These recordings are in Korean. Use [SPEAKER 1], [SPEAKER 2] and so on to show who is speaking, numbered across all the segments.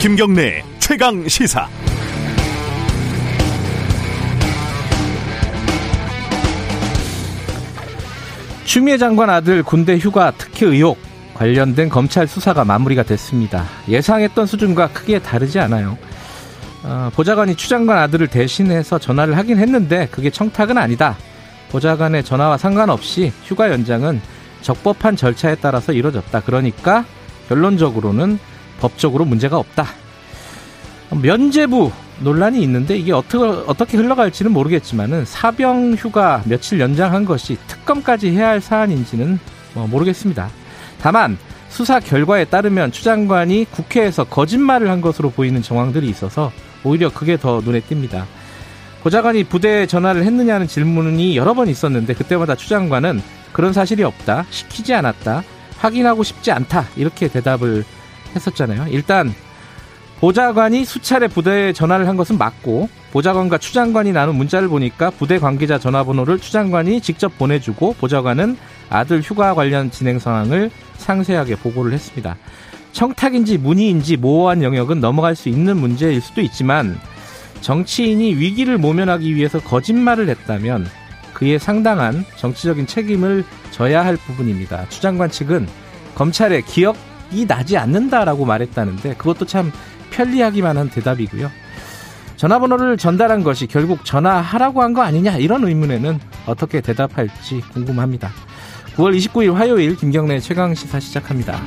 [SPEAKER 1] 김경래 최강 시사.
[SPEAKER 2] 추미애 장관 아들 군대 휴가 특혜 의혹 관련된 검찰 수사가 마무리가 됐습니다. 예상했던 수준과 크게 다르지 않아요. 어, 보좌관이 추 장관 아들을 대신해서 전화를 하긴 했는데 그게 청탁은 아니다. 보좌관의 전화와 상관없이 휴가 연장은 적법한 절차에 따라서 이루어졌다. 그러니까 결론적으로는 법적으로 문제가 없다. 면제부 논란이 있는데 이게 어떻게, 어떻게 흘러갈지는 모르겠지만은 사병 휴가 며칠 연장한 것이 특검까지 해야 할 사안인지는 뭐 모르겠습니다. 다만 수사 결과에 따르면 추 장관이 국회에서 거짓말을 한 것으로 보이는 정황들이 있어서 오히려 그게 더 눈에 띕니다. 보좌관이 부대에 전화를 했느냐는 질문이 여러 번 있었는데 그때마다 추 장관은 그런 사실이 없다, 시키지 않았다, 확인하고 싶지 않다 이렇게 대답을 했었잖아요. 일단 보좌관이 수차례 부대에 전화를 한 것은 맞고 보좌관과 추장관이 나눈 문자를 보니까 부대 관계자 전화번호를 추장관이 직접 보내주고 보좌관은 아들 휴가 관련 진행 상황을 상세하게 보고를 했습니다. 청탁인지 문의인지 모호한 영역은 넘어갈 수 있는 문제일 수도 있지만 정치인이 위기를 모면하기 위해서 거짓말을 했다면 그에 상당한 정치적인 책임을 져야 할 부분입니다. 추장관 측은 검찰에 기억 이 나지 않는다라고 말했다는데 그것도 참 편리하기만 한 대답이고요. 전화번호를 전달한 것이 결국 전화하라고 한 거 아니냐 이런 의문에는 어떻게 대답할지 궁금합니다. 9월 29일 화요일 김경래 최강 시사 시작합니다.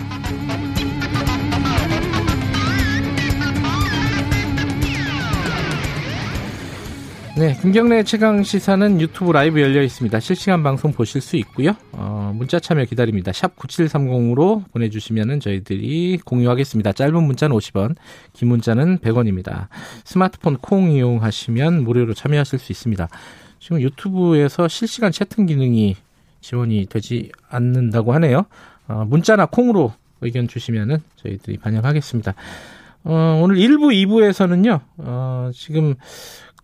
[SPEAKER 2] 네, 김경래 최강 시사는 유튜브 라이브 열려 있습니다. 실시간 방송 보실 수 있고요. 어, 문자 참여 기다립니다. 샵 9730으로 보내주시면 저희들이 공유하겠습니다. 짧은 문자는 50원, 긴 문자는 100원입니다. 스마트폰 콩 이용하시면 무료로 참여하실 수 있습니다. 지금 유튜브에서 실시간 채팅 기능이 지원이 되지 않는다고 하네요. 어, 문자나 콩으로 의견 주시면은 저희들이 반영하겠습니다. 어, 오늘 1부, 2부에서는요, 어, 지금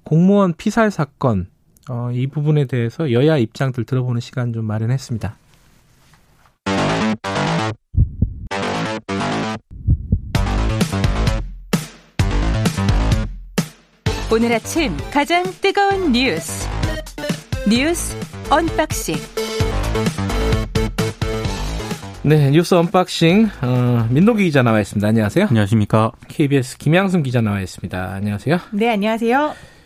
[SPEAKER 2] 공무원 피살 사건 어, 이 부분에 대해서 여야 입장들 들어보는 시간 좀 마련했습니다.
[SPEAKER 3] 오늘 아침 가장 뜨거운 뉴스 뉴스 unboxing
[SPEAKER 2] 네 뉴스 unboxing 어, 민노기 기자 나와 있습니다. 안녕하세요.
[SPEAKER 4] 안녕하십니까.
[SPEAKER 2] KBS 김양순 기자 나와 있습니다. 안녕하세요.
[SPEAKER 5] 네 안녕하세요.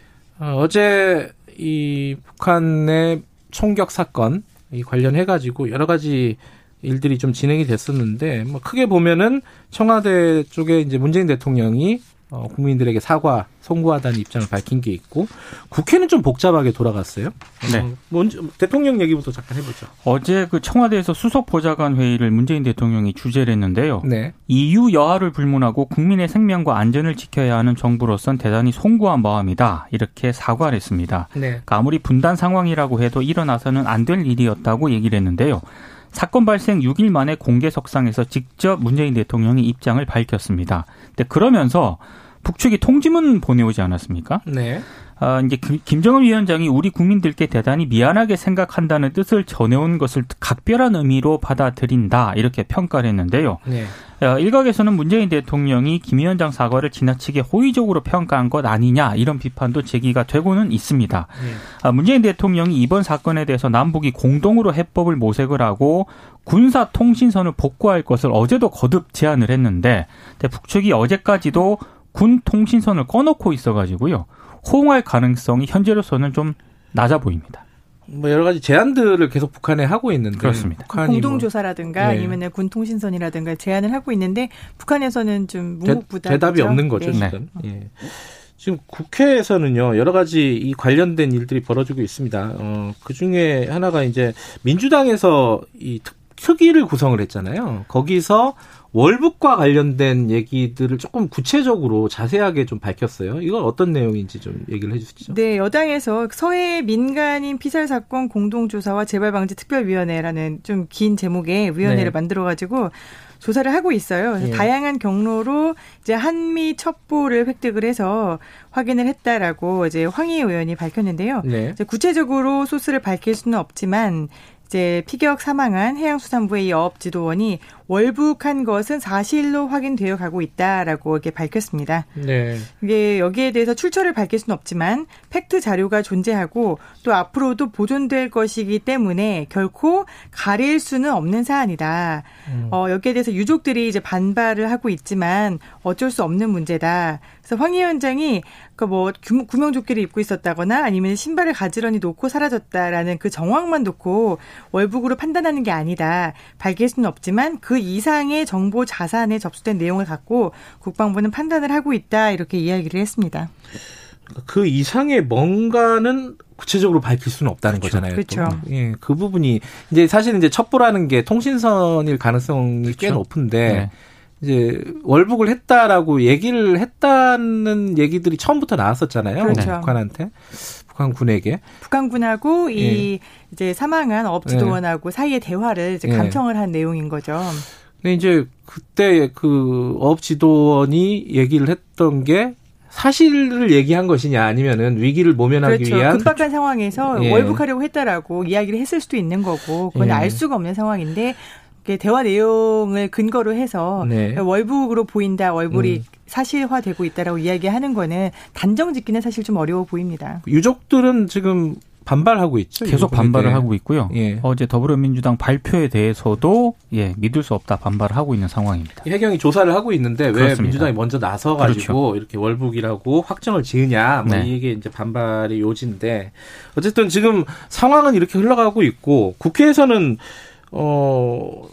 [SPEAKER 2] 어, 제 이 북한의 총격 사건 이 관련해 가지고 여러 가지 일들이 좀 진행이 됐었는데 뭐 크게 보면은 청와대 쪽에 이제 문재인 대통령이 어, 국민들에게 사과 송구하다는 입장을 밝힌 게 있고 국회는 좀 복잡하게 돌아갔어요. 네. 어, 먼저 대통령 얘기부터 잠깐 해보죠.
[SPEAKER 4] 어제 그 청와대에서 수석 보좌관 회의를 문재인 대통령이 주재를 했는데요.
[SPEAKER 2] 네.
[SPEAKER 4] EU 여하를 불문하고 국민의 생명과 안전을 지켜야 하는 정부로선 대단히 송구한 마음이다 이렇게 사과를 했습니다.
[SPEAKER 2] 네.
[SPEAKER 4] 그러니까 아무리 분단 상황이라고 해도 일어나서는 안 될 일이었다고 얘기를 했는데요. 사건 발생 6일 만에 공개석상에서 직접 문재인 대통령이 입장을 밝혔습니다. 근데 그러면서 북측이 통지문 보내오지 않았습니까?
[SPEAKER 2] 네.
[SPEAKER 4] 아, 이제 김정은 위원장이 우리 국민들께 대단히 미안하게 생각한다는 뜻을 전해온 것을 각별한 의미로 받아들인다 이렇게 평가를 했는데요.
[SPEAKER 2] 네.
[SPEAKER 4] 어, 일각에서는 문재인 대통령이 김 위원장 사과를 지나치게 호의적으로 평가한 것 아니냐 이런 비판도 제기가 되고는 있습니다.
[SPEAKER 2] 네.
[SPEAKER 4] 아, 문재인 대통령이 이번 사건에 대해서 남북이 공동으로 해법을 모색을 하고 군사 통신선을 복구할 것을 어제도 거듭 제안을 했는데 북측이 어제까지도 군 통신선을 꺼놓고 있어가지고요. 호응할 가능성이 현재로서는 좀 낮아 보입니다.
[SPEAKER 2] 뭐 여러 가지 제안들을 계속 북한에 하고 있는데
[SPEAKER 4] 그렇습니다.
[SPEAKER 5] 공동조사라든가 뭐. 네. 아니면 군 통신선이라든가 제안을 하고 있는데 북한에서는 좀 묵묵부답
[SPEAKER 2] 대답이 없는 거죠 네. 지금. 예. 지금 국회에서는요 여러 가지 이 관련된 일들이 벌어지고 있습니다. 어, 그 중에 하나가 이제 민주당에서 이 특위를 구성을 했잖아요. 거기서 월북과 관련된 얘기들을 조금 구체적으로 자세하게 좀 밝혔어요. 이건 어떤 내용인지 좀 얘기를 해주시죠.
[SPEAKER 5] 네, 여당에서 서해 민간인 피살 사건 공동조사와 재발방지 특별위원회라는 좀 긴 제목의 위원회를 네. 만들어가지고 조사를 하고 있어요. 예. 다양한 경로로 이제 한미 첩보를 획득을 해서 확인을 했다라고 이제 황희 의원이 밝혔는데요.
[SPEAKER 2] 네.
[SPEAKER 5] 구체적으로 소스를 밝힐 수는 없지만 이제 피격 사망한 해양수산부의 이 어업 지도원이 월북한 것은 사실로 확인되어 가고 있다라고 이렇게 밝혔습니다. 네. 이게 여기에 대해서 출처를 밝힐 수는 없지만 팩트 자료가 존재하고 또 앞으로도 보존될 것이기 때문에 결코 가릴 수는 없는 사안이다. 음. 어, 여기에 대해서 유족들이 이제 반발을 하고 있지만 어쩔 수 없는 문제다. 그래서 황 위원장이 그뭐 구명조끼를 입고 있었다거나 아니면 신발을 가지런히 놓고 사라졌다라는 그 정황만 놓고 월북으로 판단하는 게 아니다. 밝힐 수는 없지만 그 이상의 정보 자산에 접수된 내용을 갖고 국방부는 판단을 하고 있다. 이렇게 이야기를 했습니다.
[SPEAKER 2] 그 이상의 뭔가는 구체적으로 밝힐 수는 없다는 그렇죠. 거잖아요.
[SPEAKER 5] 그렇죠.
[SPEAKER 2] 또. 예, 그 부분이 이제 사실 이제 첩보라는 게 통신선일 가능성이 그렇죠. 꽤 높은데 네. 이제 월북을 했다라고 얘기를 했다는 얘기들이 처음부터 나왔었잖아요. 그렇죠. 북한한테. 북한군에게
[SPEAKER 5] 북한군하고 이 예. 이제 사망한 업지도원하고 예. 사이의 대화를 이제 예. 감청을 예. 한 내용인 거죠.
[SPEAKER 2] 근데 이제 그때 그 업지도원이 얘기를 했던 게 사실을 얘기한 것이냐 아니면은 위기를 모면하기
[SPEAKER 5] 그렇죠.
[SPEAKER 2] 위한
[SPEAKER 5] 급박한 상황에서 예. 월북하려고 했다라고 이야기를 했을 수도 있는 거고 그건 예. 알 수가 없는 상황인데 대화 내용을 근거로 해서 네. 월북으로 보인다, 월북이 음. 사실화되고 있다라고 이야기하는 거는 단정 짓기는 사실 좀 어려워 보입니다.
[SPEAKER 2] 유족들은 지금 반발하고 있죠.
[SPEAKER 4] 계속 반발을 하고 있고요. 예. 어제 더불어민주당 발표에 대해서도 예 믿을 수 없다 반발을 하고 있는 상황입니다.
[SPEAKER 2] 해경이 조사를 하고 있는데 왜 그렇습니다. 민주당이 먼저 나서 가지고 그렇죠. 이렇게 월북이라고 확정을 지으냐 뭐 네. 이게 이제 반발의 요지인데 어쨌든 지금 상황은 이렇게 흘러가고 있고 국회에서는 어,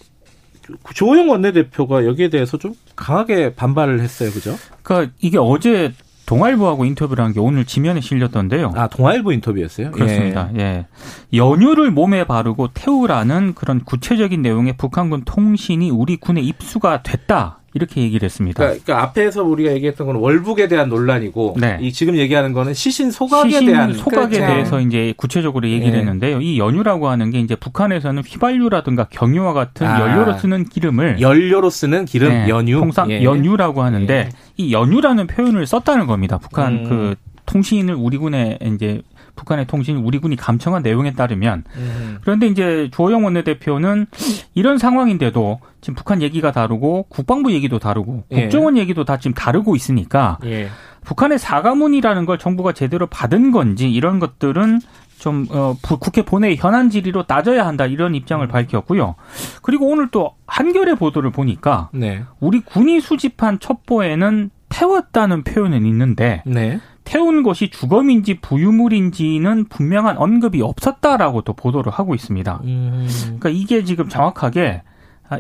[SPEAKER 2] 조호영 원내대표가 여기에 대해서 좀 강하게 반발을 했어요. 그죠?
[SPEAKER 4] 그러니까 이게 어제 동아일보하고 인터뷰를 한 게 오늘 지면에 실렸던데요.
[SPEAKER 2] 아, 동아일보 인터뷰였어요?
[SPEAKER 4] 그렇습니다. 예. 예. 연유를 몸에 바르고 태우라는 그런 구체적인 내용의 북한군 통신이 우리 군에 입수가 됐다. 이렇게 얘기를 했습니다.
[SPEAKER 2] 그러니까, 그러니까, 앞에서 우리가 얘기했던 건 월북에 대한 논란이고 네. 이 지금 얘기하는 거는 시신 소각에 시신 대한
[SPEAKER 4] 소각에 그렇죠. 대해서 이제 구체적으로 얘기를 네. 했는데요. 이 연유라고 하는 게 이제 북한에서는 휘발유라든가 경유와 같은 아, 연료로 쓰는 기름을
[SPEAKER 2] 연료로 쓰는 기름 네, 연유
[SPEAKER 4] 통상 예. 연유라고 하는데 예. 이 연유라는 표현을 썼다는 겁니다. 북한 음. 그 통신을 우리 군에 이제 북한의 통신이 우리 군이 감청한 내용에 따르면 음. 그런데 이제 조영 원내대표는 이런 상황인데도 지금 북한 얘기가 다르고 국방부 얘기도 다르고 예. 국정원 얘기도 다 지금 다르고 있으니까 예. 북한의 사과문이라는 걸 정부가 제대로 받은 건지 이런 것들은 좀 어, 국회 본회의 현안 질의로 따져야 한다 이런 입장을 음. 밝혔고요. 그리고 오늘 또 한겨레 보도를 보니까 네. 우리 군이 수집한 첩보에는 태웠다는 표현은 있는데 네. 태운 것이 주검인지 부유물인지는 분명한 언급이 없었다라고 또 보도를 하고 있습니다. 음. 그러니까 이게 지금 정확하게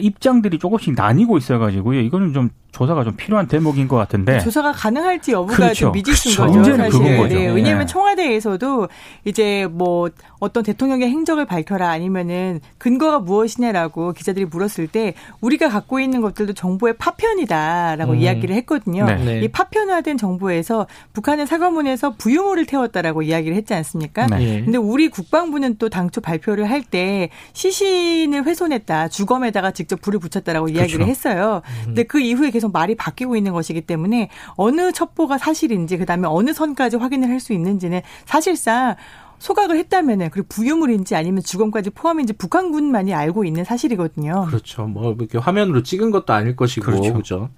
[SPEAKER 4] 입장들이 조금씩 나뉘고 있어가지고요. 이거는 좀 조사가 좀 필요한 대목인 것 같은데
[SPEAKER 5] 조사가 가능할지 여부가 그렇죠. 좀 미지수인 그렇죠. 거죠. 사실. 거죠. 네. 왜냐하면 네. 청와대에서도 이제 뭐 어떤 대통령의 행적을 밝혀라 아니면은 근거가 무엇이냐라고 기자들이 물었을 때 우리가 갖고 있는 것들도 정보의 파편이다라고 음. 이야기를 했거든요. 네. 네. 이 파편화된 정보에서 북한은 사과문에서 부유물을 태웠다라고 이야기를 했지 않습니까? 네. 근데 우리 국방부는 또 당초 발표를 할 때 시신을 훼손했다, 주검에다가 직접 불을 붙였다라고 이야기를 그렇죠. 했어요. 음. 근데 그 이후에 계속 말이 바뀌고 있는 것이기 때문에 어느 첩보가 사실인지 그다음에 어느 선까지 확인을 할 수 있는지는 사실상 소각을 했다면은 그리고 부유물인지 아니면 주검까지 포함인지 북한군만이 알고 있는 사실이거든요.
[SPEAKER 2] 그렇죠. 뭐 이렇게 화면으로 찍은 것도 아닐 것이고 그렇죠. 그죠.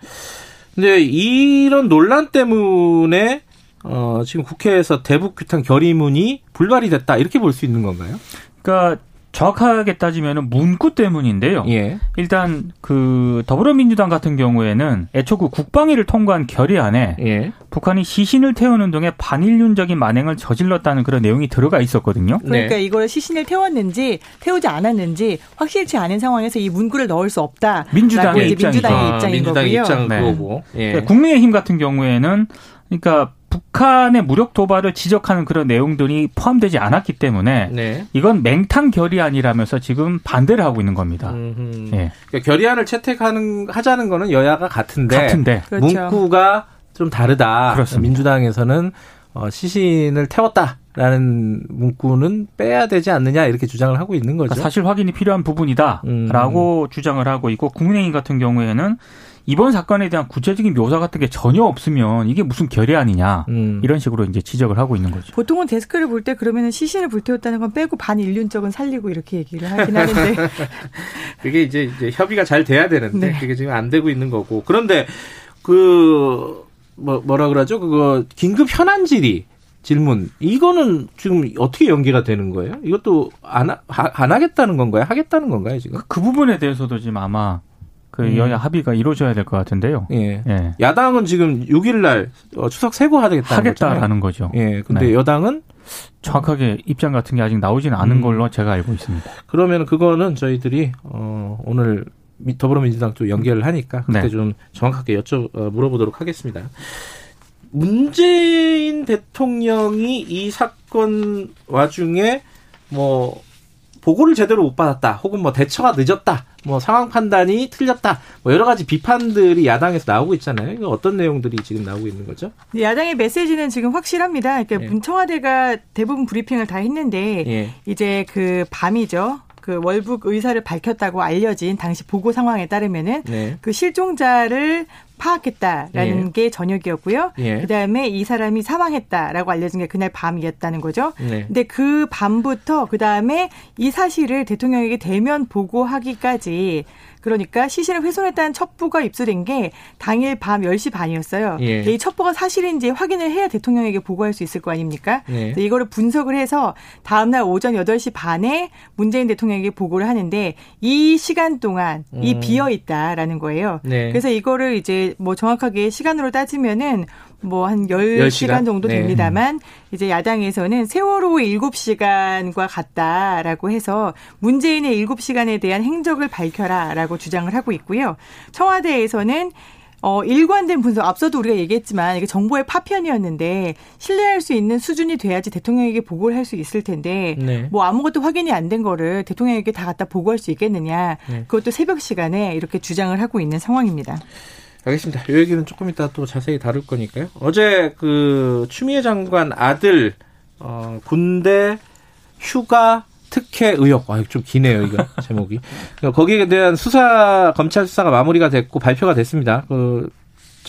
[SPEAKER 2] 근데 이런 논란 때문에 어 지금 국회에서 대북 규탄 결의문이 불발이 됐다 이렇게 볼 수 있는 건가요?
[SPEAKER 4] 그러니까 정확하게 따지면 문구 때문인데요. 예. 일단 그 더불어민주당 같은 경우에는 애초 그 국방위를 통과한 결의안에 예. 북한이 시신을 태우는 등의 반인륜적인 만행을 저질렀다는 그런 내용이 들어가 있었거든요.
[SPEAKER 5] 그러니까 네. 이걸 시신을 태웠는지 태우지 않았는지 확실치 않은 상황에서 이 문구를 넣을 수 없다.
[SPEAKER 4] 민주당의 입장이
[SPEAKER 5] 민주당의 입장인 아, 민주당 거고요. 입장은
[SPEAKER 2] 네.
[SPEAKER 4] 예. 국민의힘 같은 경우에는 그러니까 북한의 무력 도발을 지적하는 그런 내용들이 포함되지 않았기 때문에 네. 이건 맹탕 결의안이라면서 지금 반대를 하고 있는 겁니다.
[SPEAKER 2] 예. 그러니까 결의안을 채택하는 하자는 거는 여야가 같은데,
[SPEAKER 4] 같은데.
[SPEAKER 2] 그렇죠. 문구가 좀 다르다. 그렇습니다. 민주당에서는 어, 시신을 태웠다. 라는 문구는 빼야 되지 않느냐 이렇게 주장을 하고 있는 거죠. 그러니까
[SPEAKER 4] 사실 확인이 필요한 부분이다라고 음. 주장을 하고 있고 국민의힘 같은 경우에는 이번 사건에 대한 구체적인 묘사 같은 게 전혀 없으면 이게 무슨 결의안이냐
[SPEAKER 2] 음.
[SPEAKER 4] 이런 식으로 이제 지적을 하고 있는 거죠.
[SPEAKER 5] 보통은 데스크를 볼 때 그러면은 시신을 불태웠다는 건 빼고 반 인륜적은 살리고 이렇게 얘기를 하긴 하는데
[SPEAKER 2] 그게 이제, 이제 협의가 잘 돼야 되는데
[SPEAKER 5] 네.
[SPEAKER 2] 그게 지금 안 되고 있는 거고 그런데 그 뭐, 뭐라 그러죠 그거 긴급 현안 질의 질문 이거는 지금 어떻게 연계가 되는 거예요? 이것도 안, 하, 안 하겠다는 건가요? 하겠다는 건가요 지금?
[SPEAKER 4] 그 부분에 대해서도 지금 아마 그
[SPEAKER 2] 음.
[SPEAKER 4] 여야 합의가 이루어져야 될 것 같은데요.
[SPEAKER 2] 예.
[SPEAKER 4] 예.
[SPEAKER 2] 야당은 지금 6일날 어, 추석 세고 하겠다는 거잖아요.
[SPEAKER 4] 하겠다라는 거죠.
[SPEAKER 2] 예. 근데
[SPEAKER 4] 네.
[SPEAKER 2] 여당은
[SPEAKER 4] 정확하게 입장 같은 게 아직 나오지는 않은
[SPEAKER 2] 음.
[SPEAKER 4] 걸로 제가 알고 있습니다.
[SPEAKER 2] 그러면 그거는 저희들이 어, 오늘 미- 더불어민주당 또 연결을 하니까 그때
[SPEAKER 4] 네.
[SPEAKER 2] 좀 정확하게 여쭤 어, 물어보도록 하겠습니다. 문재인 대통령이 이 사건 와중에 뭐 보고를 제대로 못 받았다, 혹은 뭐 대처가 늦었다, 뭐 상황 판단이 틀렸다, 뭐 여러 가지 비판들이 야당에서 나오고 있잖아요. 이거 어떤 내용들이 지금 나오고 있는 거죠?
[SPEAKER 5] 야당의 메시지는 지금 확실합니다. 그러니까
[SPEAKER 2] 예.
[SPEAKER 5] 문청와대가 대부분 브리핑을 다 했는데
[SPEAKER 2] 예.
[SPEAKER 5] 이제 그 밤이죠. 그 월북 의사를 밝혔다고 알려진 당시 보고 상황에 따르면은
[SPEAKER 2] 네.
[SPEAKER 5] 그 실종자를 파악했다라는
[SPEAKER 2] 예.
[SPEAKER 5] 게 저녁이었고요.
[SPEAKER 2] 예.
[SPEAKER 5] 그다음에 이 사람이 사망했다라고 알려진 게 그날 밤이었다는 거죠.
[SPEAKER 2] 네.
[SPEAKER 5] 근데 그 밤부터 그다음에 이 사실을 대통령에게 대면 보고하기까지 그러니까 시신을 훼손했다는 첩보가 입수된 게 당일 밤 10시 반이었어요.
[SPEAKER 2] 예.
[SPEAKER 5] 이 첩보가 사실인지 확인을 해야 대통령에게 보고할 수 있을 거 아닙니까?
[SPEAKER 2] 네.
[SPEAKER 5] 그래서 이거를 분석을 해서 다음날 오전 8시 반에 문재인 대통령에게 보고를 하는데 이 시간 동안 이
[SPEAKER 2] 음.
[SPEAKER 5] 비어 있다라는 거예요.
[SPEAKER 2] 네.
[SPEAKER 5] 그래서 이거를 이제 뭐 정확하게 시간으로 따지면은 뭐한
[SPEAKER 2] 10시간?
[SPEAKER 5] 10시간 정도
[SPEAKER 2] 네.
[SPEAKER 5] 됩니다만 이제 야당에서는 세월호의 7시간과 같다라고 해서 문재인의 7시간에 대한 행적을 밝혀라라고 주장을 하고 있고요. 청와대에서는 어, 일관된 분석, 앞서도 우리가 얘기했지만 이게 정보의 파편이었는데 신뢰할 수 있는 수준이 돼야지 대통령에게 보고를 할 수 있을 텐데
[SPEAKER 2] 네.
[SPEAKER 5] 뭐 아무것도 확인이 안 된 거를 대통령에게 다 갖다 보고할 수 있겠느냐.
[SPEAKER 2] 네.
[SPEAKER 5] 그것도 새벽 시간에 이렇게 주장을 하고 있는 상황입니다.
[SPEAKER 2] 알겠습니다. 이 얘기는 조금 이따 또 자세히 다룰 거니까요. 어제 그 추미애 장관 아들 어, 군대 휴가 특혜 의혹. 아, 좀 기네요, 이거 제목이. 그러니까 거기에 대한 수사 검찰 수사가 마무리가 됐고 발표가 됐습니다. 그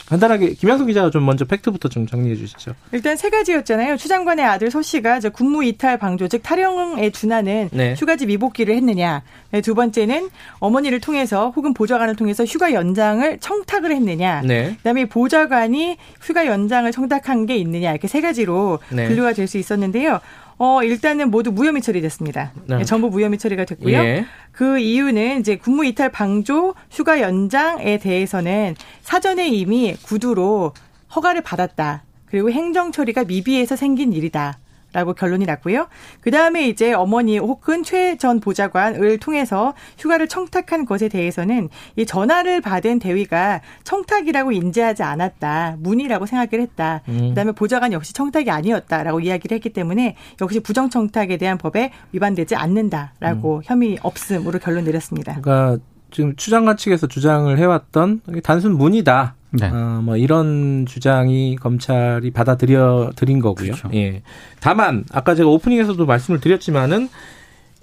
[SPEAKER 2] 간단하게 김양성 기자가 좀 먼저 팩트부터 좀 정리해 주시죠.
[SPEAKER 5] 일단 세 가지였잖아요. 추 장관의 아들 서 씨가 이제 군무 이탈 방조 즉 탈영에 준하는
[SPEAKER 2] 네.
[SPEAKER 5] 휴가지 미복귀를 했느냐. 네, 두 번째는 어머니를 통해서 혹은 보좌관을 통해서 휴가 연장을 청탁을 했느냐.
[SPEAKER 2] 네.
[SPEAKER 5] 그다음에 보좌관이 휴가 연장을 청탁한 게 있느냐 이렇게 세 가지로
[SPEAKER 2] 네.
[SPEAKER 5] 분류가 될 수 있었는데요. 어 일단은 모두 무혐의 처리됐습니다.
[SPEAKER 2] 네.
[SPEAKER 5] 네, 전부 무혐의 처리가 됐고요.
[SPEAKER 2] 예.
[SPEAKER 5] 그 이유는 이제 군무 이탈 방조 휴가 연장에 대해서는 사전에 이미 구두로 허가를 받았다. 그리고 행정 처리가 미비해서 생긴 일이다. 라고 결론이 났고요. 그 다음에 이제 어머니 혹은 최 전 보좌관을 통해서 휴가를 청탁한 것에 대해서는 이 전화를 받은 대위가 청탁이라고 인지하지 않았다. 문의라고 생각을 했다.
[SPEAKER 2] 음.
[SPEAKER 5] 그 다음에 보좌관 역시 청탁이 아니었다라고 이야기를 했기 때문에 역시 부정청탁에 대한 법에 위반되지 않는다라고
[SPEAKER 2] 음.
[SPEAKER 5] 혐의 없음으로 결론 내렸습니다.
[SPEAKER 2] 그러니까 지금 추 장관 측에서 주장을 해왔던 단순 문의다.
[SPEAKER 4] 네.
[SPEAKER 2] 어, 뭐 이런 주장이 검찰이 받아들여 드린 거고요.
[SPEAKER 4] 그렇죠.
[SPEAKER 2] 예. 다만 아까 제가 오프닝에서도 말씀을 드렸지만은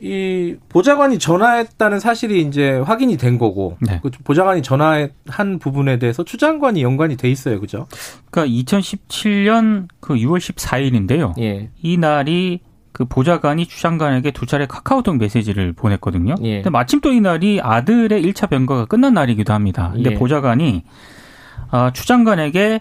[SPEAKER 2] 이 보좌관이 전화했다는 사실이 이제 확인이 된 거고
[SPEAKER 4] 네.
[SPEAKER 2] 그 보좌관이 전화한 부분에 대해서 추 장관이 연관이 돼 있어요, 그죠?
[SPEAKER 4] 그러니까 2017년 그 6월 14일인데요.
[SPEAKER 2] 예.
[SPEAKER 4] 이 날이 그 보좌관이 추 장관에게 두 차례 카카오톡 메시지를 보냈거든요.
[SPEAKER 2] 예.
[SPEAKER 4] 근데 마침 또 이 날이 아들의 1차 병가가 끝난 날이기도 합니다. 근데
[SPEAKER 2] 예.
[SPEAKER 4] 보좌관이 아, 추 장관에게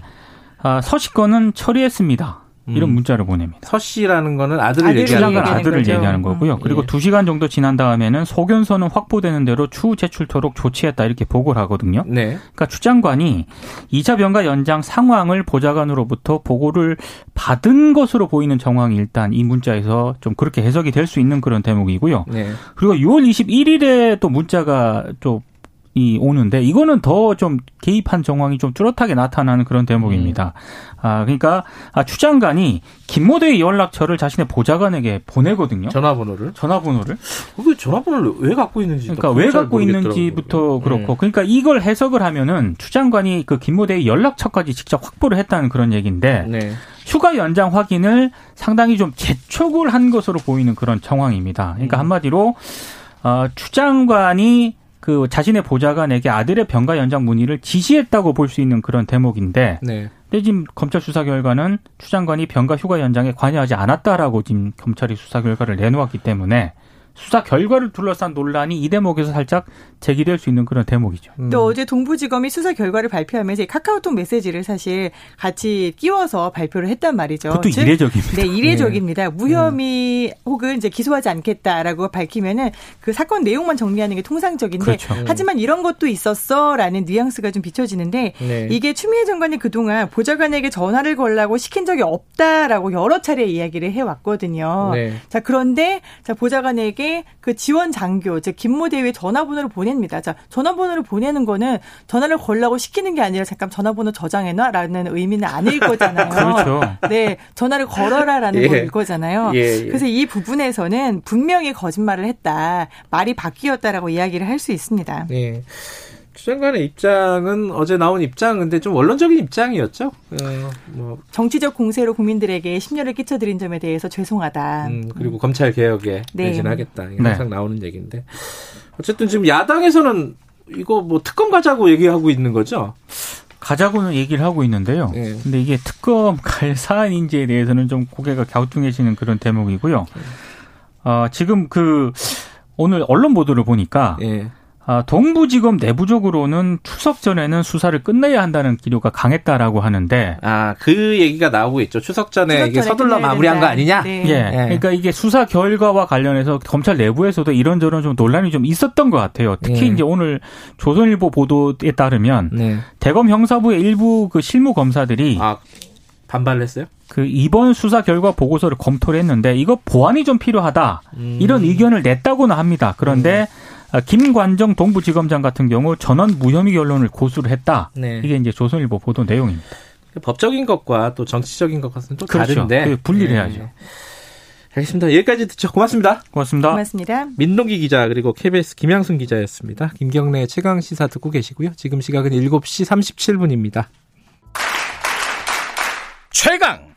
[SPEAKER 4] 아, 서식건은 처리했습니다. 이런
[SPEAKER 2] 음.
[SPEAKER 4] 문자를 보냅니다.
[SPEAKER 2] 서 씨라는 거는 아들을
[SPEAKER 5] 아들을
[SPEAKER 4] 추
[SPEAKER 2] 얘기하는 거죠.
[SPEAKER 4] 아들을
[SPEAKER 5] 거죠.
[SPEAKER 4] 얘기하는 거고요. 그리고
[SPEAKER 2] 예.
[SPEAKER 4] 두 시간 정도 지난 다음에는 소견서는 확보되는 대로 추후 제출토록 조치했다 이렇게 보고를 하거든요.
[SPEAKER 2] 네.
[SPEAKER 4] 그러니까 추 장관이 2차 병가 연장 상황을 보좌관으로부터 보고를 받은 것으로 보이는 정황이 일단 이 문자에서 좀 그렇게 해석이 될 수 있는 그런 대목이고요.
[SPEAKER 2] 네.
[SPEAKER 4] 그리고 6월 21일에 또 문자가 좀 이 오는데 이거는 더 좀 개입한 정황이 좀 뚜렷하게 나타나는 그런 대목입니다. 아 그러니까 아, 추 장관이 김모대의 연락처를 자신의 보좌관에게 보내거든요.
[SPEAKER 2] 전화번호를.
[SPEAKER 4] 전화번호를.
[SPEAKER 2] 그 전화번호를 왜 갖고 있는지
[SPEAKER 4] 그러니까 왜 갖고 있는지부터 그렇고
[SPEAKER 2] 음.
[SPEAKER 4] 그러니까 이걸 해석을 하면은 추 장관이 그 김모대의 연락처까지 직접 확보를 했다는 그런 얘기인데
[SPEAKER 2] 네.
[SPEAKER 4] 휴가 연장 확인을 상당히 좀 재촉을 한 것으로 보이는 그런 정황입니다. 그러니까
[SPEAKER 2] 음.
[SPEAKER 4] 한마디로 어, 추 장관이 그 자신의 보좌관에게 아들의 병가 연장 문의를 지시했다고 볼 수 있는 그런 대목인데
[SPEAKER 2] 네.
[SPEAKER 4] 근데 지금 검찰 수사 결과는 추 장관이 병가 휴가 연장에 관여하지 않았다라고 지금 검찰이 수사 결과를 내놓았기 때문에 수사 결과를 둘러싼 논란이 이 대목에서 살짝 제기될 수 있는 그런 대목이죠.
[SPEAKER 5] 음. 또 어제 동부지검이 수사 결과를 발표하면서 카카오톡 메시지를 사실 같이 끼워서 발표를 했단 말이죠.
[SPEAKER 4] 그것도 즉, 이례적입니다.
[SPEAKER 5] 네, 이례적입니다. 네. 무혐의 음. 혹은 이제 기소하지 않겠다라고 밝히면은 그 사건 내용만 정리하는 게 통상적인데 그렇죠. 하지만 이런 것도 있었어라는 뉘앙스가 좀 비춰지는데 네. 이게 추미애 장관이 그동안 보좌관에게 전화를 걸라고 시킨 적이 없다라고 여러 차례 이야기를 해왔거든요. 네. 자 그런데 자 보좌관에게 그 지원 장교, 즉 김모 대위에 전화번호를 보냅니다. 자, 전화번호를 보내는 거는 전화를 걸라고 시키는 게 아니라 잠깐 전화번호 저장해놔라는 의미는 아닐 거잖아요.
[SPEAKER 4] 그렇죠.
[SPEAKER 5] 네, 전화를 걸어라라는 예. 걸 거잖아요. 예, 예. 그래서 이 부분에서는 분명히 거짓말을 했다, 말이 바뀌었다라고 이야기를 할 수 있습니다.
[SPEAKER 2] 예. 추장관의 입장은 어제 나온 입장 근데 좀 원론적인 입장이었죠. 어,
[SPEAKER 5] 뭐. 정치적 공세로 국민들에게 심려를 끼쳐드린 점에 대해서 죄송하다. 음,
[SPEAKER 2] 그리고 음. 검찰 개혁에 네. 매진하겠다. 네. 항상 나오는 얘기인데 어쨌든 지금 야당에서는 이거 뭐 특검 가자고 얘기하고 있는 거죠.
[SPEAKER 4] 가자고는 얘기를 하고 있는데요. 네. 근데 이게 특검 갈 사안인지에 대해서는 좀 고개가 갸우뚱해지는 그런 대목이고요. 어, 지금 그 오늘 언론 보도를 보니까 네. 아, 동부지검 내부적으로는 추석 전에는 수사를 끝내야 한다는 기류가 강했다라고 하는데
[SPEAKER 2] 아 그 얘기가 나오고 있죠 추석 전에 추석 이게 서둘러 마무리한 거 아니냐?
[SPEAKER 4] 네. 예. 네. 그러니까 이게 수사 결과와 관련해서 검찰 내부에서도 이런저런 좀 논란이 좀 있었던 것 같아요. 특히 네. 이제 오늘 조선일보 보도에 따르면 네. 대검 형사부의 일부 그 실무 검사들이 아.
[SPEAKER 2] 반발을 했어요?
[SPEAKER 4] 그 이번 수사 결과 보고서를 검토를 했는데 이거 보완이 좀 필요하다 음. 이런 의견을 냈다고는 합니다. 그런데 음. 아, 김관정 동부지검장 같은 경우 전원 무혐의 결론을 고수를 했다. 네. 이게 이제 조선일보 보도 내용입니다.
[SPEAKER 2] 법적인 것과 또 정치적인 것과는 또 그렇죠. 다른데
[SPEAKER 4] 그 분리를 네. 해야죠.
[SPEAKER 2] 알겠습니다. 여기까지 듣죠. 고맙습니다.
[SPEAKER 4] 고맙습니다.
[SPEAKER 5] 고맙습니다.
[SPEAKER 2] 민동기 기자 그리고 KBS 김양순 기자였습니다. 김경래 최강 시사 듣고 계시고요. 지금 시각은 7시 37분입니다.
[SPEAKER 1] 최강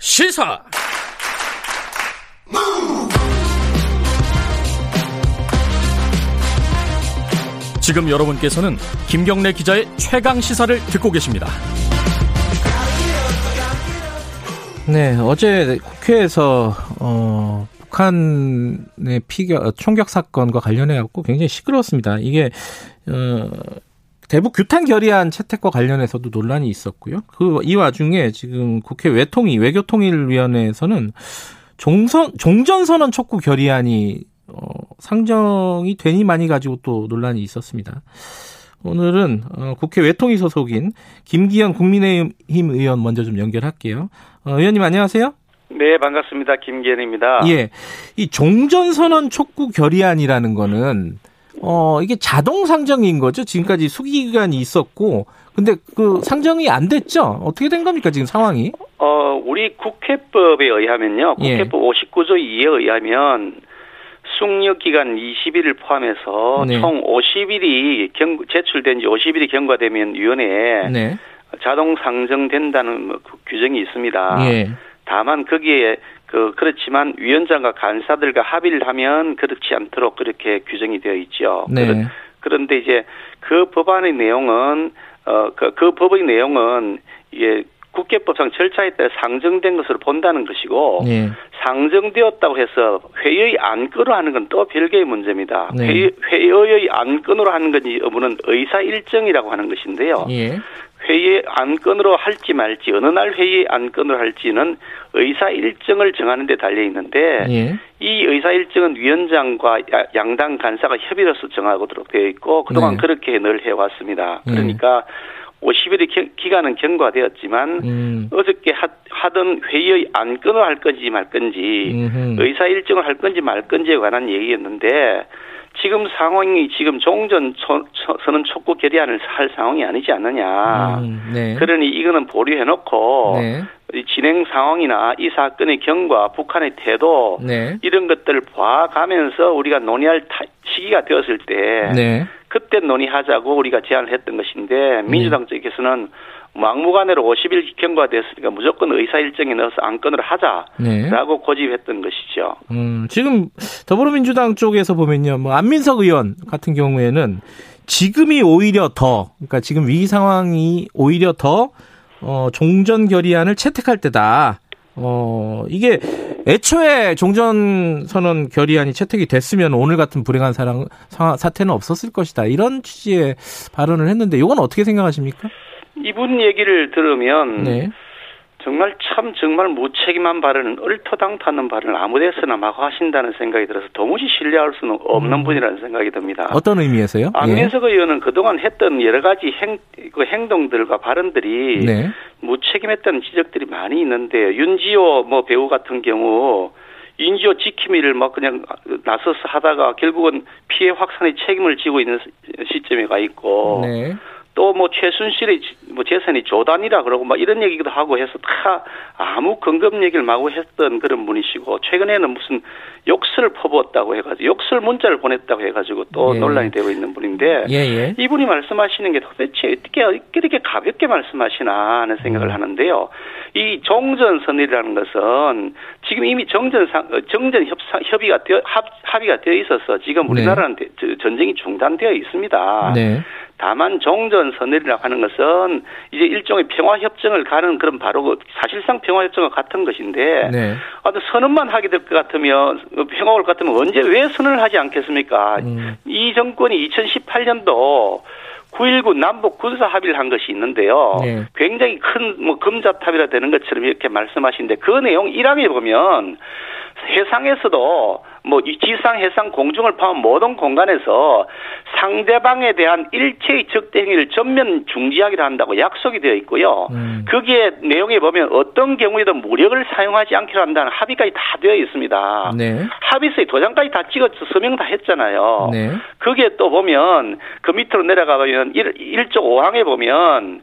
[SPEAKER 1] 시사 지금 여러분께서는 김경래 기자의 최강 시사를 듣고 계십니다.
[SPEAKER 2] 네, 어제 국회에서 어, 북한의 피격 총격 사건과 관련해 갖고 굉장히 시끄러웠습니다. 이게 어, 대북 규탄 결의안 채택과 관련해서도 논란이 있었고요. 그 이 와중에 지금 국회 외통위 외교통일위원회에서는 종선 종전선언 촉구 결의안이 어, 상정이 되니 많이 가지고 또 논란이 있었습니다. 오늘은 어, 국회 외통위 소속인 김기현 국민의힘 의원 먼저 좀 연결할게요. 어, 의원님 안녕하세요.
[SPEAKER 6] 네, 반갑습니다. 김기현입니다.
[SPEAKER 2] 예. 이 종전선언 촉구 결의안이라는 거는 어, 이게 자동 상정인 거죠? 지금까지 수기 기간이 있었고 근데 그 상정이 안 됐죠? 어떻게 된 겁니까, 지금 상황이?
[SPEAKER 6] 어, 우리 국회법에 의하면요. 국회법 예. 59조 2에 의하면 숙려 기간 20일을 포함해서 네. 총 50일이 경, 제출된 지 50일이 경과되면 위원회에 네. 자동 상정된다는 뭐그 규정이 있습니다. 예. 다만 거기에 그 그렇지만 위원장과 간사들과 합의를 하면 그렇지 않도록 그렇게 규정이 되어 있죠. 네. 그런데 이제 그 법안의 내용은 어그 그 법의 내용은 이게 국회법상 절차에 따라 상정된 것으로 본다는 것이고 네. 상정되었다고 해서 회의 안건으로 하는 건 또 별개의 문제입니다. 네. 회의, 회의의 안건으로 하는 건 여부는 의사 일정이라고 하는 것인데요. 예. 회의 안건으로 할지 말지 어느 날 회의 안건으로 할지는 의사 일정을 정하는 데 달려 있는데 예. 이 의사 일정은 위원장과 양당 간사가 협의로서 정하도록 되어 있고 그동안 네. 그렇게 늘 해왔습니다. 예. 그러니까 예. 50일의 기 간은 경과되었지만 음. 어저께 하, 던 회의의 안건을 할 건지 말 건지 음흠. 의사 일정을 할 건지 말 건지에 관한 얘기였는데 지금 상황이 지금 종전 선언 촉구 결의안을 할 상황이 아니지 않느냐. 음, 네. 그러니 이거는 보류해놓고 네. 진행 상황이나 이 사건의 경과, 북한의 태도 네. 이런 것들을 봐가면서 우리가 논의할 시기가 되었을 때 네. 그때 논의하자고 우리가 제안을 했던 것인데 민주당 네. 쪽에서는 막무가내로 50일 경과 됐으니까 무조건 의사 일정에 넣어서 안건을 하자라고 네. 고집했던 것이죠.
[SPEAKER 2] 음, 지금 더불어민주당 쪽에서 보면요, 뭐 안민석 의원 같은 경우에는 지금이 오히려 더, 그러니까 지금 위기 상황이 오히려 더 어, 종전 결의안을 채택할 때다. 어, 이게 애초에 종전 선언 결의안이 채택이 됐으면 오늘 같은 불행한 사랑, 사태는 없었을 것이다. 이런 취지의 발언을 했는데 이건 어떻게 생각하십니까?
[SPEAKER 6] 이분 얘기를 들으면 네. 정말 참 정말 무책임한 발언은 얼토당토하는 발언을 아무데서나 막 하신다는 생각이 들어서 도무지 신뢰할 수는 없는 음. 분이라는 생각이 듭니다.
[SPEAKER 2] 어떤 의미에서요?
[SPEAKER 6] 안민석 예. 의원은 그동안 했던 여러 가지 행, 그 행동들과 발언들이 네. 무책임했다는 지적들이 많이 있는데 윤지호 뭐 배우 같은 경우 인지호 지킴이를 막 그냥 나서서 하다가 결국은 피해 확산의 책임을 지고 있는 시점에 가 있고 네. 또 뭐 최순실의 뭐 재산이 조단이라 그러고 막 이런 얘기도 하고 해서 다 아무 근검 얘기를 마구 했던 그런 분이시고 최근에는 무슨 욕설을 퍼부었다고 해가지고 욕설 문자를 보냈다고 해가지고 또 예. 논란이 되고 있는 분인데 예, 예. 이분이 말씀하시는 게 도대체 어떻게 이렇게 가볍게 말씀하시나 하는 생각을 음. 하는데요. 이 종전 선언이라는 것은 지금 이미 정전상 어, 정전 협상 협의가 되어 합, 합의가 되어 있어서 지금 네. 우리나라는 네. 전쟁이 중단되어 있습니다. 네. 다만 종전 선언이라고 하는 것은 이제 일종의 평화 협정을 가는 그런 바로 그 사실상 평화 협정과 같은 것인데 네. 아, 선언만 하게 될 것 같으면 평화 올 것 같으면 언제 왜 선언을 하지 않겠습니까? 음. 이 정권이 2018년도 9.19 남북 군사 합의를 한 것이 있는데요. 네. 굉장히 큰 뭐 금자탑이라 되는 것처럼 이렇게 말씀하시는데 그 내용 1항에 보면 해상에서도 뭐 지상, 해상, 공중을 포함한 모든 공간에서 상대방에 대한 일체의 적대 행위를 전면 중지하기로 한다고 약속이 되어 있고요. 음. 거기에 내용에 보면 어떤 경우에도 무력을 사용하지 않기로 한다는 합의까지 다 되어 있습니다. 네. 합의서에 도장까지 다 찍어서 서명 다 했잖아요. 네. 거기에 또 보면 그 밑으로 내려가 보면 1, 1조 5항에 보면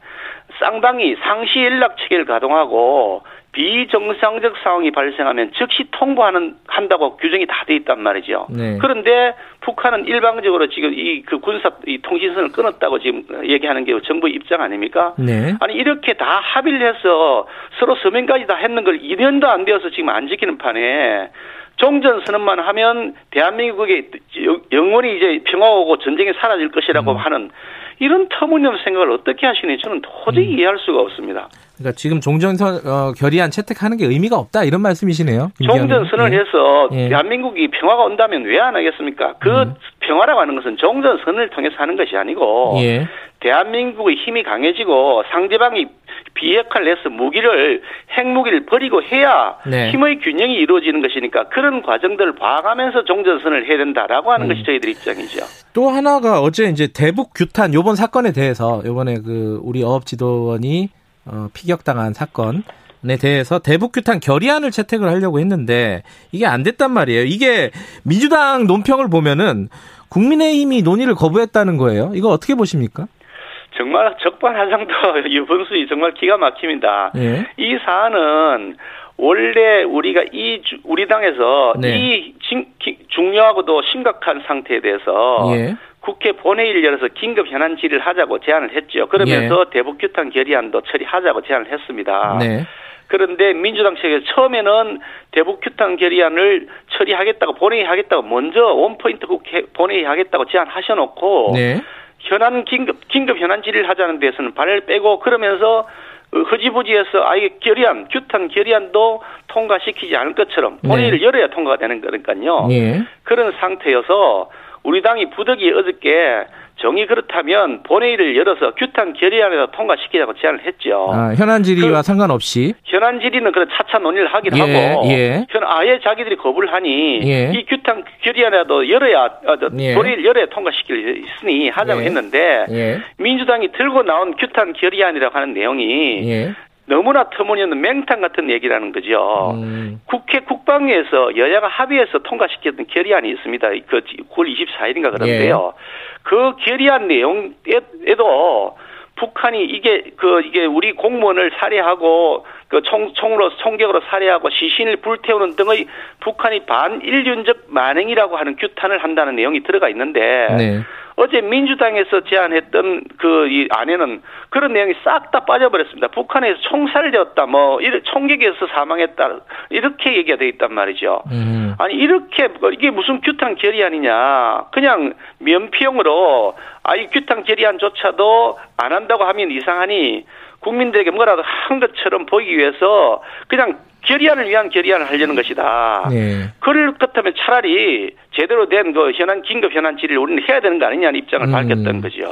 [SPEAKER 6] 쌍방이 상시 연락 체계를 가동하고 비정상적 상황이 발생하면 즉시 통보하는 한다고 규정이 다 돼 있단 말이죠. 네. 그런데 북한은 일방적으로 지금 이 그 군사 이 통신선을 끊었다고 지금 얘기하는 게 정부 입장 아닙니까? 네. 아니 이렇게 다 합의를 해서 서로 서명까지 다 했는 걸 2년도 안 되어서 지금 안 지키는 판에 종전 선언만 하면 대한민국이 영원히 이제 평화 오고 전쟁이 사라질 것이라고 음. 하는 이런 터무니없는 생각을 어떻게 하시니 저는 도저히 음. 이해할 수가 없습니다.
[SPEAKER 2] 그러니까 지금 종전선 어, 결의안 채택하는 게 의미가 없다 이런 말씀이시네요.
[SPEAKER 6] 종전선언을 예. 해서 예. 대한민국이 평화가 온다면 왜 안 하겠습니까? 그 음. 평화라고 하는 것은 종전선을 통해서 하는 것이 아니고 예. 대한민국의 힘이 강해지고 상대방이 비핵화를 해서 무기를 핵무기를 버리고 해야 네. 힘의 균형이 이루어지는 것이니까 그런 과정들을 봐가면서 종전선을 해야 된다라고 하는 음. 것이 저희들 입장이죠.
[SPEAKER 2] 또 하나가 어제 이제 대북 규탄 요번 사건에 대해서 요번에 그 우리 어업 지도원이 어, 피격당한 사건 에 대해서 대북 규탄 결의안을 채택을 하려고 했는데 이게 안 됐단 말이에요. 이게 민주당 논평을 보면은 국민의힘이 논의를 거부했다는 거예요. 이거 어떻게 보십니까?
[SPEAKER 6] 정말 적반하장도 유분수이 정말 기가 막힙니다. 예. 이 사안은 원래 우리가 이 우리 당에서 네. 이 중요하고도 심각한 상태에 대해서 예. 국회 본회의를 열어서 긴급 현안 질의를 하자고 제안을 했죠. 그러면서 예. 대북 규탄 결의안도 처리하자고 제안을 했습니다. 네. 그런데 민주당 측에서 처음에는 대북 규탄 결의안을 처리하겠다고 본회의 하겠다고 먼저 원포인트 국회 본회의 하겠다고 제안하셔놓고 네. 현안 긴급 긴급 현안 질의를 하자는 데서는 발을 빼고 그러면서 허지부지해서 아예 결의안 규탄 결의안도 통과시키지 않을 것처럼 본회의를 네. 열어야 통과가 되는 거니까요. 네. 그런 상태여서 우리 당이 부득이 어저께 정이 그렇다면 본회의를 열어서 규탄 결의안에서 통과시키자고 제안을 했죠.
[SPEAKER 2] 아, 현안 질의와 그, 상관없이
[SPEAKER 6] 현안 질의는 그런 차차 논의를 하긴 예, 하고 예. 아예 자기들이 거부를 하니 예. 이 규탄 결의안에도 열어야 어, 예. 본회의를 열어야 통과시킬 있으니 하자고 예. 했는데 예. 민주당이 들고 나온 규탄 결의안이라고 하는 내용이 예. 너무나 터무니없는 맹탕 같은 얘기라는 거죠. 음. 국회 국방위에서 여야가 합의해서 통과시켰던 결의안이 있습니다. 그 9월 24일인가 그런데요. 예. 그 결의안 내용에도 북한이 이게 그 이게 우리 공무원을 살해하고 그 총, 총으로 총격으로 살해하고 시신을 불태우는 등의 북한이 반인륜적 만행이라고 하는 규탄을 한다는 내용이 들어가 있는데 네. 어제 민주당에서 제안했던 그 이 안에는 그런 내용이 싹 다 빠져버렸습니다. 북한에서 총살되었다, 뭐 총격에서 사망했다 이렇게 얘기가 돼 있단 말이죠. 음. 아니 이렇게 뭐 이게 무슨 규탄 결의안이냐? 그냥 면피용으로 아이 규탄 결의안조차도 안 한다고 하면 이상하니 국민들에게 뭐라도 한 것처럼 보이기 위해서 그냥 결의안을 위한 결의안을 하려는 것이다. 네. 그럴 것 같으면 차라리 제대로 된 그 현안 긴급 현안 질의를 우리는 해야 되는 거 아니냐는 입장을 음. 밝혔던 거죠.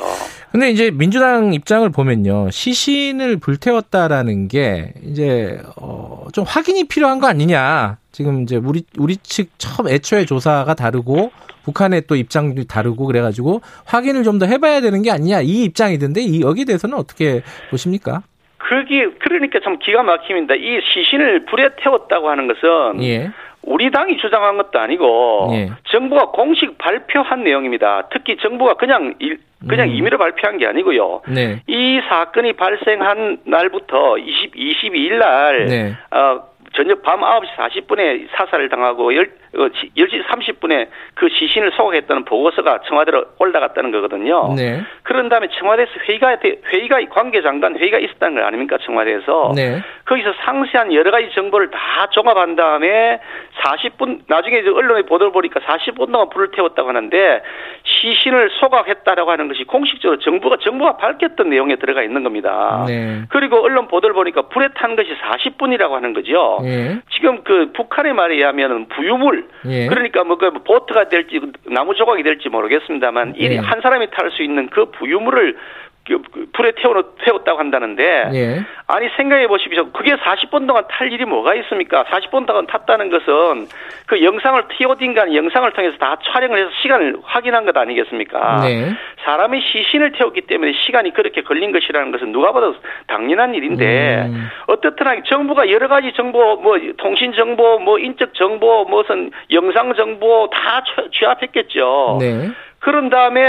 [SPEAKER 2] 근데 이제 민주당 입장을 보면요. 시신을 불태웠다라는 게 이제 어좀 확인이 필요한 거 아니냐. 지금 이제 우리 우리 측 처음 애초에 조사가 다르고 북한의 또 입장도 다르고 그래가지고 확인을 좀 더 해봐야 되는 게 아니냐 이 입장이던데 이 여기 에 대해서는 어떻게 보십니까?
[SPEAKER 6] 그게 그러니까 참 기가 막힙니다. 이 시신을 불에 태웠다고 하는 것은 예. 우리 당이 주장한 것도 아니고 예. 정부가 공식 발표한 내용입니다. 특히 정부가 그냥 일, 그냥 음. 임의로 발표한 게 아니고요. 네. 이 사건이 발생한 날부터 20, 22일 날 네. 어, 저녁 밤 9시 40분에 사살을 당하고 10, 10시 어, 30분에 그 시신을 소각했다는 보고서가 청와대로 올라갔다는 거거든요. 네. 그런 다음에 청와대에서 회의가, 회의가, 관계장관 회의가 있었다는 거 아닙니까, 청와대에서. 네. 거기서 상세한 여러 가지 정보를 다 종합한 다음에 40분, 나중에 이제 언론에 보도를 보니까 40분 동안 불을 태웠다고 하는데 시신을 소각했다라고 하는 것이 공식적으로 정부가, 정부가 밝혔던 내용에 들어가 있는 겁니다. 네. 그리고 언론 보도를 보니까 불에 탄 것이 40분이라고 하는 거죠. 네. 지금 그 북한의 말에 의하면 부유물, 예. 그러니까 뭐 그 보트가 될지 나무 조각이 될지 모르겠습니다만 예. 한 사람이 탈 수 있는 그 부유물을 불에 태워 태웠다고 한다는데 예. 아니 생각해 보십시오. 그게 40분 동안 탈 일이 뭐가 있습니까? 40분 동안 탔다는 것은 그 영상을 티오딘간 영상을 통해서 다 촬영을 해서 시간을 확인한 것 아니겠습니까? 네. 사람이 시신을 태웠기 때문에 시간이 그렇게 걸린 것이라는 것은 누가 봐도 당연한 일인데 음. 어떻든 정부가 여러 가지 정보 뭐 통신 정보 뭐 인적 정보 무슨 영상 정보 다 취 합했겠죠. 네. 그런 다음에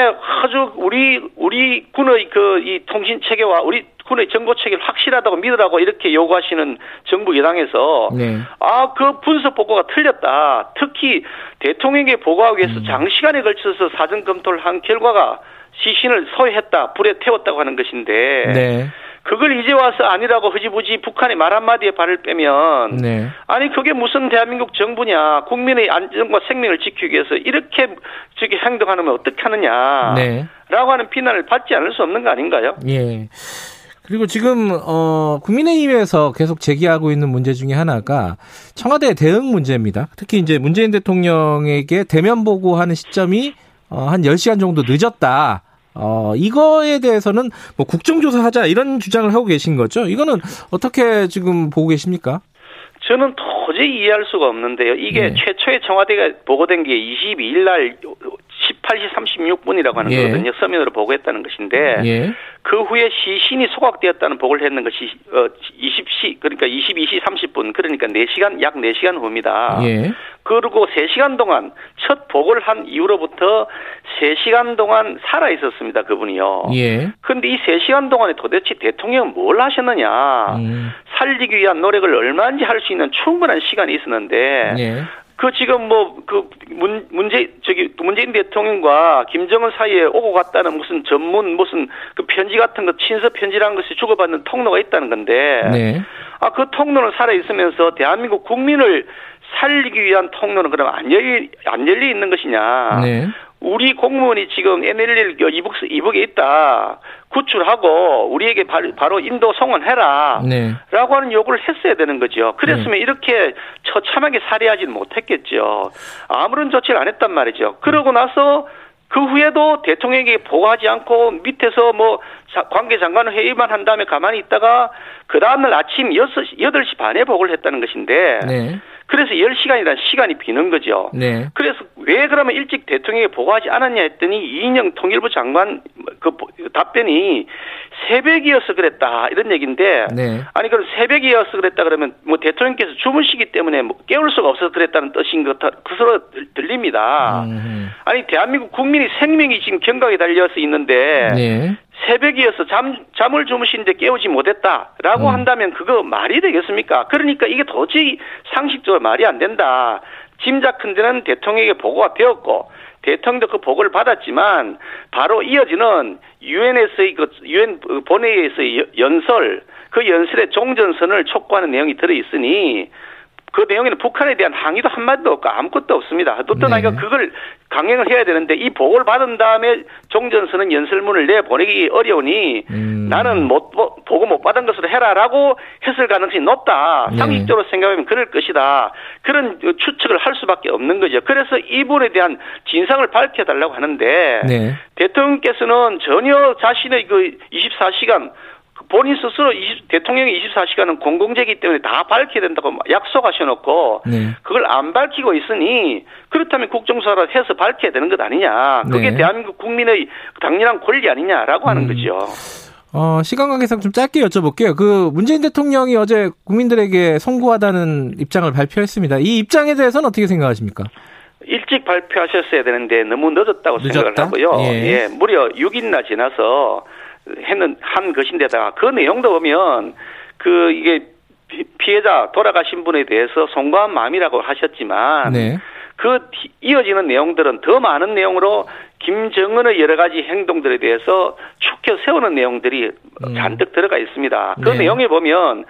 [SPEAKER 6] 아주 우리 우리 군의 그 이 통신 체계와 우리 군의 정보 체계를 확실하다고 믿으라고 이렇게 요구하시는 정부 여당에서 네. 아그 분석 보고가 틀렸다. 특히 대통령에게 보고하기 위해서 음. 장시간에 걸쳐서 사전 검토를 한 결과가 시신을 소유했다, 불에 태웠다고 하는 것인데 네. 그걸 이제 와서 아니라고 흐지부지 북한의 말 한마디에 발을 빼면 네. 아니 그게 무슨 대한민국 정부냐 국민의 안전과 생명을 지키기 위해서 이렇게 저기 행동하면 어떻게 하느냐 네. 라고 하는 비난을 받지 않을 수 없는 거 아닌가요?
[SPEAKER 2] 예. 그리고 지금 어 국민의힘에서 계속 제기하고 있는 문제 중에 하나가 청와대 대응 문제입니다. 특히 이제 문재인 대통령에게 대면 보고하는 시점이 어한 10시간 정도 늦었다. 어, 이거에 대해서는 뭐 국정조사 하자 이런 주장을 하고 계신 거죠. 이거는 어떻게 지금 보고 계십니까?
[SPEAKER 6] 저는 도저히 이해할 수가 없는데요. 이게 네. 최초의 청와대가 보고된 게 22일 날 18시 36분이라고 하는 예. 거거든요. 서면으로 보고했다는 것인데 예. 그 후에 시신이 소각되었다는 보고를 했는 것이 어 20시 그러니까 22시 30분 그러니까 4시간 약 4시간 후입니다. 예. 그리고 3시간 동안 첫 보고를 한 이후로부터 3시간 동안 살아 있었습니다. 그분이요. 예. 근데 이 3시간 동안에 도대체 대통령은 뭘 하셨느냐? 음. 살리기 위한 노력을 얼마인지 할 수 있는 충분한 시간이 있었는데 예. 그 지금 뭐그문 문제 저기 문재인 대통령과 김정은 사이에 오고 갔다는 무슨 전문 무슨 그 편지 같은 거 친서 편지라는 것이 주고받는 통로가 있다는 건데 네. 아그 통로는 살아 있으면서 대한민국 국민을 살리기 위한 통로는 그럼 안 열리 안 열려 있는 것이냐? 네. 우리 공무원이 지금 NLL 이북 이북에 있다. 구출하고 우리에게 바로 인도 송원해라. 네. 라고 하는 요구를 했어야 되는 거죠. 그랬으면 네. 이렇게 처참하게 살해하지는 못했겠죠. 아무런 조치를 안 했단 말이죠. 그러고 나서 그 후에도 대통령에게 보고하지 않고 밑에서 뭐 관계 장관 회의만 한 다음에 가만히 있다가 그 다음날 아침 6시, 8시 반에 보고를 했다는 것인데 네. 그래서 10시간이라는 시간이 비는 거죠. 네. 그래서 왜 그러면 일찍 대통령에게 보고하지 않았냐 했더니 이인영 통일부 장관 그 답변이 새벽이어서 그랬다 이런 얘기인데 네. 아니 그럼 새벽이어서 그랬다 그러면 뭐 대통령께서 주무시기 때문에 뭐 깨울 수가 없어서 그랬다는 뜻인 것 그스로 들립니다. 음. 아니 대한민국 국민이 생명이 지금 경각에 달려서 있는데 네. 새벽이어서 잠, 잠을 주무시는데 깨우지 못했다라고 음. 한다면 그거 말이 되겠습니까? 그러니까 이게 도저히 상식적으로 말이 안 된다. 짐작컨대는 대통령에게 보고가 되었고 대통령도 그 보고를 받았지만 바로 이어지는 유엔에서의 그 유엔 본회의에서의 연설 그 연설의 종전선을 촉구하는 내용이 들어 있으니 그 내용에는 북한에 대한 항의도 한마디도 없고 아무것도 없습니다. 또 떠나니까 네. 그걸 강행을 해야 되는데 이 보고를 받은 다음에 종전선은 연설문을 내보내기 어려우니 음. 나는 못 보고 못 받은 것으로 해라라고 했을 가능성이 높다. 네. 상식적으로 생각하면 그럴 것이다. 그런 추측을 할 수밖에 없는 거죠. 그래서 이분에 대한 진상을 밝혀달라고 하는데 네. 대통령께서는 전혀 자신의 그 24시간 본인 스스로 20, 대통령이 24시간은 공공재이기 때문에 다 밝혀야 된다고 약속하셔놓고 네. 그걸 안 밝히고 있으니 그렇다면 국정조사를 해서 밝혀야 되는 것 아니냐. 그게 네. 대한민국 국민의 당연한 권리 아니냐라고 하는 음. 거죠.
[SPEAKER 2] 어, 시간 관계상 좀 짧게 여쭤볼게요. 그 문재인 대통령이 어제 국민들에게 송구하다는 입장을 발표했습니다. 이 입장에 대해서는 어떻게 생각하십니까?
[SPEAKER 6] 일찍 발표하셨어야 되는데 너무 늦었다고 늦었다? 생각을 하고요. 예. 예, 무려 6일이나 지나서 했는 한 것인데다가 그 내용도 보면 그 이게 피해자 돌아가신 분에 대해서 송구한 마음이라고 하셨지만 네. 그 이어지는 내용들은 더 많은 내용으로 김정은의 여러 가지 행동들에 대해서 축혀 세우는 내용들이 음. 잔뜩 들어가 있습니다. 그 네. 내용에 보면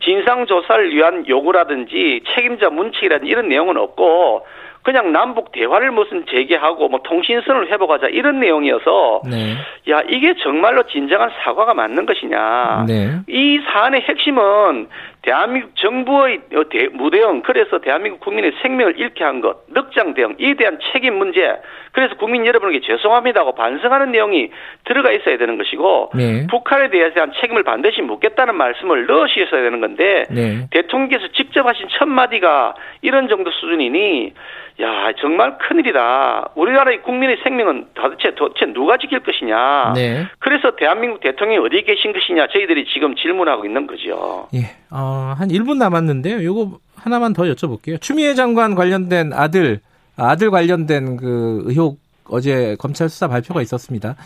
[SPEAKER 6] 진상조사를 위한 요구라든지 책임자 문책이라든지 이런 내용은 없고 그냥 남북 대화를 무슨 재개하고 뭐 통신선을 회복하자 이런 내용이어서 네. 야 이게 정말로 진정한 사과가 맞는 것이냐 네. 이 사안의 핵심은 대한민국 정부의 대, 무대응 그래서 대한민국 국민의 생명을 잃게 한 것 늑장 대응 이에 대한 책임 문제 그래서 국민 여러분에게 죄송합니다고 반성하는 내용이 들어가 있어야 되는 것이고 네. 북한에 대한 책임을 반드시 묻겠다는 말씀을 넣으셔야 되는 건데 네. 대통령께서 직접 하신 첫 마디가 이런 정도 수준이니 야 정말 큰일이다. 우리나라의 국민의 생명은 도대체 도대체 누가 지킬 것이냐. 네. 그래서 대한민국 대통령이 어디 계신 것이냐 저희들이 지금 질문하고 있는 거죠.
[SPEAKER 2] 예, 어, 한 1분 남았는데요. 요거 하나만 더 여쭤볼게요. 추미애 장관 관련된 아들 아들 관련된 그 의혹 어제 검찰 수사 발표가 있었습니다.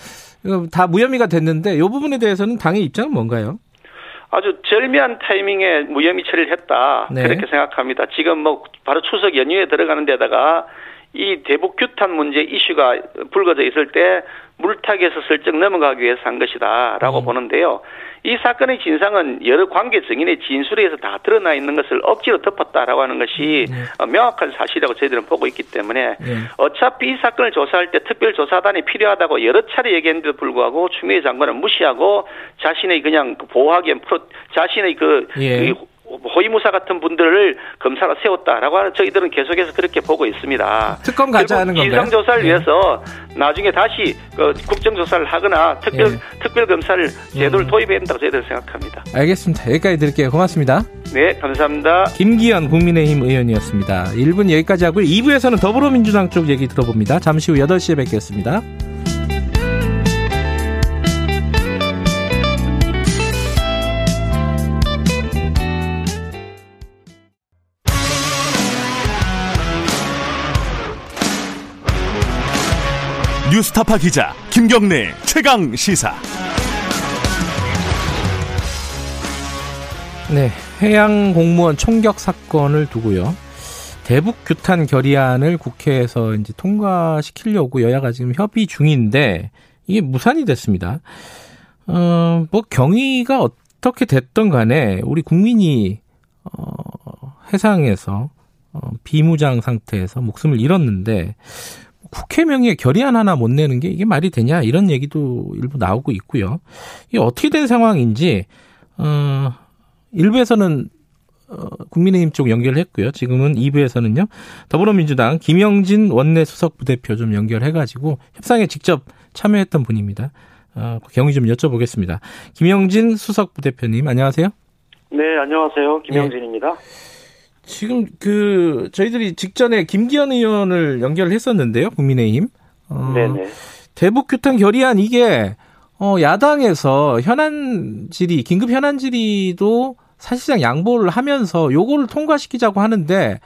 [SPEAKER 2] 다 무혐의가 됐는데 이 부분에 대해서는 당의 입장은 뭔가요?
[SPEAKER 6] 아주 절묘한 타이밍에 무혐의 처리를 했다. 네. 그렇게 생각합니다. 지금 뭐 바로 추석 연휴에 들어가는 데다가 이 대북 규탄 문제 이슈가 불거져 있을 때 물타기에서 슬쩍 넘어가기 위해서 한 것이다라고 음. 보는데요. 이 사건의 진상은 여러 관계 증인의 진술에서 다 드러나 있는 것을 억지로 덮었다라고 하는 것이 네. 명확한 사실이라고 저희들은 보고 있기 때문에 네. 어차피 이 사건을 조사할 때 특별조사단이 필요하다고 여러 차례 얘기했는데도 불구하고 추미애 장관은 무시하고 자신의 그냥 보호하기 위한 프로, 자신의 그, 예. 그 호위무사 같은 분들을 검사로 세웠다라고 하는 저희들은 계속해서 그렇게 보고 있습니다.
[SPEAKER 2] 특검 가자는 건가요?
[SPEAKER 6] 진상조사를 네. 위해서 나중에 다시 그 국정조사를 하거나 특별 네. 특별 검사를 제도를 음. 도입해야 된다고 저희들은 생각합니다.
[SPEAKER 2] 알겠습니다. 여기까지 드릴게요. 고맙습니다.
[SPEAKER 6] 네, 감사합니다.
[SPEAKER 2] 김기현 국민의힘 의원이었습니다. 1분 여기까지 하고요. 2부에서는 더불어민주당 쪽 얘기 들어봅니다. 잠시 후 8시에 뵙겠습니다.
[SPEAKER 7] 뉴스타파 기자 김경래 최강 시사.
[SPEAKER 2] 네, 해양 공무원 총격 사건을 두고요. 대북 규탄 결의안을 국회에서 이제 통과시키려고 여야가 지금 협의 중인데 이게 무산이 됐습니다. 어, 뭐 경위가 어떻게 됐던 간에 우리 국민이 어, 해상에서 어, 비무장 상태에서 목숨을 잃었는데 국회 명의의 결의안 하나 못 내는 게 이게 말이 되냐 이런 얘기도 일부 나오고 있고요. 이게 어떻게 된 상황인지 어 일부에서는 어, 국민의힘 쪽 연결을 했고요. 지금은 2부에서는요. 더불어민주당 김영진 원내 수석 부대표 좀 연결해가지고 협상에 직접 참여했던 분입니다. 어, 경위 좀 여쭤보겠습니다. 김영진 수석 부대표님 안녕하세요.
[SPEAKER 8] 네, 안녕하세요. 김영진입니다. 네.
[SPEAKER 2] 지금 그 저희들이 직전에 김기현 의원을 연결을 했었는데요, 국민의힘. 어, 네네. 대북 규탄 결의안 이게 어 야당에서 현안 질의, 긴급 현안 질의도 사실상 양보를 하면서 요거를 통과시키자고 하는데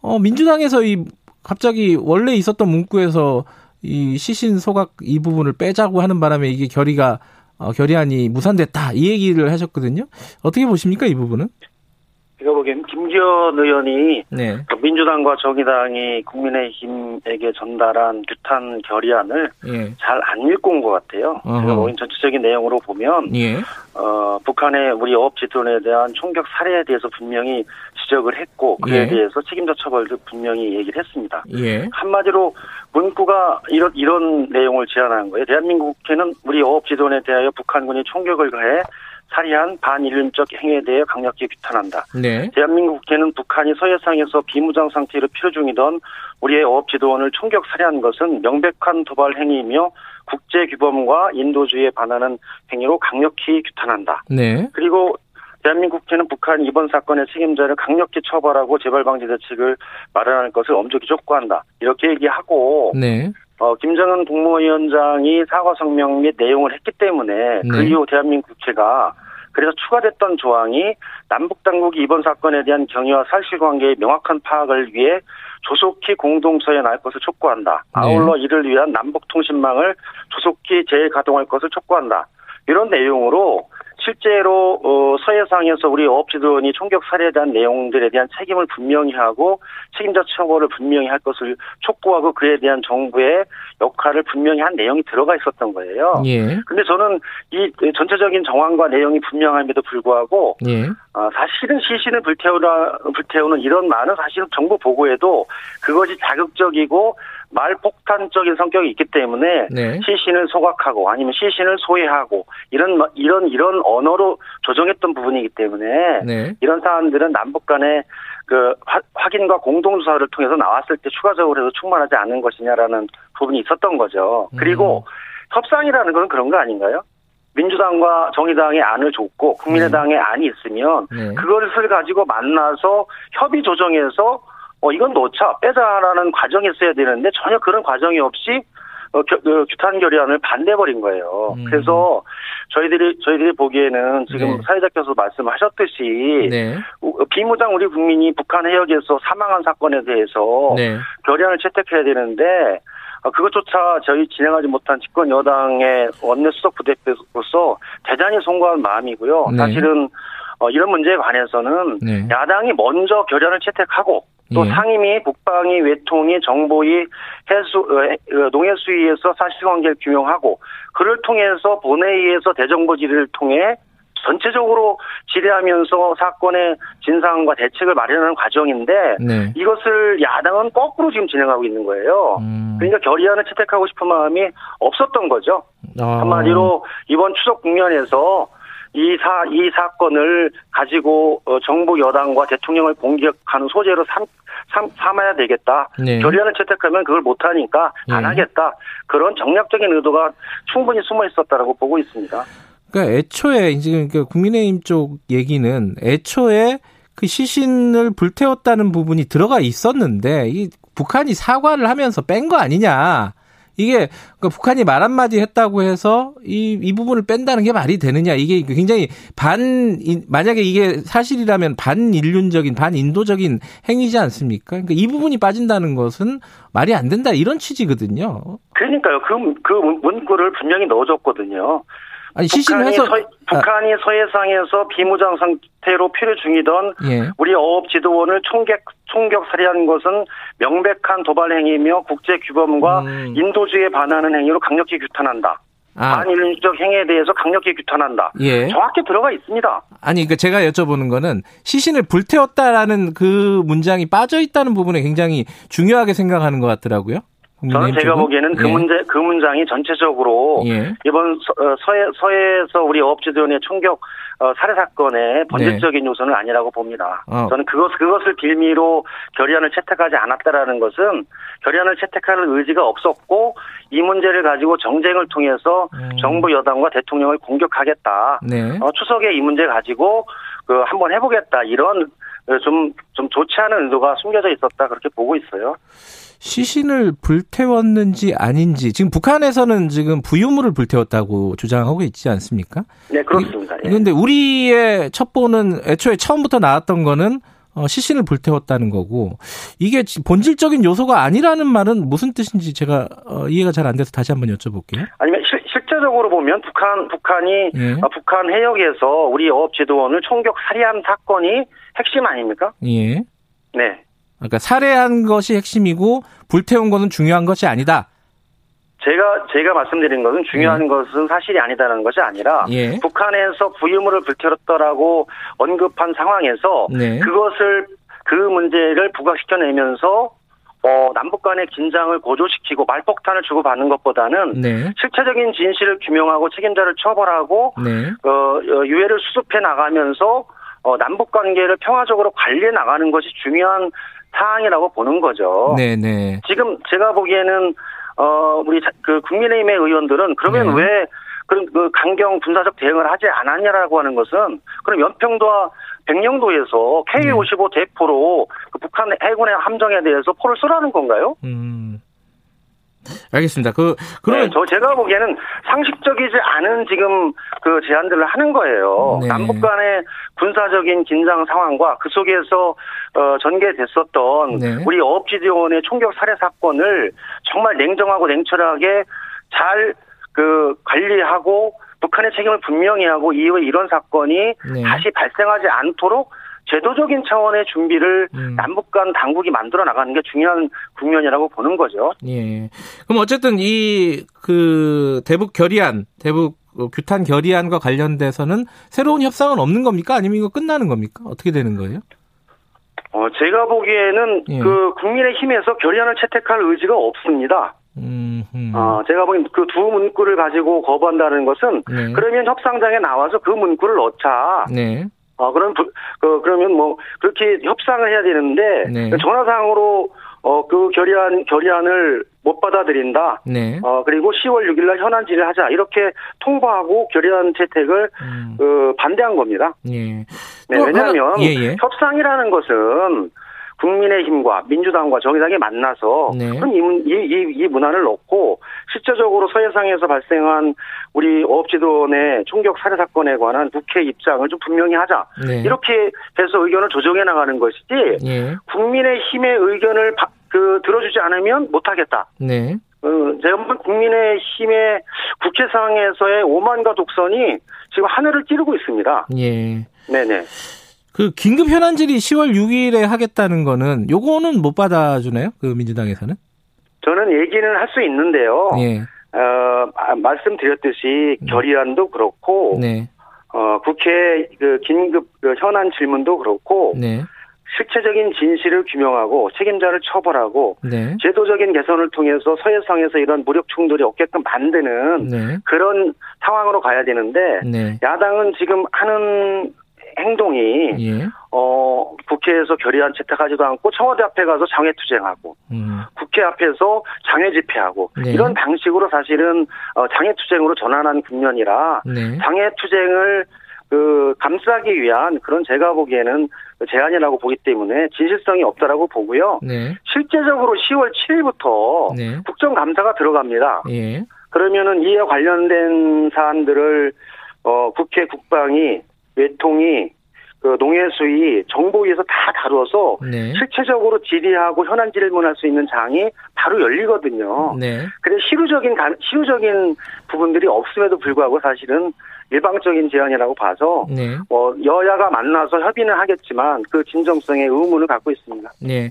[SPEAKER 2] 어 민주당에서 이 갑자기 원래 있었던 문구에서 이 시신 소각 이 부분을 빼자고 하는 바람에 이게 결의가 어, 결의안이 무산됐다 이 얘기를 하셨거든요. 어떻게 보십니까 이 부분은?
[SPEAKER 8] 제가 보기엔 김기현 의원이 네. 민주당과 정의당이 국민의힘에게 전달한 규탄 결의안을 예. 잘안 읽고 온 것 같아요. 어허. 제가 보기엔 전체적인 내용으로 보면 예. 어, 북한의 우리 어업 지도에 대한 총격 사례에 대해서 분명히 지적을 했고 그에 예. 대해서 책임자 처벌도 분명히 얘기를 했습니다. 예. 한마디로 문구가 이런 이런 내용을 제안한 거예요. 대한민국 국회는 우리 어업 지도에 대하여 북한군이 총격을 가해 살해한 반인륜적 행위에 대해 강력히 규탄한다. 네. 대한민국 국회는 북한이 서해상에서 비무장 상태로 필요 중이던 우리의 어업 지도원을 총격 살해한 것은 명백한 도발 행위이며 국제 규범과 인도주의에 반하는 행위로 강력히 규탄한다. 네. 그리고 대한민국 국회는 북한 이번 사건의 책임자를 강력히 처벌하고 재발 방지 대책을 마련할 것을 엄격히 촉구한다. 이렇게 얘기하고 네. 어, 김정은 국무위원장이 사과 성명 및 내용을 했기 때문에 그 네. 그 이후 대한민국 국회가 그래서 추가됐던 조항이 남북 당국이 이번 사건에 대한 경위와 사실관계의 명확한 파악을 위해 조속히 공동서에 날 것을 촉구한다. 네. 아울러 네. 이를 위한 남북 통신망을 조속히 재가동할 것을 촉구한다. 이런 내용으로 실제로 어, 서해상에서 우리 어업지도원이 총격 살해에 대한 내용들에 대한 책임을 분명히 하고 책임자 처벌을 분명히 할 것을 촉구하고 그에 대한 정부의 역할을 분명히 한 내용이 들어가 있었던 거예요. 예. 근데 저는 이 전체적인 정황과 내용이 분명함에도 불구하고 예. 어, 사실은 시신을 불태우라 불태우는 이런 많은 사실은 정부 보고에도 그것이 자극적이고 말폭탄적인 성격이 있기 때문에 네. 시신을 소각하고 아니면 시신을 소외하고 이런 이런 이런 언어로 조정했던 부분이기 때문에 네. 이런 사안들은 남북 간의 그 확인과 공동 조사를 통해서 나왔을 때 추가적으로 해도 충분하지 않은 것이냐라는 부분이 있었던 거죠. 그리고 음. 협상이라는 건 그런 거 아닌가요? 민주당과 정의당의 안을 줬고 국민의당의 네. 안이 있으면 네. 그것을 가지고 만나서 협의 조정해서 어, 이건 놓자, 빼자라는 과정이 있어야 되는데 전혀 그런 과정이 없이 어, 겨, 그, 규탄 결의안을 반대버린 거예요. 음. 그래서 저희들이 저희들이 보기에는 지금 네. 사회자께서 말씀하셨듯이 네. 비무장 우리 국민이 북한 해역에서 사망한 사건에 대해서 네. 결의안을 채택해야 되는데 어, 그것조차 저희 진행하지 못한 집권 여당의 원내 수석 부대표로서 대단히 송구한 마음이고요. 네. 사실은 어, 이런 문제에 관해서는 네. 야당이 먼저 결의안을 채택하고 또 예. 상임위, 국방위, 외통위, 정보위, 해수, 어, 어, 농해수위에서 사실관계를 규명하고 그를 통해서 본회의에서 대정부 질의를 통해 전체적으로 질의하면서 사건의 진상과 대책을 마련하는 과정인데 네. 이것을 야당은 거꾸로 지금 진행하고 있는 거예요. 음. 그러니까 결의안을 채택하고 싶은 마음이 없었던 거죠. 아. 한마디로 이번 추석 국면에서 이 사, 이 사건을 가지고 어, 정부 여당과 대통령을 공격하는 소재로 삼, 삼, 삼아야 되겠다. 네. 결의안을 채택하면 그걸 못하니까 안 네. 하겠다. 그런 정략적인 의도가 충분히 숨어 있었다라고 보고 있습니다.
[SPEAKER 2] 그러니까 애초에 이제 그 국민의힘 쪽 얘기는 애초에 그 시신을 불태웠다는 부분이 들어가 있었는데 이 북한이 사과를 하면서 뺀 거 아니냐. 이게 그러니까 북한이 말 한마디 했다고 해서 이, 이 부분을 뺀다는 게 말이 되느냐. 이게 굉장히 반, 만약에 이게 사실이라면 반인륜적인, 반인도적인 행위지 않습니까? 그러니까 이 부분이 빠진다는 것은 말이 안 된다. 이런 취지거든요.
[SPEAKER 8] 그러니까요. 그, 그 문구를 분명히 넣어줬거든요.
[SPEAKER 2] 아니 시신을 해서
[SPEAKER 8] 서, 북한이 아. 서해상에서 비무장 상태로 필요 중이던 예. 우리 어업 지도원을 총격 총격 살해한 것은 명백한 도발 행위이며 국제 규범과 음. 인도주의에 반하는 행위로 강력히 규탄한다. 아. 반인륜적 행위에 대해서 강력히 규탄한다. 예. 정확히 들어가 있습니다.
[SPEAKER 2] 아니, 그 제가 여쭤보는 거는 시신을 불태웠다라는 그 문장이 빠져 있다는 부분에 굉장히 중요하게 생각하는 것 같더라고요.
[SPEAKER 8] 저는 제가 보기에는 그 예. 문제 그 문장이 전체적으로 예. 이번 서, 어, 서해 서해에서 우리 어업지도원의 총격 어, 살해 사건의 본질적인 네. 요소는 아니라고 봅니다. 어. 저는 그것 그것을 빌미로 결의안을 채택하지 않았다라는 것은 결의안을 채택할 의지가 없었고 이 문제를 가지고 정쟁을 통해서 음. 정부 여당과 대통령을 공격하겠다. 네. 어, 추석에 이 문제 가지고 그 한번 해보겠다 이런 좀좀 좀 좋지 않은 의도가 숨겨져 있었다 그렇게 보고 있어요.
[SPEAKER 2] 시신을 불태웠는지 아닌지 지금 북한에서는 지금 부유물을 불태웠다고 주장하고 있지 않습니까?
[SPEAKER 8] 네, 그렇습니다.
[SPEAKER 2] 그런데 예. 우리의 첩보는 애초에 처음부터 나왔던 거는 어, 시신을 불태웠다는 거고 이게 본질적인 요소가 아니라는 말은 무슨 뜻인지 제가 어, 이해가 잘 안 돼서 다시 한번 여쭤볼게요.
[SPEAKER 8] 아니면 실, 실제적으로 보면 북한 북한이 예. 어, 북한 해역에서 우리 어업 지도원을 총격 살해한 사건이 핵심 아닙니까?
[SPEAKER 2] 예.
[SPEAKER 8] 네.
[SPEAKER 2] 그러니까 살해한 것이 핵심이고 불태운 것은 중요한 것이 아니다.
[SPEAKER 8] 제가 제가 말씀드린 것은 중요한 예. 것은 사실이 아니다는 것이 아니라 예. 북한에서 부유물을 불태웠더라고 언급한 상황에서 네. 그것을 그 문제를 부각시켜내면서 어, 남북 간의 긴장을 고조시키고 말폭탄을 주고받는 것보다는 네. 실체적인 진실을 규명하고 책임자를 처벌하고 네. 어, 어 유해를 수습해 나가면서 어, 남북 관계를 평화적으로 관리해 나가는 것이 중요한 사항이라고 보는 거죠.
[SPEAKER 2] 네네. 네.
[SPEAKER 8] 지금 제가 보기에는 어 우리 그 국민의힘의 의원들은 그러면 네. 왜 그런 그 강경 군사적 대응을 하지 않았냐라고 하는 것은 그럼 연평도와 백령도에서 K-55 대포로 그 북한 해군의 함정에 대해서 포를 쏘라는 건가요?
[SPEAKER 2] 음. 알겠습니다. 그 그러면
[SPEAKER 8] 네, 저 제가 보기에는 상식적이지 않은 지금 그 제안들을 하는 거예요. 네. 남북 간의 군사적인 긴장 상황과 그 속에서 어, 전개됐었던 네. 우리 어업지대원의 총격 살해 사건을 정말 냉정하고 냉철하게 잘 그 관리하고 북한의 책임을 분명히 하고 이후에 이런 사건이 네. 다시 발생하지 않도록 제도적인 차원의 준비를 음. 남북 간 당국이 만들어 나가는 게 중요한 국면이라고 보는 거죠.
[SPEAKER 2] 예. 그럼 어쨌든 이 그 대북 결의안, 대북 규탄 결의안과 관련돼서는 새로운 협상은 없는 겁니까? 아니면 이거 끝나는 겁니까? 어떻게 되는 거예요?
[SPEAKER 8] 어, 제가 보기에는 예. 그 국민의 힘에서 결의안을 채택할 의지가 없습니다.
[SPEAKER 2] 음, 음.
[SPEAKER 8] 어, 제가 보기엔 그 두 문구를 가지고 거부한다는 것은 네. 그러면 협상장에 나와서 그 문구를 넣자.
[SPEAKER 2] 네.
[SPEAKER 8] 어, 그럼, 그, 그러면 뭐, 그렇게 협상을 해야 되는데, 네. 전화상으로, 어, 그 결의안, 결의안을 못 받아들인다.
[SPEAKER 2] 네.
[SPEAKER 8] 어, 그리고 10월 6일 날 현안 질의하자. 이렇게 통보하고 결의안 채택을, 음. 그, 반대한 겁니다.
[SPEAKER 2] 예.
[SPEAKER 8] 네, 왜냐하면, 예, 예. 협상이라는 것은, 국민의힘과 민주당과 정의당이 만나서 네. 그럼 이, 이, 이, 문안을 넣고 실제적으로 서해상에서 발생한 우리 어업지도원의 총격 살해 사건에 관한 국회 입장을 좀 분명히 하자. 네. 이렇게 해서 의견을 조정해 나가는 것이지 네. 국민의힘의 의견을 바, 그 들어주지 않으면 못하겠다.
[SPEAKER 2] 네.
[SPEAKER 8] 어, 제가 보면 국민의힘의 국회 상에서의 오만과 독선이 지금 하늘을 찌르고 있습니다.
[SPEAKER 2] 예.
[SPEAKER 8] 네네.
[SPEAKER 2] 그 긴급 현안 질의 10월 6일에 하겠다는 거는 요거는 못 받아주나요? 그 민주당에서는?
[SPEAKER 8] 저는 얘기는 할 수 있는데요.
[SPEAKER 2] 예.
[SPEAKER 8] 어, 말씀드렸듯이 네. 결의안도 그렇고
[SPEAKER 2] 네.
[SPEAKER 8] 어, 국회 그 긴급 그 현안 질문도 그렇고
[SPEAKER 2] 네.
[SPEAKER 8] 실체적인 진실을 규명하고 책임자를 처벌하고
[SPEAKER 2] 네.
[SPEAKER 8] 제도적인 개선을 통해서 서해상에서 이런 무력 충돌이 없게끔 만드는
[SPEAKER 2] 네.
[SPEAKER 8] 그런 상황으로 가야 되는데
[SPEAKER 2] 네.
[SPEAKER 8] 야당은 지금 하는 행동이
[SPEAKER 2] 예.
[SPEAKER 8] 어 국회에서 결의안 채택하지도 않고 청와대 앞에 가서 장외 투쟁하고
[SPEAKER 2] 음.
[SPEAKER 8] 국회 앞에서 장외 집회하고
[SPEAKER 2] 네.
[SPEAKER 8] 이런 방식으로 사실은 어 장외 투쟁으로 전환한 국면이라
[SPEAKER 2] 네.
[SPEAKER 8] 장외 투쟁을 그 감싸기 위한 그런 제가 보기에는 제안이라고 보기 때문에 진실성이 없다라고 보고요.
[SPEAKER 2] 네.
[SPEAKER 8] 실제적으로 10월 7일부터
[SPEAKER 2] 네.
[SPEAKER 8] 국정감사가 들어갑니다.
[SPEAKER 2] 예.
[SPEAKER 8] 그러면은 이에 관련된 사안들을 어 국회 국방이 외통이 그 농해수위 정보위에서 다 다루어서
[SPEAKER 2] 네.
[SPEAKER 8] 실체적으로 질의하고 현안 질문할 수 있는 장이 바로 열리거든요.
[SPEAKER 2] 네.
[SPEAKER 8] 그래 실효적인 실효적인 부분들이 없음에도 불구하고 사실은 일방적인 제안이라고 봐서
[SPEAKER 2] 네.
[SPEAKER 8] 어, 여야가 만나서 협의는 하겠지만 그 진정성에 의문을 갖고 있습니다.
[SPEAKER 2] 네.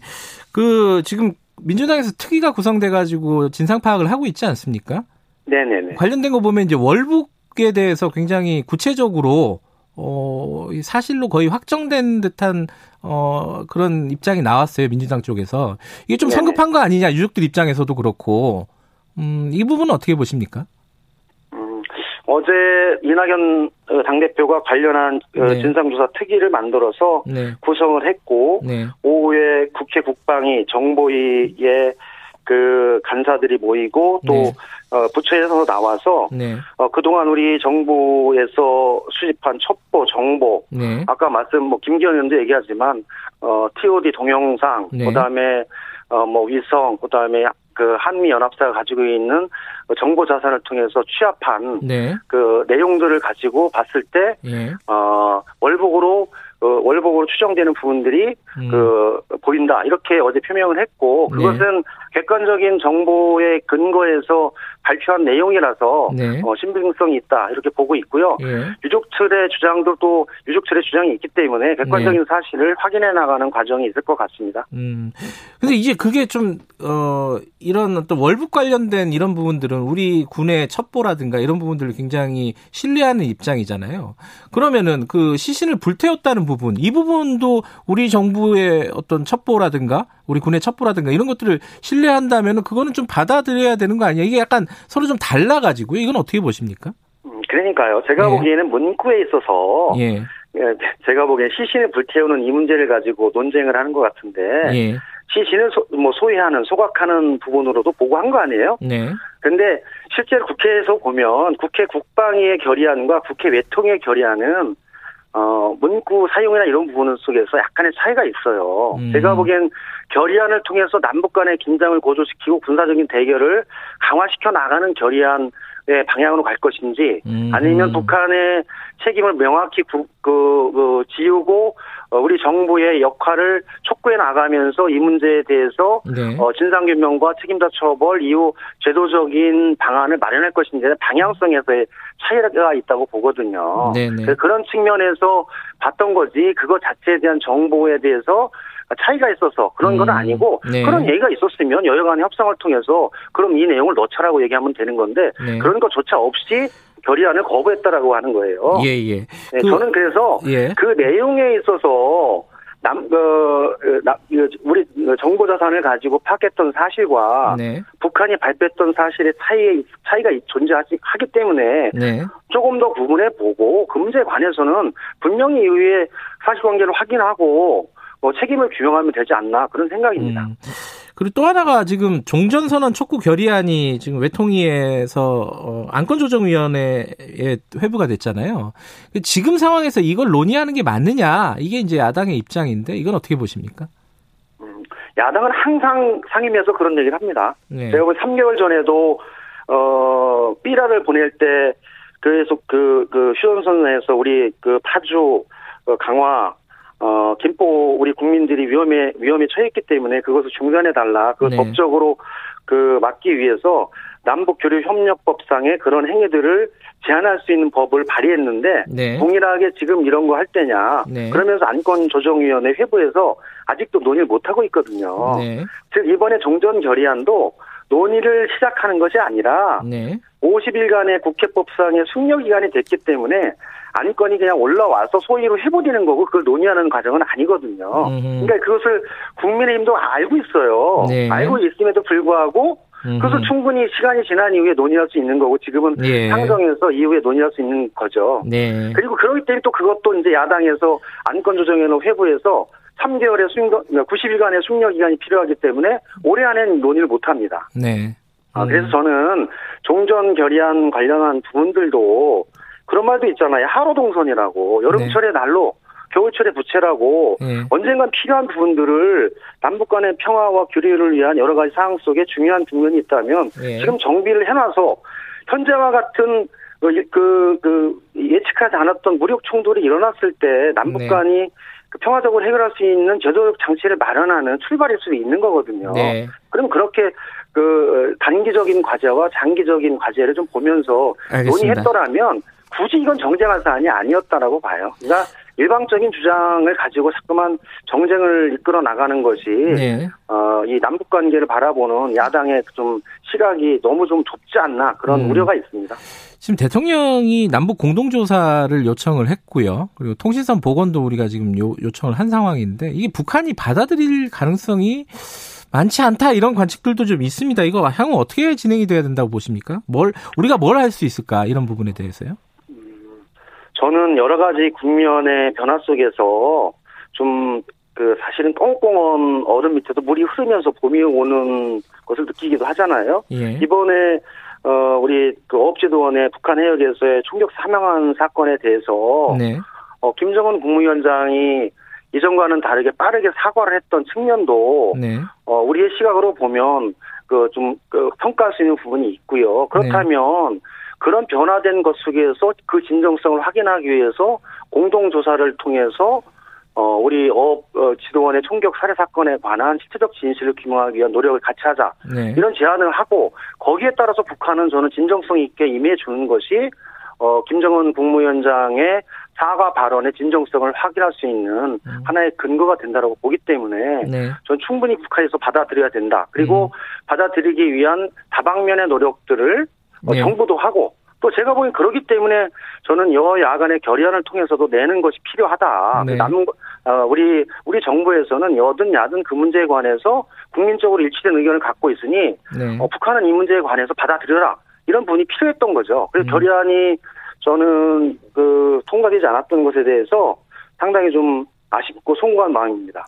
[SPEAKER 2] 그 지금 민주당에서 특위가 구성돼 가지고 진상 파악을 하고 있지 않습니까?
[SPEAKER 8] 네네네.
[SPEAKER 2] 관련된 거 보면 이제 월북에 대해서 굉장히 구체적으로 어, 사실로 거의 확정된 듯한 어, 그런 입장이 나왔어요. 민주당 쪽에서. 이게 좀. 성급한 거 아니냐. 유족들 입장에서도 그렇고. 음, 이 부분은 어떻게 보십니까?
[SPEAKER 8] 음, 어제 이낙연 어, 당대표가 관련한 어, 네. 진상조사 특위를 만들어서
[SPEAKER 2] 네.
[SPEAKER 8] 구성을 했고
[SPEAKER 2] 네.
[SPEAKER 8] 오후에 국회 국방위 정보위에 그 간사들이 모이고 또 네. 어, 부처에서 나와서
[SPEAKER 2] 네.
[SPEAKER 8] 어, 그동안 우리 정부에서 수집한 첩보 정보
[SPEAKER 2] 네.
[SPEAKER 8] 아까 말씀 뭐 김기현 의원도 얘기하지만 어, TOD 동영상
[SPEAKER 2] 네.
[SPEAKER 8] 그다음에 어, 뭐 위성 그다음에 그 한미 연합사가 가지고 있는 정보 자산을 통해서 취합한
[SPEAKER 2] 네.
[SPEAKER 8] 그 내용들을 가지고 봤을 때
[SPEAKER 2] 예.
[SPEAKER 8] 어, 월북으로 어, 월북으로 추정되는 부분들이 음. 그 보인다 이렇게 어제 표명을 했고 그것은 네. 객관적인 정보의 근거에서 발표한 내용이라서 네. 어, 신빙성이 있다 이렇게 보고 있고요. 네. 유족 측의 주장도 또 유족 측의 주장이 있기 때문에 객관적인 네. 사실을 확인해 나가는 과정이 있을 것 같습니다. 음.
[SPEAKER 2] 근데 이제 그게 좀 어, 이런 어떤 월북 관련된 이런 부분들은 우리 군의 첩보라든가 이런 부분들을 굉장히 신뢰하는 입장이잖아요. 그러면은 그 시신을 불태웠다는 부분 이 부분도 우리 정부 의 어떤 첩보라든가 우리 군의 첩보라든가 이런 것들을 신뢰한다면 그거는 좀 받아들여야 되는 거 아니야? 이게 약간 서로 좀 달라가지고 이건 어떻게 보십니까?
[SPEAKER 8] 음, 그러니까요. 제가 예. 보기에는 문구에 있어서 예. 예. 제가 보기엔 시신을 불태우는 이 문제를 가지고 논쟁을 하는 것 같은데 예. 시신을 소, 뭐 소유하는 소각하는 부분으로도 보고한 거 아니에요? 네. 근데 실제로 국회에서 보면 국회 국방위의 결의안과 국회 외통의 결의안은 어, 문구 사용이나 이런 부분 속에서 약간의 차이가 있어요. 음. 제가 보기엔 결의안을 통해서 남북 간의 긴장을 고조시키고 군사적인 대결을 강화시켜 나가는 결의안 의 방향으로 갈 것인지 음. 아니면 북한의 책임을 명확히 구, 그, 그 지우고 어, 우리 정부의 역할을 촉구해 나가면서 이 문제에 대해서 네. 어, 진상규명과 책임자 처벌 이후 제도적인 방안을 마련할 것인지 방향성에서의 차이가 있다고 보거든요. 네, 네. 그런 측면에서 봤던 거지 그거 자체에 대한 정보에 대해서 차이가 있어서 그런 건 음, 아니고 네. 그런 얘기가 있었으면 여야 간의 협상을 통해서 그럼 이 내용을 넣자라고 얘기하면 되는 건데 네. 그런 것조차 없이 결의안을 거부했다라고 하는 거예요. 예, 예. 네, 그, 저는 그래서 예. 그 내용에 있어서 남, 어, 나, 우리 정보 자산을 가지고 파악했던 사실과 네. 북한이 발표했던 사실의 차이, 차이가 존재하기 때문에 네. 조금 더 구분해 보고 그 문제에 관해서는 분명히 이후에 사실관계를 확인하고 뭐 책임을 규명하면 되지 않나 그런 생각입니다. 음.
[SPEAKER 2] 그리고 또 하나가 지금 종전선언 촉구 결의안이 지금 외통위에서 어, 안건조정위원회에 회부가 됐잖아요. 지금 상황에서 이걸 논의하는 게 맞느냐 이게 이제 야당의 입장인데 이건 어떻게 보십니까?
[SPEAKER 8] 음, 야당은 항상 상임위에서 그런 얘기를 합니다. 네. 제가 보 3개월 전에도 어 삐라를 보낼 때 그래서 그, 그, 휴전선에서 우리 그 파주, 어, 강화, 어, 김포 우리 국민들이 위험에, 위험에 처했기 때문에 그것을 중단해 달라. 그 네. 법적으로 그 막기 위해서 남북 교류 협력법상의 그런 행위들을 제한할 수 있는 법을 발의했는데 네. 동일하게 지금 이런 거 할 때냐 네. 그러면서 안건조정위원회 회부에서 아직도 논의를 못 하고 있거든요. 네. 즉 이번에 종전 결의안도 논의를 시작하는 것이 아니라 네. 50일간의 국회법상의 숙려 기간이 됐기 때문에 안건이 그냥 올라와서 소위로 해버리는 거고 그걸 논의하는 과정은 아니거든요. 음흠. 그러니까 그것을 국민의힘도 알고 있어요. 네. 알고 있음에도 불구하고 그래서 충분히 시간이 지난 이후에 논의할 수 있는 거고 지금은 예. 상정해서 이후에 논의할 수 있는 거죠. 네. 그리고 그러기 때문에 또 그것도 이제 야당에서 안건 조정위원 회부해서 3개월의 숙려, 90일간의 숙려 기간이 필요하기 때문에 올해 안에는 논의를 못 합니다. 네. 아, 음. 아, 그래서 저는 종전 결의안 관련한 부분들도 그런 말도 있잖아요. 하루 동선이라고 여름철에 네. 난로, 겨울철에 부채라고 네. 언젠간 필요한 부분들을 남북 간의 평화와 교류를 위한 여러 가지 사항 속에 중요한 부분이 있다면 네. 지금 정비를 해놔서 현재와 같은 그, 그, 그, 예측하지 않았던 무력 충돌이 일어났을 때 남북 네. 간이 그 평화적으로 해결할 수 있는 제도적 장치를 마련하는 출발일 수도 있는 거거든요. 네. 그럼 그렇게 그 단기적인 과제와 장기적인 과제를 좀 보면서 알겠습니다. 논의했더라면 굳이 이건 정쟁한 사안이 아니었다라고 봐요. 그러니까 일방적인 주장을 가지고 자꾸만 정쟁을 이끌어 나가는 것이 네. 어, 이 남북 관계를 바라보는 야당의 좀 시각이 너무 좀 좁지 않나 그런 음. 우려가 있습니다.
[SPEAKER 2] 지금 대통령이 남북 공동조사를 요청을 했고요. 그리고 통신선 복원도 우리가 지금 요, 요청을 한 상황인데 이게 북한이 받아들일 가능성이 많지 않다 이런 관측들도 좀 있습니다. 이거 향후 어떻게 진행이 돼야 된다고 보십니까? 뭘 우리가 뭘 할 수 있을까 이런 부분에 대해서요?
[SPEAKER 8] 저는 여러 가지 국면의 변화 속에서 좀 그 사실은 꽁꽁한 얼음 밑에서 물이 흐르면서 봄이 오는 것을 느끼기도 하잖아요. 예. 이번에 어 우리 그 어업지도원의 북한 해역에서의 총격 사망한 사건에 대해서 네. 어 김정은 국무위원장이 이전과는 다르게 빠르게 사과를 했던 측면도 네. 어 우리의 시각으로 보면 그 좀그 평가할 수 있는 부분이 있고요. 그렇다면 네. 그런 변화된 것 속에서 그 진정성을 확인하기 위해서 공동조사를 통해서 어, 우리 업 어, 지도원의 총격 살해 사건에 관한 실체적 진실을 규명하기 위한 노력을 같이 하자. 네. 이런 제안을 하고 거기에 따라서 북한은 저는 진정성 있게 임해 주는 것이 어, 김정은 국무위원장의 사과 발언의 진정성을 확인할 수 있는 음. 하나의 근거가 된다고 보기 때문에 네. 저는 충분히 북한에서 받아들여야 된다. 그리고 음. 받아들이기 위한 다방면의 노력들을 어, 네. 정부도 하고 또 제가 보기엔 그러기 때문에 저는 여야 간의 결의안을 통해서도 내는 것이 필요하다. 네. 남은 어, 우리 우리 정부에서는 여든 야든 그 문제에 관해서 국민적으로 일치된 의견을 갖고 있으니 네. 어, 북한은 이 문제에 관해서 받아들여라 이런 부분이 필요했던 거죠. 그래서 음. 결의안이 저는 그 통과되지 않았던 것에 대해서 상당히 좀 아쉽고 송구한 마음입니다.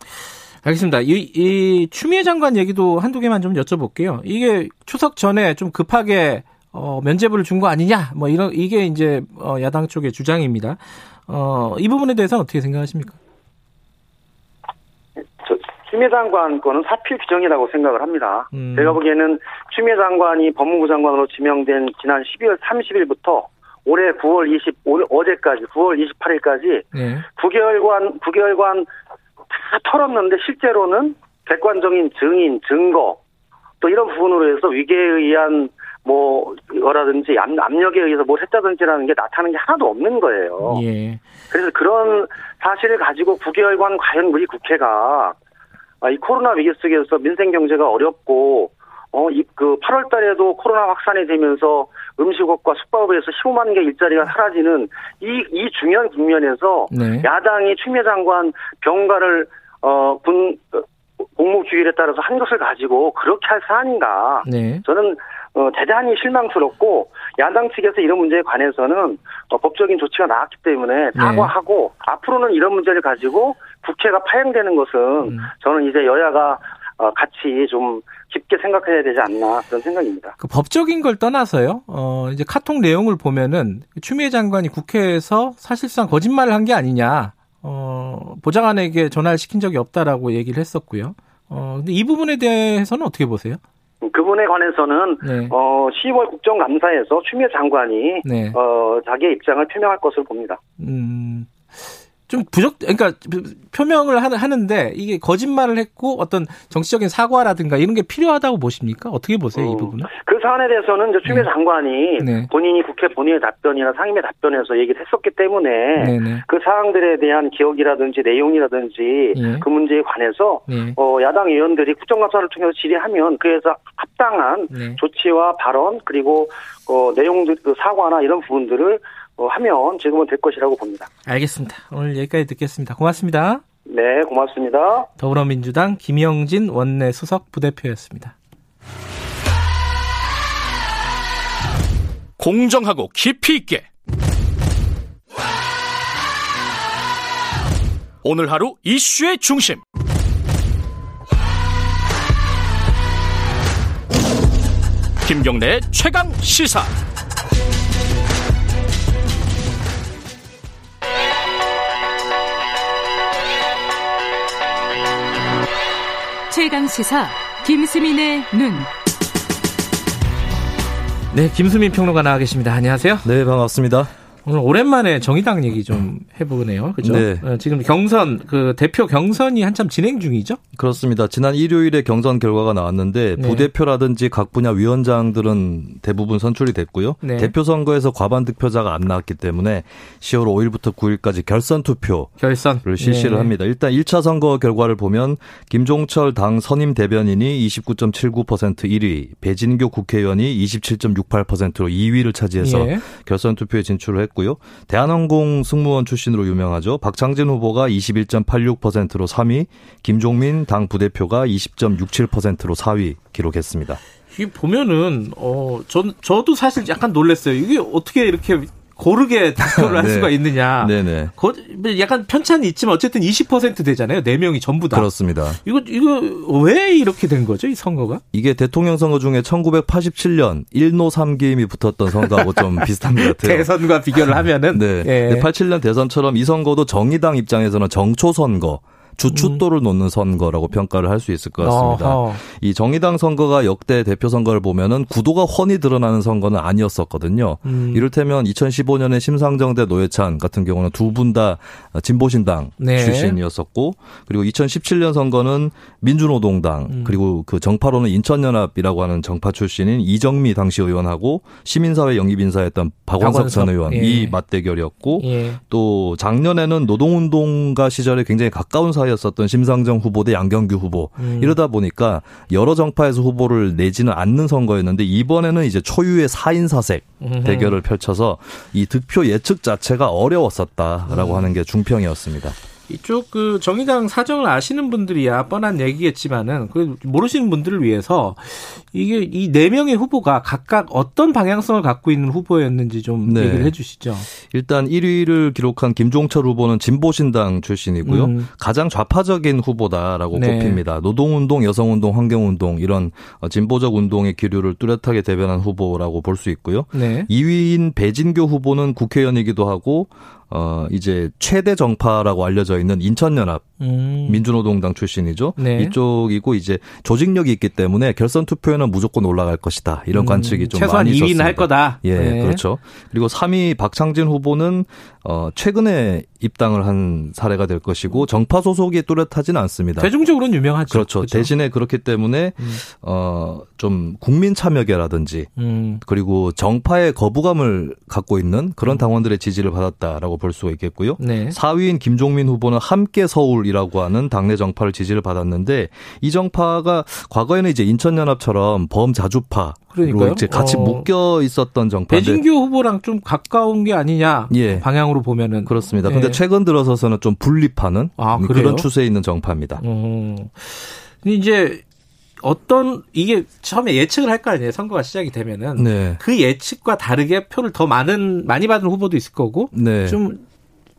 [SPEAKER 2] 알겠습니다. 이, 이 추미애 장관 얘기도 한두 개만 좀 여쭤볼게요. 이게 추석 전에 좀 급하게 어, 면제부를 준 거 아니냐? 뭐 이런 이게 이제 어, 야당 쪽의 주장입니다. 어, 이 부분에 대해서는 어떻게 생각하십니까?
[SPEAKER 8] 저, 추미애 장관 거는 사필 규정이라고 생각을 합니다. 음. 제가 보기에는 추미애 장관이 법무부 장관으로 지명된 지난 12월 30일부터 올해 9월 20 오늘 어제까지 9월 28일까지 네. 9개월간 9개월간 다 털었는데 실제로는 객관적인 증인 증거 또 이런 부분으로 해서 위계에 의한 뭐 이거라든지 압력에 의해서 뭘 했다든지라는 게 나타나는 게 하나도 없는 거예요. 예. 그래서 그런 사실을 가지고 9개월간 과연 우리 국회가 아, 이 코로나 위기 속에서 민생 경제가 어렵고 어, 이, 그 8월 달에도 코로나 확산이 되면서 음식업과 숙박업에서 15만 개 일자리가 사라지는 이, 이 중요한 국면에서 네. 야당이 추미애 장관 병가를 어, 군, 공무주의에 따라서 한 것을 가지고 그렇게 할 사안인가. 네. 저는 어, 대단히 실망스럽고 야당 측에서 이런 문제에 관해서는 어, 법적인 조치가 나왔기 때문에 네. 사과하고 네. 앞으로는 이런 문제를 가지고 국회가 파행되는 것은 음. 저는 이제 여야가 어, 같이 좀 깊게 생각해야 되지 않나 그런 생각입니다.
[SPEAKER 2] 그 법적인 걸 떠나서요. 어, 이제 카톡 내용을 보면은 추미애 장관이 국회에서 사실상 거짓말을 한 게 아니냐. 어, 보좌관에게 전화를 시킨 적이 없다라고 얘기를 했었고요. 어, 근데 이 부분에 대해서는 어떻게 보세요?
[SPEAKER 8] 그분에 관해서는 네. 어 10월 국정감사에서 추미애 장관이 네. 어 자기의 입장을 표명할 것으로 봅니다. 음.
[SPEAKER 2] 좀 부적, 그러니까 표명을 하는데 이게 거짓말을 했고 어떤 정치적인 사과라든가 이런 게 필요하다고 보십니까? 어떻게 보세요, 이 어, 부분은?
[SPEAKER 8] 그 사안에 대해서는 이제 추미애 네. 장관이 네. 본인이 국회 본인의 답변이나 상임의 답변에서 얘기를 했었기 때문에 네네. 네. 그 사항들에 대한 기억이라든지 내용이라든지 네. 그 문제에 관해서 네. 어, 야당 의원들이 국정감사를 통해서 질의하면 그래서 합당한 네. 조치와 발언 그리고 어, 내용들 그 사과나 이런 부분들을 어, 하면 지금은 될 것이라고 봅니다.
[SPEAKER 2] 알겠습니다. 오늘 여기까지 듣겠습니다. 고맙습니다.
[SPEAKER 8] 네, 고맙습니다.
[SPEAKER 2] 더불어민주당 김영진 원내 수석 부대표였습니다.
[SPEAKER 1] 공정하고 깊이 있게 오늘 하루 이슈의 중심 김경래의 최강 시사
[SPEAKER 3] 최강 시사 김수민의 눈.
[SPEAKER 2] 네, 김수민 평론가 나와 계십니다. 안녕하세요.
[SPEAKER 9] 네, 반갑습니다.
[SPEAKER 2] 오늘 오랜만에 정의당 얘기 좀 해보네요. 그죠? 네. 어, 지금 경선, 그 대표 경선이 한참 진행 중이죠?
[SPEAKER 9] 그렇습니다. 지난 일요일에 경선 결과가 나왔는데 네. 부대표라든지 각 분야 위원장들은 대부분 선출이 됐고요. 네. 대표 선거에서 과반 득표자가 안 나왔기 때문에 10월 5일부터 9일까지 결선 투표를 결선. 실시를 네. 합니다. 일단 1차 선거 결과를 보면 김종철 당 선임 대변인이 29.79% 1위, 배진교 국회의원이 27.68%로 2위를 차지해서 예. 결선 투표에 진출을 했고 했고요. 대한항공 승무원 출신으로 유명하죠. 박창진 후보가 21.86%로 3위, 김종민 당 부대표가 20.67%로 4위 기록했습니다.
[SPEAKER 2] 이게 보면은 어, 전 저도 사실 약간 놀랐어요. 이게 어떻게 이렇게 고르게 득표를 할 네. 수가 있느냐. 네네. 거, 약간 편차는 있지만 어쨌든 20% 되잖아요. 4명이 전부 다.
[SPEAKER 9] 그렇습니다.
[SPEAKER 2] 이거, 이거 왜 이렇게 된 거죠? 이 선거가?
[SPEAKER 9] 이게 대통령 선거 중에 1987년 1노 3기임이 붙었던 선거하고 좀 비슷한 것 같아요.
[SPEAKER 2] 대선과 비교를 하면은.
[SPEAKER 9] 네. 예. 87년 대선처럼 이 선거도 정의당 입장에서는 정초 선거. 주춧돌을 음. 놓는 선거라고 평가를 할 수 있을 것 같습니다. 어허. 이 정의당 선거가 역대 대표 선거를 보면은 구도가 훤히 드러나는 선거는 아니었었거든요. 음. 이를테면 2015년에 심상정대 노회찬 같은 경우는 두 분 다 진보신당 네. 출신이었었고 그리고 2017년 선거는 민주노동당 음. 그리고 그 정파로는 인천연합이라고 하는 정파 출신인 이정미 당시 의원하고 시민사회 영입 인사였던 박원석, 박원석. 전 의원 예. 이 맞대결이었고 예. 또 작년에는 노동운동가 시절에 굉장히 가까운 사이 였었던 심상정 후보 대 양경규 후보 음. 이러다 보니까 여러 정파에서 후보를 내지는 않는 선거였는데 이번에는 이제 초유의 4인 사색 대결을 펼쳐서 이 득표 예측 자체가 어려웠었다라고 음. 하는 게 중평이었습니다.
[SPEAKER 2] 이쪽 그 정의당 사정을 아시는 분들이야 뻔한 얘기겠지만은 그 모르시는 분들을 위해서 이게 이 네 명의 후보가 각각 어떤 방향성을 갖고 있는 후보였는지 좀 네. 얘기를 해주시죠.
[SPEAKER 9] 일단 1위를 기록한 김종철 후보는 진보신당 출신이고요. 음. 가장 좌파적인 후보다라고 네. 꼽힙니다. 노동운동, 여성운동, 환경운동 이런 진보적 운동의 기류를 뚜렷하게 대변한 후보라고 볼 수 있고요. 네. 2위인 배진교 후보는 국회의원이기도 하고 어 이제 최대 정파라고 알려져 있는 인천연합 음. 민주노동당 출신이죠. 네. 이쪽이고 이제 조직력이 있기 때문에 결선 투표에는 무조건 올라갈 것이다. 이런 음. 관측이 좀
[SPEAKER 2] 최소한
[SPEAKER 9] 많이
[SPEAKER 2] 있었습니다. 2위는 할 거다.
[SPEAKER 9] 예, 네. 그렇죠. 그리고 3위 박창진 후보는 어 최근에 입당을 한 사례가 될 것이고 정파 소속이 뚜렷하지는 않습니다.
[SPEAKER 2] 대중적으로는 유명하죠.
[SPEAKER 9] 그렇죠. 그렇죠. 대신에 그렇기 때문에 음. 어좀 국민 참여계라든지 음. 그리고 정파의 거부감을 갖고 있는 그런 당원들의 지지를 받았다라고 볼 수가 있겠고요. 네. 4위인 김종민 후보는 함께 서울이라고 하는 당내 정파를 지지를 받았는데 이 정파가 과거에는 이제 인천연합처럼 범자주파 그러니까요. 이제 같이 어. 묶여 있었던 정파.
[SPEAKER 2] 배진규 후보랑 좀 가까운 게 아니냐 예. 방향으로 보면은
[SPEAKER 9] 그렇습니다. 예. 근데 최근 들어서서는 좀 분립하는 아, 그런 추세에 있는 정파입니다.
[SPEAKER 2] 어. 이제 어떤 이게 처음에 예측을 할 거 아니에요 선거가 시작이 되면은 네. 그 예측과 다르게 표를 더 많은 많이 받은 후보도 있을 거고 네. 좀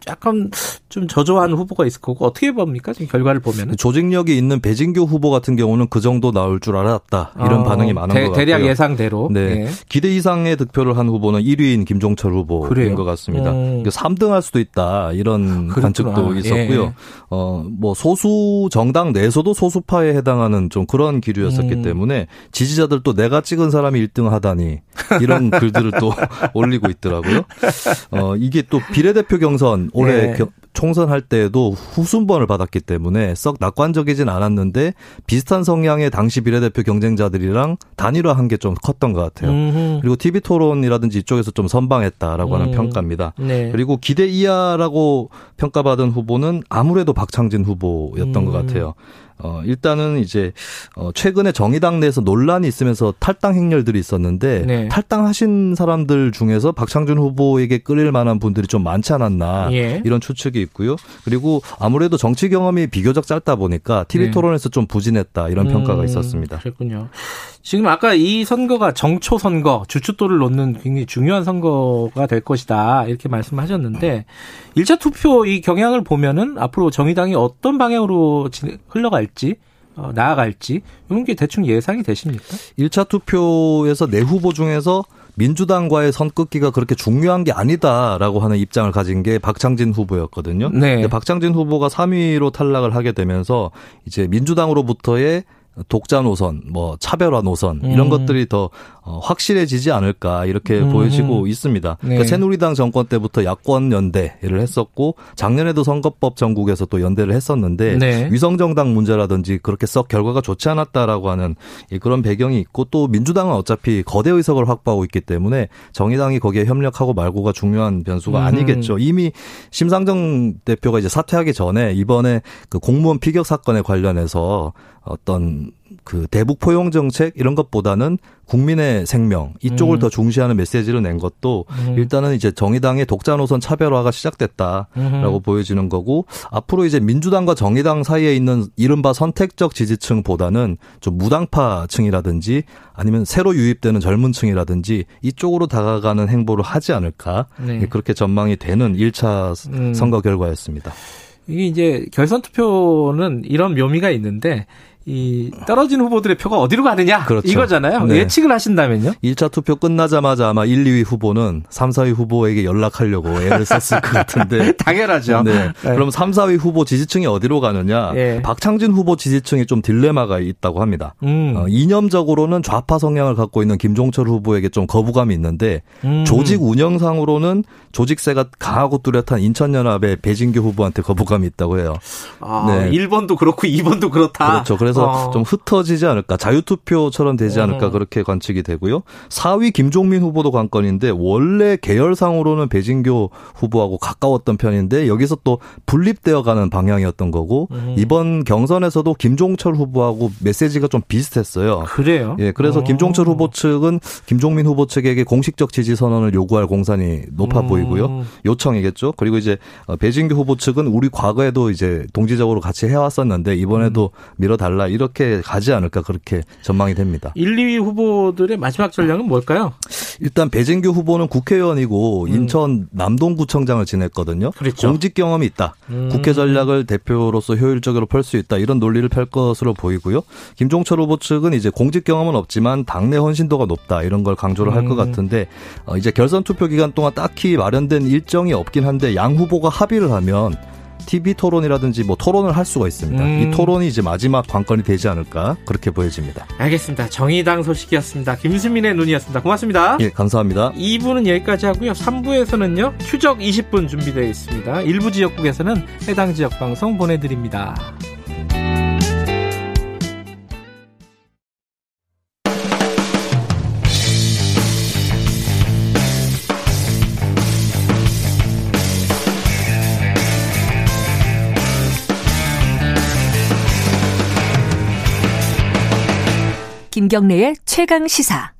[SPEAKER 2] 약간 좀 저조한 후보가 있을 거고 어떻게 봅니까 지금 결과를 보면
[SPEAKER 9] 조직력이 있는 배진규 후보 같은 경우는 그 정도 나올 줄 알았다 이런 어, 반응이 많은 대, 것 같고요.
[SPEAKER 2] 대략 예상대로.
[SPEAKER 9] 네. 네. 기대 이상의 득표를 한 후보는 1위인 김종철 후보인 그래요? 것 같습니다. 음. 3등할 수도 있다 이런 아, 관측도 있었고요. 예. 어뭐 소수 정당 내에서도 소수파에 해당하는 좀 그런 기류였었기 음. 때문에 지지자들도 내가 찍은 사람이 1등 하다니 이런 글들을 또 올리고 있더라고요. 어 이게 또 비례대표 경선 올해 네. 총선할 때에도 후순번을 받았기 때문에 썩 낙관적이진 않았는데 비슷한 성향의 당시 비례대표 경쟁자들이랑 단일화한 게 좀 컸던 것 같아요. 음흠. 그리고 TV 토론이라든지 이쪽에서 좀 선방했다라고 하는 음. 평가입니다. 네. 그리고 기대 이하라고 평가받은 후보는 아무래도 박창진 후보였던 음. 것 같아요. 어, 일단은 이제, 어, 최근에 정의당 내에서 논란이 있으면서 탈당 행렬들이 있었는데, 네. 탈당하신 사람들 중에서 박창준 후보에게 끌릴 만한 분들이 좀 많지 않았나, 예. 이런 추측이 있고요. 그리고 아무래도 정치 경험이 비교적 짧다 보니까 TV 네. 토론에서 좀 부진했다, 이런 음, 평가가 있었습니다.
[SPEAKER 2] 그렇군요. 지금 아까 이 선거가 정초 선거, 주춧돌을 놓는 굉장히 중요한 선거가 될 것이다. 이렇게 말씀하셨는데 1차 투표 이 경향을 보면은 앞으로 정의당이 어떤 방향으로 흘러갈지 어, 나아갈지 이런 게 대충 예상이 되십니까?
[SPEAKER 9] 1차 투표에서 내 후보 중에서 민주당과의 선긋기가 그렇게 중요한 게 아니다라고 하는 입장을 가진 게 박창진 후보였거든요. 네. 박창진 후보가 3위로 탈락을 하게 되면서 이제 민주당으로부터의 독자 노선, 뭐 차별화 노선 이런 음. 것들이 더 어, 확실해지지 않을까 이렇게 음. 보여지고 있습니다. 네. 그러니까 새누리당 정권 때부터 야권 연대를 했었고 작년에도 선거법 전국에서 또 연대를 했었는데 네. 위성 정당 문제라든지 그렇게 썩 결과가 좋지 않았다라고 하는 그런 배경이 있고 또 민주당은 어차피 거대 의석을 확보하고 있기 때문에 정의당이 거기에 협력하고 말고가 중요한 변수가 음. 아니겠죠. 이미 심상정 대표가 이제 사퇴하기 전에 이번에 그 공무원 피격 사건에 관련해서 어떤 그 대북 포용 정책 이런 것보다는 국민의 생명 이쪽을 음. 더 중시하는 메시지를 낸 것도 음. 일단은 이제 정의당의 독자 노선 차별화가 시작됐다라고 음. 보여지는 거고 앞으로 이제 민주당과 정의당 사이에 있는 이른바 선택적 지지층보다는 좀 무당파층이라든지 아니면 새로 유입되는 젊은층이라든지 이쪽으로 다가가는 행보를 하지 않을까 네. 그렇게 전망이 되는 1차 음. 선거 결과였습니다.
[SPEAKER 2] 이게 이제 결선 투표는 이런 묘미가 있는데 이 떨어진 후보들의 표가 어디로 가느냐 그렇죠. 이거잖아요. 네. 예측을 하신다면요?
[SPEAKER 9] 1차 투표 끝나자마자 아마 1, 2위 후보는 3, 4위 후보에게 연락하려고 애를 썼을 것 같은데
[SPEAKER 2] 당연하죠.
[SPEAKER 9] 네. 네. 그럼 3, 4위 후보 지지층이 어디로 가느냐? 네. 박창진 후보 지지층이 좀 딜레마가 있다고 합니다. 음. 어, 이념적으로는 좌파 성향을 갖고 있는 김종철 후보에게 좀 거부감이 있는데 음. 조직 운영상으로는 조직세가 강하고 뚜렷한 인천연합의 배진규 후보한테 거부감이 있다고 해요.
[SPEAKER 2] 아, 네. 1번도 그렇고 2번도 그렇다.
[SPEAKER 9] 그렇죠. 그래서 어. 좀 흩어지지 않을까. 자유투표처럼 되지 않을까. 음. 그렇게 관측이 되고요. 4위 김종민 후보도 관건인데 원래 계열상으로는 배진교 후보하고 가까웠던 편인데 여기서 또 분립되어 가는 방향이었던 거고 음. 이번 경선에서도 김종철 후보하고 메시지가 좀 비슷했어요.
[SPEAKER 2] 그래요?
[SPEAKER 9] 예. 그래서 어. 김종철 후보 측은 김종민 후보 측에게 공식적 지지 선언을 요구할 공산이 높아 음. 보이고 보이고요. 요청이겠죠. 그리고 이제 어, 배진규 후보 측은 우리 과거에도 이제 동지적으로 같이 해왔었는데 이번에도 음. 밀어달라 이렇게 가지 않을까 그렇게 전망이 됩니다.
[SPEAKER 2] 1, 2위 후보들의 마지막 전략은 뭘까요?
[SPEAKER 9] 일단 배진규 후보는 국회의원이고 음. 인천 남동구청장을 지냈거든요. 그렇죠. 공직 경험이 있다. 음. 국회 전략을 대표로서 효율적으로 펼 수 있다. 이런 논리를 펼 것으로 보이고요. 김종철 후보 측은 이제 공직 경험은 없지만 당내 헌신도가 높다. 이런 걸 강조를 할것 음. 같은데 어, 이제 결선 투표 기간 동안 딱히 말 마련된 일정이 없긴 한데 양 후보가 합의를 하면 TV 토론이라든지 뭐 토론을 할 수가 있습니다. 음. 이 토론이 이제 마지막 관건이 되지 않을까 그렇게 보여집니다.
[SPEAKER 2] 알겠습니다. 정의당 소식이었습니다. 김수민의 눈이었습니다. 고맙습니다.
[SPEAKER 9] 예, 감사합니다.
[SPEAKER 2] 2부는 여기까지 하고요. 3부에서는요. 추적 20분 준비되어 있습니다. 일부 지역국에서는 해당 지역 방송 보내드립니다.
[SPEAKER 10] 김경래의 최강 시사.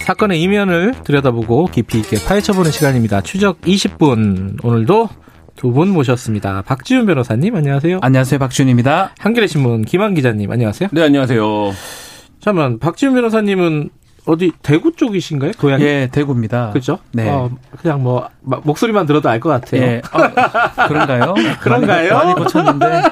[SPEAKER 2] 사건의 이면을 들여다보고 깊이 있게 파헤쳐보는 시간입니다. 추적 20분. 오늘도 두 분 모셨습니다. 박지훈 변호사님, 안녕하세요.
[SPEAKER 11] 안녕하세요. 박지훈입니다.
[SPEAKER 2] 한겨레 신문 김한 기자님, 안녕하세요.
[SPEAKER 12] 네, 안녕하세요.
[SPEAKER 2] 잠깐만, 박지훈 변호사님은 어디 대구 쪽이신가요? 고향이?
[SPEAKER 11] 예, 대구입니다.
[SPEAKER 2] 그렇죠? 네. 어, 그냥 뭐 목소리만 들어도 알 것 같아요. 예.
[SPEAKER 11] 어, 그런가요?
[SPEAKER 2] 그런가요?
[SPEAKER 11] 많이, 많이 고쳤는데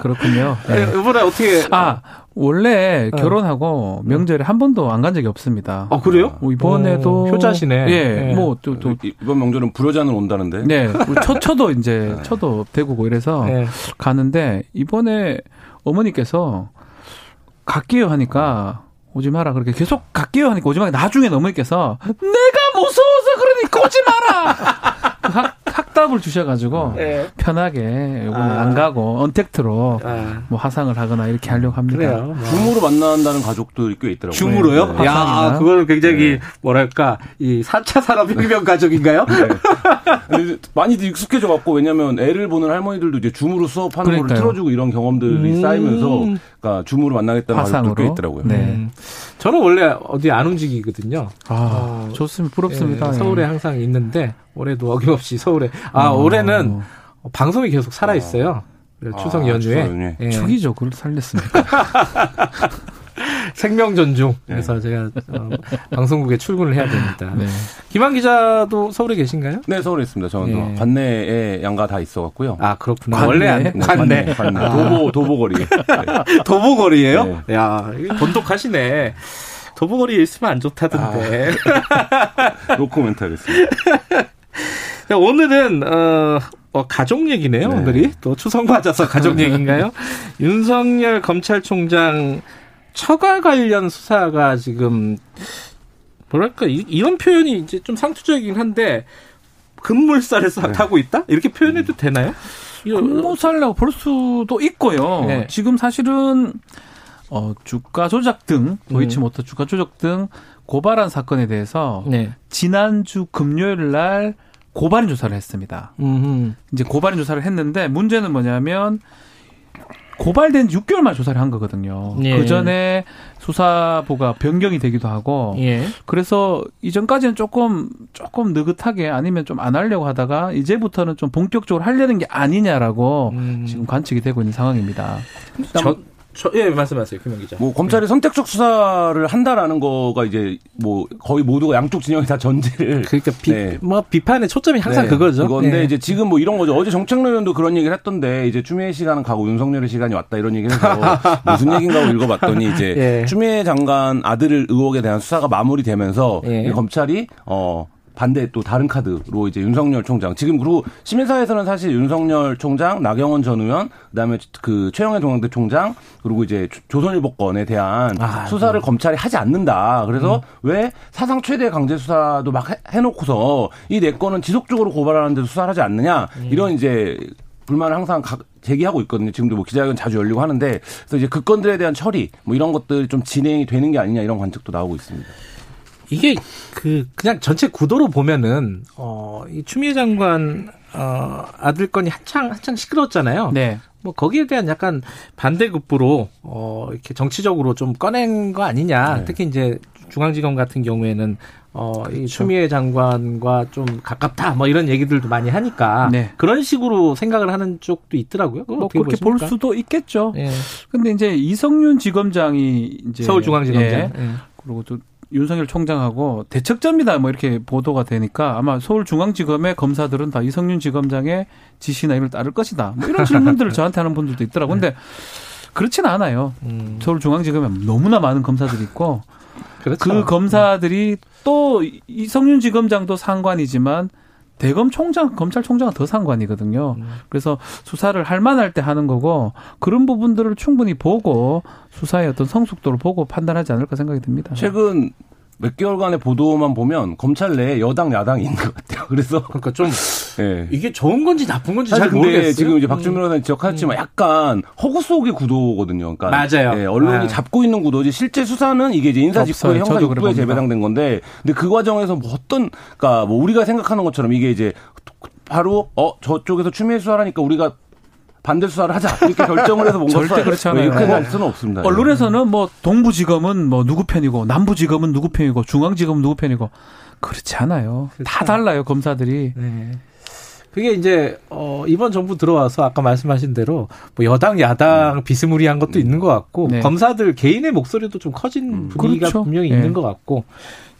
[SPEAKER 11] 그렇군요.
[SPEAKER 2] 네. 이번에 어떻게?
[SPEAKER 11] 아 원래 어. 결혼하고 명절에 한 번도 안 간 적이 없습니다.
[SPEAKER 2] 아 그래요?
[SPEAKER 11] 어, 이번에도
[SPEAKER 2] 오, 효자시네.
[SPEAKER 11] 예, 네. 뭐또 또,
[SPEAKER 12] 이번 명절은 불효자는 온다는데.
[SPEAKER 11] 네, 첫 처도 이제 네. 처도 대구고 이래서 네. 가는데 이번에 어머니께서 갈게요 하니까 오지 마라. 그렇게 계속 갈게요 하니까 오지 마라. 나중에 어머니께서 내가 무서워서 그러니까 오지 마라. 그 학, 학답을 주셔가지고 네. 편하게 요거는 아. 안 가고 언택트로 아. 뭐 화상을 하거나 이렇게 하려고 합니다. 그래요.
[SPEAKER 12] 뭐. 줌으로 만난다는 가족들이 꽤 있더라고요.
[SPEAKER 2] 줌으로요? 네. 야, 그거는 굉장히 네. 뭐랄까 이 4차 산업혁명 가족인가요?
[SPEAKER 12] 네. 많이들 익숙해져 갖고 왜냐면 애를 보는 할머니들도 이제 줌으로 수업하는 그러니까요. 거를 틀어주고 이런 경험들이 음. 쌓이면서 그러니까 줌으로 만나겠다는 가족들 꽤 있더라고요. 네. 음.
[SPEAKER 2] 저는 원래 어디 안 움직이거든요.
[SPEAKER 11] 아, 어, 좋습니다. 부럽습니다.
[SPEAKER 2] 예, 서울에 항상 있는데 올해도 어김없이 서울에. 아, 어. 올해는 방송이 계속 살아 있어요. 아, 추석 연휴에. 추석 연휴.
[SPEAKER 11] 예. 축이죠. 그걸 살렸습니까?
[SPEAKER 2] 생명 존중. 네. 그래서 네. 제가 어, 방송국에 출근을 해야 됩니다. 네. 김한 기자도 서울에 계신가요?
[SPEAKER 12] 네, 서울에 있습니다. 저는 네. 관내에 양가 다 있어갖고요.
[SPEAKER 2] 아 그렇구나.
[SPEAKER 11] 관내? 원래 네,
[SPEAKER 12] 관내. 관내. 관내. 아. 도보 도보거리. 네.
[SPEAKER 2] 도보거리예요? 야, 돈독하시네. 도보거리에 있으면 안 좋다던데.
[SPEAKER 12] 아. 노코멘탈했습니다.
[SPEAKER 2] 자, 오늘은 어, 어, 가족 얘기네요. 네. 오늘이 또 추석 맞아서 가족 얘기인가요? 윤석열 검찰총장 처가 관련 수사가 지금 뭐랄까 이, 런 표현이 이제 좀 상투적이긴 한데 급물살을 네. 타고 있다 이렇게 표현해도 되나요?
[SPEAKER 11] 급물살이라고 볼 수도 있고요. 네. 지금 사실은 어, 주가 조작 등 도이치모터 음. 주가 조작 등 고발한 사건에 대해서 네. 지난주 금요일 날 고발인 조사를 했습니다. 음흠. 이제 고발인 조사를 했는데 문제는 뭐냐면 고발된 6개월 만 조사를 한 거거든요. 예. 그 전에 수사부가 변경이 되기도 하고, 예. 그래서 이전까지는 조금 조금 느긋하게 아니면 좀 안 하려고 하다가 이제부터는 좀 본격적으로 하려는 게 아니냐라고 음. 지금 관측이 되고 있는 상황입니다.
[SPEAKER 2] 저, 저, 예, 말씀하세요, 김영 기자.
[SPEAKER 12] 뭐 검찰이 네. 선택적 수사를 한다라는 거가 이제 뭐 거의 모두가 양쪽 진영이 다 전제를.
[SPEAKER 2] 그러니까 비, 네. 뭐 비판의 초점이 항상 네, 그거죠.
[SPEAKER 12] 그건데 네. 이제 지금 뭐 이런 거죠. 어제 정책노 의원도 그런 얘기를 했던데 이제 추미애 시간은 가고 윤석열의 시간이 왔다 이런 얘기를 해서 무슨 얘기인가 하고 읽어봤더니 이제 예. 추미애 장관 아들 의혹에 대한 수사가 마무리되면서 예. 검찰이 어 반대 또 다른 카드로 이제 윤석열 총장 지금 그리고 시민사회에서는 사실 윤석열 총장, 나경원 전 의원, 그다음에 그 최영애 동양대 총장 그리고 이제 조선일보 건에 대한 아, 수사를 네. 검찰이 하지 않는다. 그래서 음. 왜 사상 최대 강제 수사도 막 해, 놓고서 이네 건은 지속적으로 고발하는데도 수사를 하지 않느냐 음. 이런 이제 불만을 항상 제기하고 있거든요. 지금도 뭐 기자회견 자주 열리고 하는데 그래서 이제 그 건들에 대한 처리 뭐 이런 것들이 좀 진행이 되는 게 아니냐 이런 관측도 나오고 있습니다.
[SPEAKER 2] 이게 그 그냥 전체 구도로 보면은 어이 추미애 장관 어 아들 건이 한창 한창 시끄러웠잖아요. 네. 뭐 거기에 대한 약간 반대급부로 어 이렇게 정치적으로 좀 꺼낸 거 아니냐. 네. 특히 이제 중앙지검 같은 경우에는 어, 이 그렇죠. 추미애 장관과 좀 가깝다, 뭐 이런 얘기들도 많이 하니까 네. 그런 식으로 생각을 하는 쪽도 있더라고요.
[SPEAKER 11] 뭐 그렇게 보십니까? 볼 수도 있겠죠. 예. 근데 이제 이성윤 지검장이 이제
[SPEAKER 2] 서울중앙지검장 예.
[SPEAKER 11] 예. 그리고 또 윤석열 총장하고 대척점이다 뭐 이렇게 보도가 되니까 아마 서울중앙지검의 검사들은 다 이성윤 지검장의 지시나 이걸 따를 것이다. 뭐 이런 질문들을 저한테 하는 분들도 있더라고. 근데 그렇지는 않아요. 음. 서울중앙지검에 너무나 많은 검사들이 있고 그렇죠. 그 검사들이 또 이성윤 지검장도 상관이지만 대검 총장, 검찰총장은 더 상관이거든요. 음. 그래서 수사를 할 만할 때 하는 거고 그런 부분들을 충분히 보고 수사의 어떤 성숙도를 보고 판단하지 않을까 생각이 듭니다.
[SPEAKER 12] 최근 몇 개월간의 보도만 보면 검찰 내에 여당 야당이 있는 것 같아요. 그래서
[SPEAKER 2] 그러니까 좀 네. 이게 좋은 건지 나쁜 건지 잘 모르겠어요.
[SPEAKER 12] 지금 이제 박준민 음. 지적하셨지만 음. 약간 허구 속의 구도거든요. 그러니까
[SPEAKER 2] 맞아요.
[SPEAKER 12] 네, 언론이 아. 잡고 있는 구도지 실제 수사는 이게 이제 인사 직후에 형사 직후에 재배당된 건데 근데 그 과정에서 뭐 어떤 그러니까 뭐 우리가 생각하는 것처럼 이게 이제 바로 어 저쪽에서 추미애 수사하니까 우리가 반대 수사를 하자 이렇게 결정을 해서 뭔가
[SPEAKER 11] 절대 그렇지 않아요.
[SPEAKER 12] 이렇게 할 수는 없습니다.
[SPEAKER 11] 언론에서는 뭐 동부지검은 뭐 누구 편이고 남부지검은 누구 편이고 중앙지검은 누구 편이고 그렇지 않아요. 그렇죠. 다 달라요 검사들이. 네.
[SPEAKER 2] 그게 이제 어 이번 정부 들어와서 아까 말씀하신 대로 뭐 여당 야당 음. 비스무리한 것도 있는 것 같고 네. 검사들 개인의 목소리도 좀 커진 음. 분위기가 그렇죠. 분명히 네. 있는 것 같고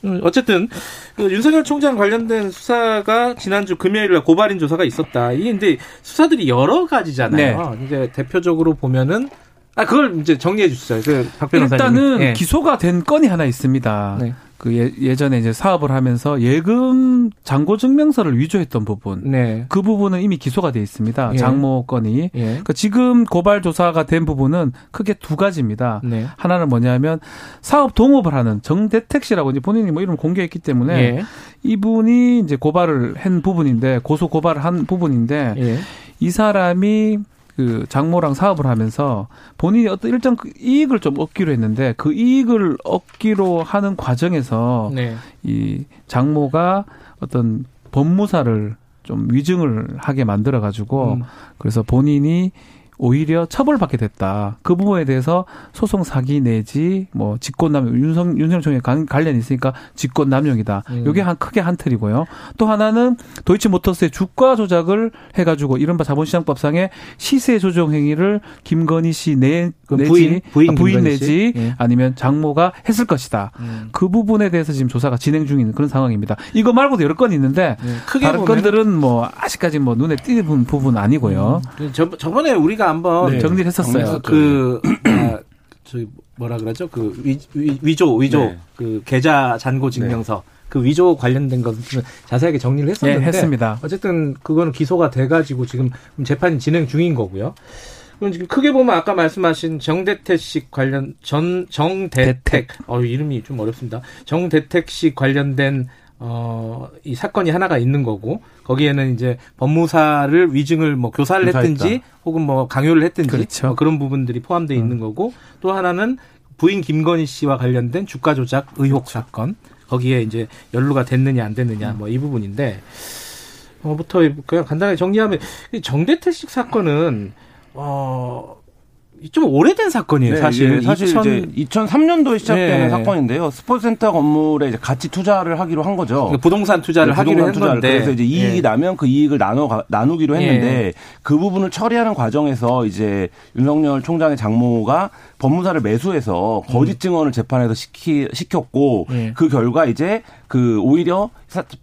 [SPEAKER 2] 음, 어쨌든 그 윤석열 총장 관련된 수사가 지난주 금요일에 고발인 조사가 있었다. 이게 이제 수사들이 여러 가지잖아요. 네. 이제 대표적으로 보면은 아 그걸 이제 정리해 주시죠. 그박 변호사님.
[SPEAKER 11] 일단은 네. 기소가 된 건이 하나 있습니다. 네. 그 예, 전에 이제 사업을 하면서 예금 잔고 증명서를 위조했던 부분. 네. 그 부분은 이미 기소가 돼 있습니다. 예. 장모 건이. 예. 그러니까 지금 고발 조사가 된 부분은 크게 두 가지입니다. 네. 하나는 뭐냐면 사업 동업을 하는 정대택 씨라고 이제 본인이 뭐 이름을 공개했기 때문에 예. 이분이 이제 고발을 한 부분인데 고소 고발을 한 부분인데 예. 이 사람이 그 장모랑 사업을 하면서 본인이 어떤 일정 그 이익을 좀 얻기로 했는데 그 이익을 얻기로 하는 과정에서 네. 이 장모가 어떤 법무사를 좀 위증을 하게 만들어 가지고 음. 그래서 본인이 오히려 처벌받게 됐다. 그 부분에 대해서 소송 사기 내지 뭐 직권남용 윤석 윤석열 총에 관련이 있으니까 직권남용이다. 음. 요게 한 크게 한 틀이고요. 또 하나는 도이치모터스의 주가 조작을 해가지고 이른바 자본시장법상의 시세 조정 행위를 김건희 씨 내, 내지 부인, 부인, 아, 부인 내지 예. 아니면 장모가 했을 것이다. 음. 그 부분에 대해서 지금 조사가 진행 중인 그런 상황입니다. 이거 말고도 여러 건 있는데 예. 크게 다른 건들은 뭐 아직까지 뭐 눈에 띄는 부분 아니고요.
[SPEAKER 2] 음. 저, 저번에 우리가 한번 네. 정리를 했었어요. 그 아, 저기 뭐라 그러죠? 그 위, 위 조 위조 네. 그 계좌 잔고 증명서 네. 그 위조 관련된 것은 자세하게 정리를 했었는데 네,
[SPEAKER 11] 했습니다.
[SPEAKER 2] 어쨌든 그거는 기소가 돼가지고 지금 재판이 진행 중인 거고요. 그럼 지금 크게 보면 아까 말씀하신 정대택 씨 관련 전 정대택 대택. 어 이름이 좀 어렵습니다. 정대택 씨 관련된 어, 이 사건이 하나가 있는 거고, 거기에는 이제 법무사를 위증을 뭐 교사를 교사했다. 했든지, 혹은 뭐 강요를 했든지, 그렇죠. 뭐 그런 부분들이 포함되어 음. 있는 거고, 또 하나는 부인 김건희 씨와 관련된 주가 조작 의혹 그렇죠. 사건, 거기에 이제 연루가 됐느냐 안 됐느냐, 음. 뭐이 부분인데, 뭐부터 그냥 간단하게 정리하면, 정대택식 사건은, 어, 좀 오래된 사건이에요, 네, 사실.
[SPEAKER 12] 사실 2000... 이제 2003년도에 시작되는 네. 사건인데요. 스포츠센터 건물에 이제 같이 투자를 하기로 한 거죠. 그러니까
[SPEAKER 2] 부동산 투자를 네, 하기로 부동산 했는데
[SPEAKER 12] 그래서 이제 이익이 예. 나면 그 이익을 나눠 나누기로 했는데 예. 그 부분을 처리하는 과정에서 이제 윤석열 총장의 장모가 법무사를 매수해서 거짓 음. 증언을 재판에서 시키, 시켰고 예. 그 결과 이제 그 오히려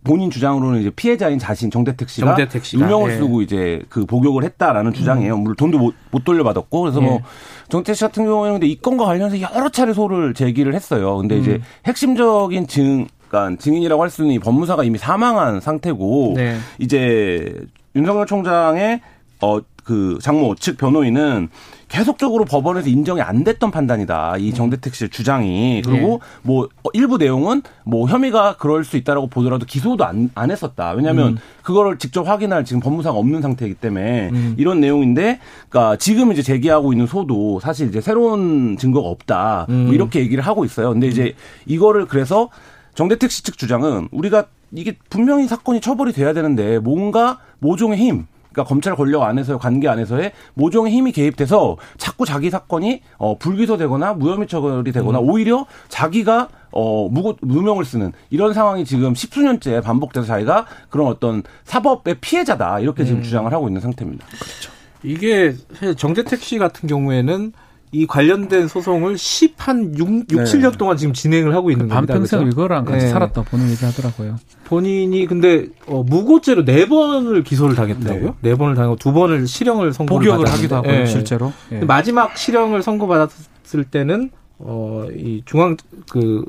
[SPEAKER 12] 본인 주장으로는 이제 피해자인 자신 정대택 씨가, 정대택 씨가. 유명을 예. 쓰고 이제 그 복역을 했다라는 음. 주장이에요. 물론 돈도 못, 못 돌려받았고 그래서 뭐 예. 정대택 씨 같은 경우에는 근데 이 건과 관련해서 여러 차례 소를 제기를 했어요. 근데 음. 이제 핵심적인 증 그러니까 증인이라고 할수 있는 이 법무사가 이미 사망한 상태고 네. 이제 윤석열 총장의 어그 장모 측 변호인은 계속적으로 법원에서 인정이 안 됐던 판단이다. 이 음. 정대택 씨의 주장이. 그리고 네. 뭐 일부 내용은 뭐 혐의가 그럴 수 있다라고 보더라도 기소도 안, 안 했었다. 왜냐하면 음. 그거를 직접 확인할 지금 법무사가 없는 상태이기 때문에 음. 이런 내용인데 그러니까 지금 이제 제기하고 있는 소도 사실 이제 새로운 증거가 없다. 뭐 음. 뭐 이렇게 얘기를 하고 있어요. 근데 이제 이거를 그래서 정대택 씨 측 주장은 우리가 이게 분명히 사건이 처벌이 돼야 되는데 뭔가 모종의 힘 그러니까 검찰 권력 안에서의 관계 안에서의 모종의 힘이 개입돼서 자꾸 자기 사건이 어 불기소되거나 무혐의 처벌이 되거나 음. 오히려 자기가 어 무고 무명을 쓰는 이런 상황이 지금 십수년째 반복돼서 자기가 그런 어떤 사법의 피해자다 이렇게 지금 음. 주장을 하고 있는 상태입니다.
[SPEAKER 2] 그렇죠. 이게 정재택 씨 같은 경우에는 이 관련된 소송을 10, 한 6, 6 네. 7년 동안 지금 진행을 하고 있는 그 겁니다.
[SPEAKER 11] 반평생 그렇죠? 이거랑 같이 네. 살았다 보는 얘기 하더라고요.
[SPEAKER 2] 본인이 근데 어, 무고죄로 네 번을 기소를 당했다고요? 네, 네 번을 당하고 두 번을 실형을 선고를
[SPEAKER 11] 복역을 하기도 하고요, 네. 실제로.
[SPEAKER 2] 네. 마지막 실형을 선고받았을 때는 어, 이 중앙 그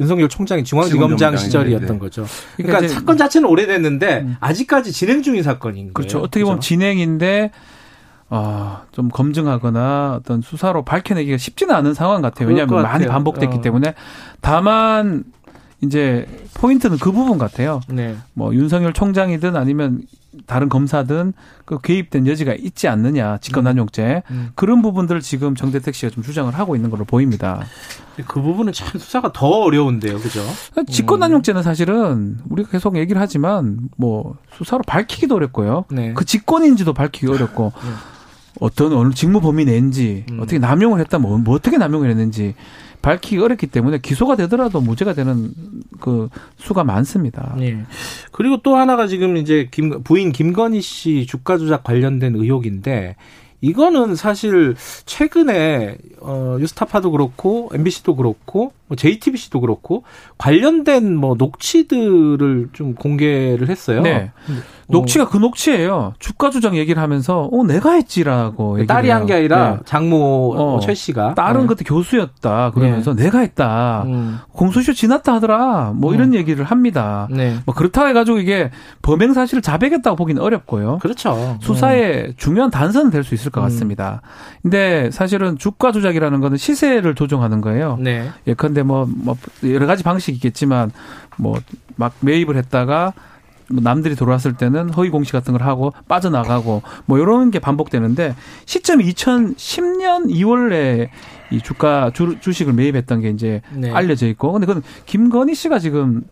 [SPEAKER 2] 윤석열 총장이 중앙지검장 시절이었던 네. 거죠. 그러니까, 그러니까 사건 자체는 오래됐는데 음. 아직까지 진행 중인 사건인
[SPEAKER 11] 그렇죠. 거예요. 어떻게 보면 그렇죠? 진행인데 어, 좀 검증하거나 어떤 수사로 밝혀내기가 쉽지는 않은 상황 같아요. 왜냐하면 많이 반복됐기 어. 때문에 다만 이제 포인트는 그 부분 같아요. 네. 뭐 윤석열 총장이든 아니면 다른 검사든 그 개입된 여지가 있지 않느냐 직권남용죄 음. 음. 그런 부분들을 지금 정대택 씨가 좀 주장을 하고 있는 걸로 보입니다.
[SPEAKER 2] 그 부분은 참 수사가 더 어려운데요, 그죠?
[SPEAKER 11] 직권남용죄는 사실은 우리가 계속 얘기를 하지만 뭐 수사로 밝히기도 어렵고요. 네. 그 직권인지도 밝히기 어렵고. 네. 어떤 어느 직무 범위 내인지 음. 어떻게 남용을 했다 뭐, 뭐 어떻게 남용을 했는지 밝히기 어렵기 때문에 기소가 되더라도 무죄가 되는 그 수가 많습니다. 네.
[SPEAKER 2] 그리고 또 하나가 지금 이제 김, 부인 김건희 씨 주가 조작 관련된 의혹인데 이거는 사실 최근에 어 뉴스타파도 그렇고 MBC도 그렇고 뭐 JTBC도 그렇고 관련된 뭐 녹취들을 좀 공개를 했어요. 네.
[SPEAKER 11] 녹취가 어. 그 녹취예요. 주가 조작 얘기를 하면서 어 내가 했지라고
[SPEAKER 2] 딸이 한 게 아니라 네. 장모 어, 최 씨가
[SPEAKER 11] 딸은 네. 그때 교수였다 그러면서 네. 내가 했다. 음. 공소시효 지났다 하더라. 뭐 음. 이런 얘기를 합니다. 네. 뭐 그렇다 해가지고 이게 범행 사실을 자백했다고 보기는 어렵고요.
[SPEAKER 2] 그렇죠.
[SPEAKER 11] 수사에 음. 중요한 단서는 될 수 있을 것 음. 같습니다. 근데 사실은 주가 조작이라는 거는 시세를 조정하는 거예요. 네. 예컨대 뭐, 뭐 여러 가지 방식이 있겠지만 뭐 막 매입을 했다가 뭐 남들이 들어왔을 때는 허위 공시 같은 걸 하고 빠져나가고 뭐 이런 게 반복되는데 시점이 2010년 2월에 이 주가 주, 주식을 매입했던 게 이제 네. 알려져 있고 근데 그건 김건희 씨가 지금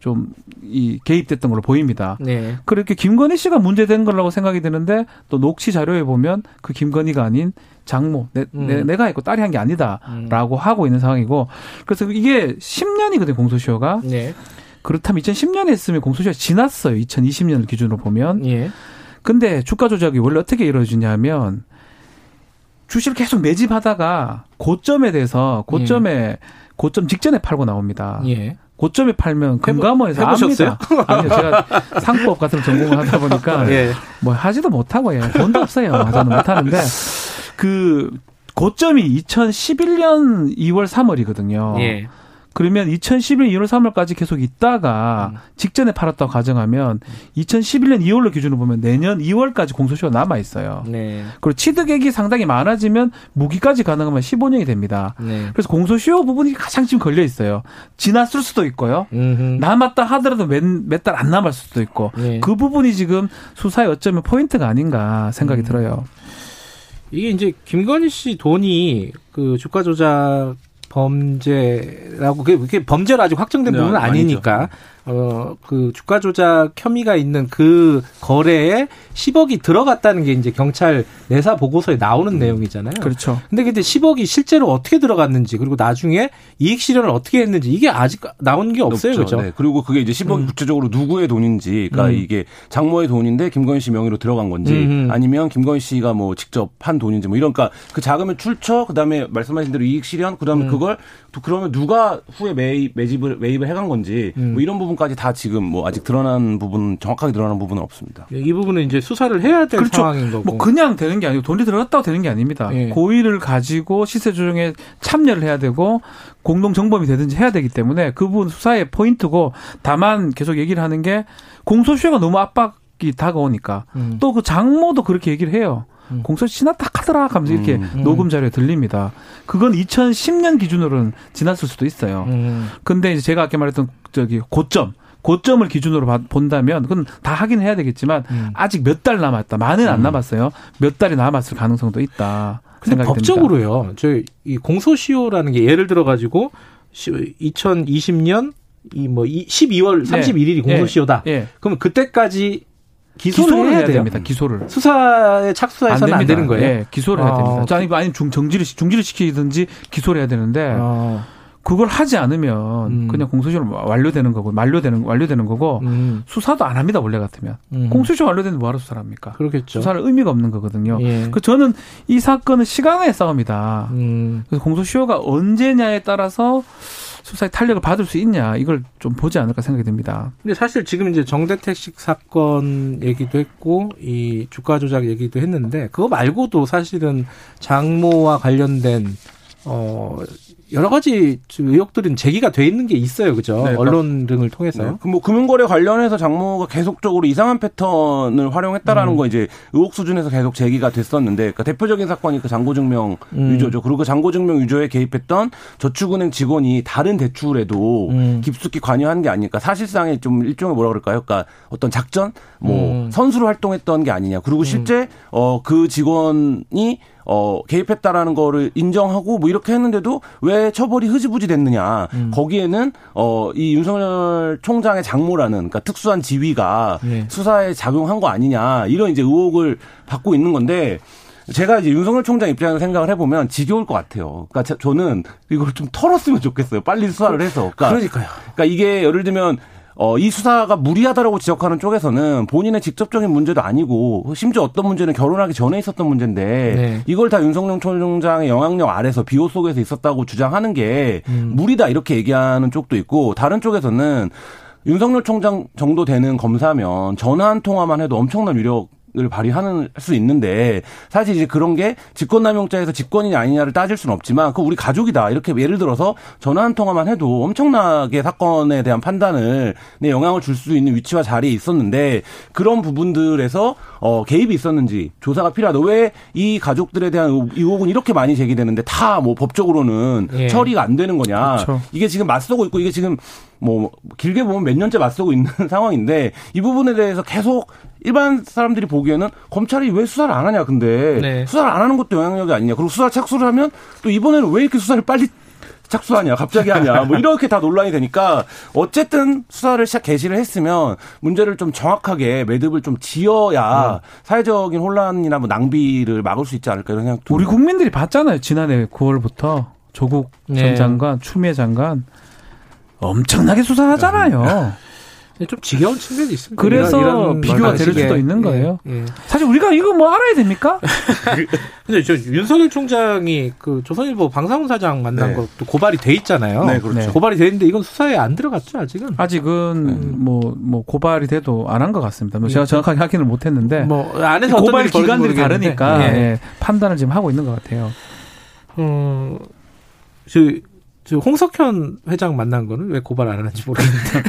[SPEAKER 11] 좀 이 개입됐던 걸로 보입니다. 네. 그렇게 김건희 씨가 문제된 거라고 생각이 드는데 또 녹취 자료에 보면 그 김건희가 아닌 장모 내, 음. 내, 가 했고 딸이 한 게 아니다라고 음. 하고 있는 상황이고 그래서 이게 10년이거든요 공소시효가. 네. 그렇다면 2010년에 했으면 공소시효가 지났어요. 2020년을 기준으로 보면. 예. 근데 주가 조작이 원래 어떻게 이루어지냐면 주식을 계속 매집하다가 고점에 대해서 고점에 예. 고점 직전에 팔고 나옵니다. 예. 고점에 팔면 금감원에서? 압니다. 아니요, 제가 상법 같은 전공을 하다 보니까 예. 뭐 하지도 못하고 요 돈도 없어요. 저는 못하는데 그 고점이 2011년 2월 3월이거든요. 예. 그러면 2011년 1월 3월까지 계속 있다가 음. 직전에 팔았다고 가정하면 2011년 2월로 기준으로 보면 내년 2월까지 공소시효가 남아 있어요. 네. 그리고 취득액이 상당히 많아지면 무기까지 가능하면 15년이 됩니다. 네. 그래서 공소시효 부분이 가장 지금 걸려 있어요. 지났을 수도 있고요. 음흠. 남았다 하더라도 몇 달 안 남았을 수도 있고 네. 그 부분이 지금 수사에 어쩌면 포인트가 아닌가 생각이 음. 들어요.
[SPEAKER 2] 이게 이제 김건희 씨 돈이 그 주가 조작 범죄라고 그게 범죄로 아직 확정된 네, 부분은 아니니까 어, 그 주가 조작 혐의가 있는 그 거래에 10억이 들어갔다는 게 이제 경찰 내사 보고서에 나오는 음. 내용이잖아요.
[SPEAKER 11] 그렇죠.
[SPEAKER 2] 근데 근데 10억이 실제로 어떻게 들어갔는지 그리고 나중에 이익 실현을 어떻게 했는지 이게 아직 나온 게 없어요. 없죠. 그렇죠. 네.
[SPEAKER 12] 그리고 그게 이제 10억이 음. 구체적으로 누구의 돈인지 그러니까 음. 이게 장모의 돈인데 김건희 씨 명의로 들어간 건지 음. 아니면 김건희 씨가 뭐 직접 한 돈인지 뭐 이런 그러니까 그 자금의 출처 그다음에 말씀하신 대로 이익 실현 그다음에 음. 그걸 그러면 누가 후에 매입 매집을 매입을 해간 건지 뭐 음. 이런 부분 까지 다 지금 뭐 아직 드러난 부분 정확하게 드러난 부분은 없습니다.
[SPEAKER 2] 네, 이 부분은 이제 수사를 해야 될 그렇죠. 상황인 거고.
[SPEAKER 11] 뭐 그냥 되는 게 아니고 돈이 들어갔다고 되는 게 아닙니다. 예. 고의를 가지고 시세 조정에 참여를 해야 되고 공동 정범이 되든지 해야 되기 때문에 그 부분 수사의 포인트고 다만 계속 얘기를 하는 게 공소시효가 너무 압박 이 다가오니까 음. 또그 장모도 그렇게 얘기를 해요. 음. 공소시 지났다 하더라 하면서 이렇게 음. 녹음 자료에 들립니다. 그건 2010년 기준으로는 지났을 수도 있어요. 음. 근데 이제 제가 아까 말했던 저기 고점 고점을 기준으로 본다면 그건 다 하긴 해야 되겠지만 음. 아직 몇 달 남았다. 많은 안 음. 남았어요. 몇 달이 남았을 가능성도 있다.
[SPEAKER 2] 근데 법적으로요. 저이 공소시효라는 게 예를 들어 가지고 2020년 이뭐 12월 31일이 공소시효다. 네. 네. 그러면 그때까지 기소를, 기소를 해야, 해야 됩니다.
[SPEAKER 11] 기소를
[SPEAKER 2] 수사에 착수해서는 안, 안 되는 거예요. 네,
[SPEAKER 11] 기소를 아. 해야 됩니다. 아니 아니 중 정지를 중지를 시키든지 기소를 해야 되는데 아. 그걸 하지 않으면 음. 그냥 공소시효 완료되는 거고 만료되는 완료되는 거고 음. 수사도 안 합니다 원래 같으면 음. 공소시효 완료되는데 뭐하러 수사를 합니까?
[SPEAKER 2] 그렇겠죠.
[SPEAKER 11] 수사를 의미가 없는 거거든요. 예. 그 저는 이 사건은 시간의 싸움이다. 음. 그래서 공소시효가 언제냐에 따라서 수사의 탄력을 받을 수 있냐 이걸 좀 보지 않을까 생각이 듭니다.
[SPEAKER 2] 근데 사실 지금 이제 정대택식 사건 얘기도 했고 이 주가 조작 얘기도 했는데 그거 말고도 사실은 장모와 관련된 어 여러 가지 의혹들은 제기가 돼 있는 게 있어요, 그죠? 네, 언론 등을 통해서요.
[SPEAKER 12] 네. 그뭐 금융거래 관련해서 장모가 계속적으로 이상한 패턴을 활용했다라는 음. 거 이제 의혹 수준에서 계속 제기가 됐었는데, 그러니까 대표적인 사건이 그 잔고증명 음. 유조죠. 그리고 그 잔고증명 유조에 개입했던 저축은행 직원이 다른 대출에도 음. 깊숙이 관여한 게 아닐까. 사실상의 좀 일종의 뭐라 그럴까요? 그러니까 어떤 작전, 뭐 음. 선수로 활동했던 게 아니냐. 그리고 실제 음. 어그 직원이 어, 개입했다라는 거를 인정하고 뭐 이렇게 했는데도 왜 처벌이 흐지부지 됐느냐. 음. 거기에는 어, 이 윤석열 총장의 장모라는 그러니까 특수한 지위가 네. 수사에 작용한 거 아니냐. 이런 이제 의혹을 받고 있는 건데 제가 이제 윤석열 총장 입장에서 생각을 해보면 지겨울 것 같아요. 그러니까 저는 이걸 좀 털었으면 좋겠어요. 빨리 수사를 해서.
[SPEAKER 2] 그러니까, 그러니까요.
[SPEAKER 12] 그러니까 이게 예를 들면 어, 이 수사가 무리하다라고 지적하는 쪽에서는 본인의 직접적인 문제도 아니고 심지어 어떤 문제는 결혼하기 전에 있었던 문제인데 네. 이걸 다 윤석열 총장의 영향력 아래서 비호 속에서 있었다고 주장하는 게 음. 무리다 이렇게 얘기하는 쪽도 있고 다른 쪽에서는 윤석열 총장 정도 되는 검사면 전화 한 통화만 해도 엄청난 위력 을 발휘하는 수 있는데 사실 이제 그런 게 직권남용죄에서 직권이냐 아니냐를 따질 수는 없지만 그 우리 가족이다 이렇게 예를 들어서 전화 한 통화만 해도 엄청나게 사건에 대한 판단을 내 영향을 줄 수 있는 위치와 자리에 있었는데 그런 부분들에서 어 개입이 있었는지 조사가 필요하다 왜 이 가족들에 대한 의혹은 이렇게 많이 제기되는데 다 뭐 법적으로는 예. 처리가 안 되는 거냐 그렇죠. 이게 지금 맞서고 있고 이게 지금 뭐 길게 보면 몇 년째 맞서고 있는 상황인데 이 부분에 대해서 계속 일반 사람들이 보기에는 검찰이 왜 수사를 안 하냐 근데 네. 수사를 안 하는 것도 영향력이 아니냐 그리고 수사 착수를 하면 또 이번에는 왜 이렇게 수사를 빨리 착수하냐 갑자기 하냐 뭐 이렇게 다 논란이 되니까 어쨌든 수사를 시작 개시를 했으면 문제를 좀 정확하게 매듭을 좀 지어야 음. 사회적인 혼란이나 뭐 낭비를 막을 수 있지 않을까 이런 생각
[SPEAKER 11] 우리 국민들이 봤잖아요 지난해 9월부터 조국 네. 전 장관 추미애 장관 엄청나게 수사하잖아요. 네.
[SPEAKER 2] 좀 지겨운 측면이 있습니다.
[SPEAKER 11] 그래서 이런, 이런 비교가 될 수도 있는 거예요. 예, 예. 사실 우리가 이거 뭐 알아야 됩니까?
[SPEAKER 2] 근데 저 윤석열 총장이 그 조선일보 방상훈 사장 만난 네. 것도 고발이 돼 있잖아요. 네, 그렇죠. 네. 고발이 돼 있는데 이건 수사에 안 들어갔죠, 아직은?
[SPEAKER 11] 아직은 뭐뭐 네. 뭐 고발이 돼도 안 한 것 같습니다. 뭐 제가 네. 정확하게 확인을 못 했는데
[SPEAKER 2] 뭐 안에서
[SPEAKER 11] 고발 기관들이 다르니까 예. 판단을 지금 하고 있는 것 같아요.
[SPEAKER 2] 어, 저 홍석현 회장 만난 거는 왜 고발 안 하는지 모르겠는데.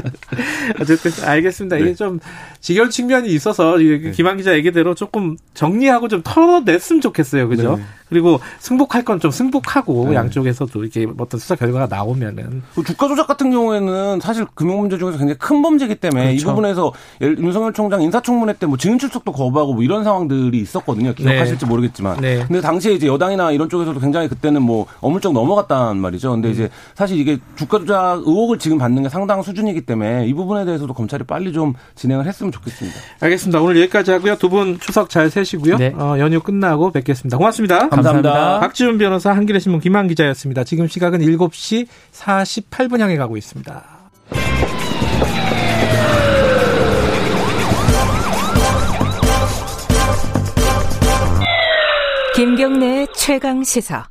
[SPEAKER 2] 어쨌든 알겠습니다. 이게 네. 좀 지겨운 측면이 있어서 네. 김한 기자 얘기대로 조금 정리하고 좀 털어냈으면 좋겠어요. 그죠? 네. 그리고 승복할 건 좀 승복하고 네. 양쪽에서도 이렇게 어떤 수사 결과가 나오면은
[SPEAKER 12] 그 주가 조작 같은 경우에는 사실 금융 문제 중에서 굉장히 큰 범죄이기 때문에 그렇죠. 이 부분에서 윤석열 총장 인사청문회 때 뭐 증인 출석도 거부하고 뭐 이런 상황들이 있었거든요. 기억하실지 네. 모르겠지만. 네. 근데 당시에 이제 여당이나 이런 쪽에서도 굉장히 그때는 뭐 어물쩍 넘어가 넘어갔단 말이죠. 근데 음. 이제 사실 이게 주가 조작 의혹을 지금 받는 게 상당 수준이기 때문에 이 부분에 대해서도 검찰이 빨리 좀 진행을 했으면 좋겠습니다.
[SPEAKER 2] 알겠습니다. 오늘 여기까지 하고요. 두 분 추석 잘 세시고요. 네. 어, 연휴 끝나고 뵙겠습니다. 고맙습니다.
[SPEAKER 12] 감사합니다. 감사합니다.
[SPEAKER 2] 박지훈 변호사 한겨레 신문 김한 기자였습니다. 지금 시각은 7시 48분 향해 가고 있습니다.
[SPEAKER 3] 김경래 최강 시사.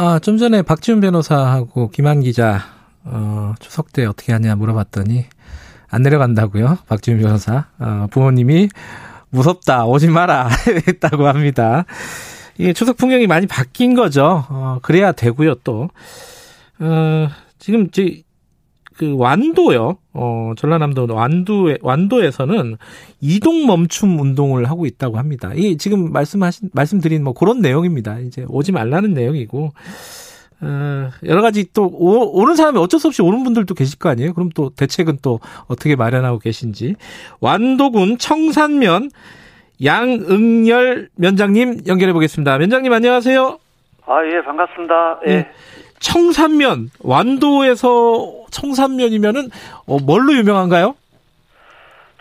[SPEAKER 2] 아, 좀 전에 박지훈 변호사하고 김한 기자, 어, 추석 때 어떻게 하냐 물어봤더니, 안 내려간다고요? 박지훈 변호사. 어, 부모님이 무섭다, 오지 마라, 했다고 합니다. 이게 추석 풍경이 많이 바뀐 거죠. 어, 그래야 되고요, 또. 어, 지금, 제, 그 완도요. 어, 전라남도 완도에 완도에서는 이동 멈춤 운동을 하고 있다고 합니다. 이 지금 말씀하신 말씀드린 뭐 그런 내용입니다. 이제 오지 말라는 내용이고 어, 여러 가지 또 오, 오는 사람이 어쩔 수 없이 오는 분들도 계실 거 아니에요? 그럼 또 대책은 또 어떻게 마련하고 계신지 완도군 청산면 양응열 면장님 연결해 보겠습니다. 면장님 안녕하세요.
[SPEAKER 6] 아, 예, 반갑습니다. 예. 예.
[SPEAKER 2] 청산면 완도에서 청산면이면은 어, 뭘로 유명한가요?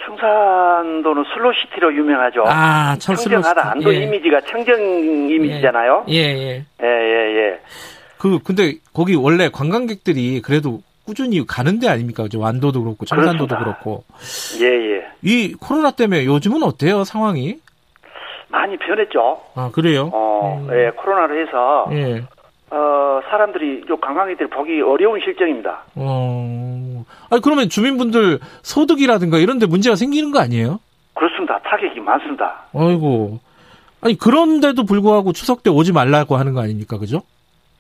[SPEAKER 6] 청산도는 슬로시티로 유명하죠.
[SPEAKER 2] 아,
[SPEAKER 6] 청정하다. 안도 예. 이미지가 청정 이미지잖아요.
[SPEAKER 2] 예, 예.
[SPEAKER 6] 예, 예, 예.
[SPEAKER 2] 그 근데 거기 원래 관광객들이 그래도 꾸준히 가는 데 아닙니까? 완도도 그렇고 청산도도 그렇습니다. 그렇고.
[SPEAKER 6] 예, 예.
[SPEAKER 2] 이 코로나 때문에 요즘은 어때요, 상황이?
[SPEAKER 6] 많이 변했죠.
[SPEAKER 2] 아, 그래요?
[SPEAKER 6] 어, 음. 예, 코로나로 해서 예. 어, 사람들이 요 관광객들이 보기 어려운 실정입니다.
[SPEAKER 2] 어. 아니 그러면 주민분들 소득이라든가 이런 데 문제가 생기는 거 아니에요?
[SPEAKER 6] 그렇습니다. 타격이 많습니다.
[SPEAKER 2] 아이고. 아니 그런데도 불구하고 추석 때 오지 말라고 하는 거 아닙니까? 그죠?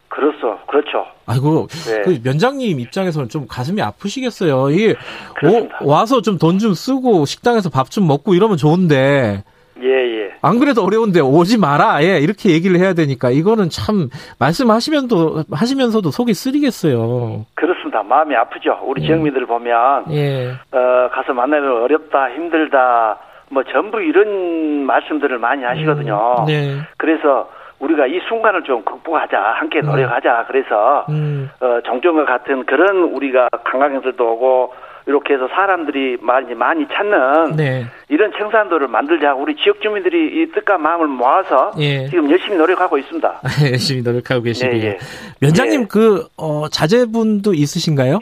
[SPEAKER 6] 그렇소. 그렇죠.
[SPEAKER 2] 아이고. 네. 그 면장님 입장에서는 좀 가슴이 아프시겠어요. 이게 오, 와서 좀 돈좀 좀 쓰고 식당에서 밥 좀 먹고 이러면 좋은데
[SPEAKER 6] 예, 예.
[SPEAKER 2] 안 그래도 어려운데 오지 마라. 예, 이렇게 얘기를 해야 되니까 이거는 참 말씀하시면도 하시면서도 속이 쓰리겠어요.
[SPEAKER 6] 그렇습니다. 마음이 아프죠. 우리 예. 지역민들 보면 예. 어, 가서 만나면 어렵다, 힘들다. 뭐 전부 이런 말씀들을 많이 하시거든요. 음, 네. 그래서 우리가 이 순간을 좀 극복하자, 함께 음. 노력하자. 그래서 음. 어, 정종과 같은 그런 우리가 관광객들도 오고 이렇게 해서 사람들이 많이 많이 찾는 네. 이런 청산도를 만들자 우리 지역 주민들이 이 뜻과 마음을 모아서 예. 지금 열심히 노력하고 있습니다.
[SPEAKER 2] 열심히 노력하고 계시고요. 예, 예. 면장님 예. 그 어, 자제분도 있으신가요?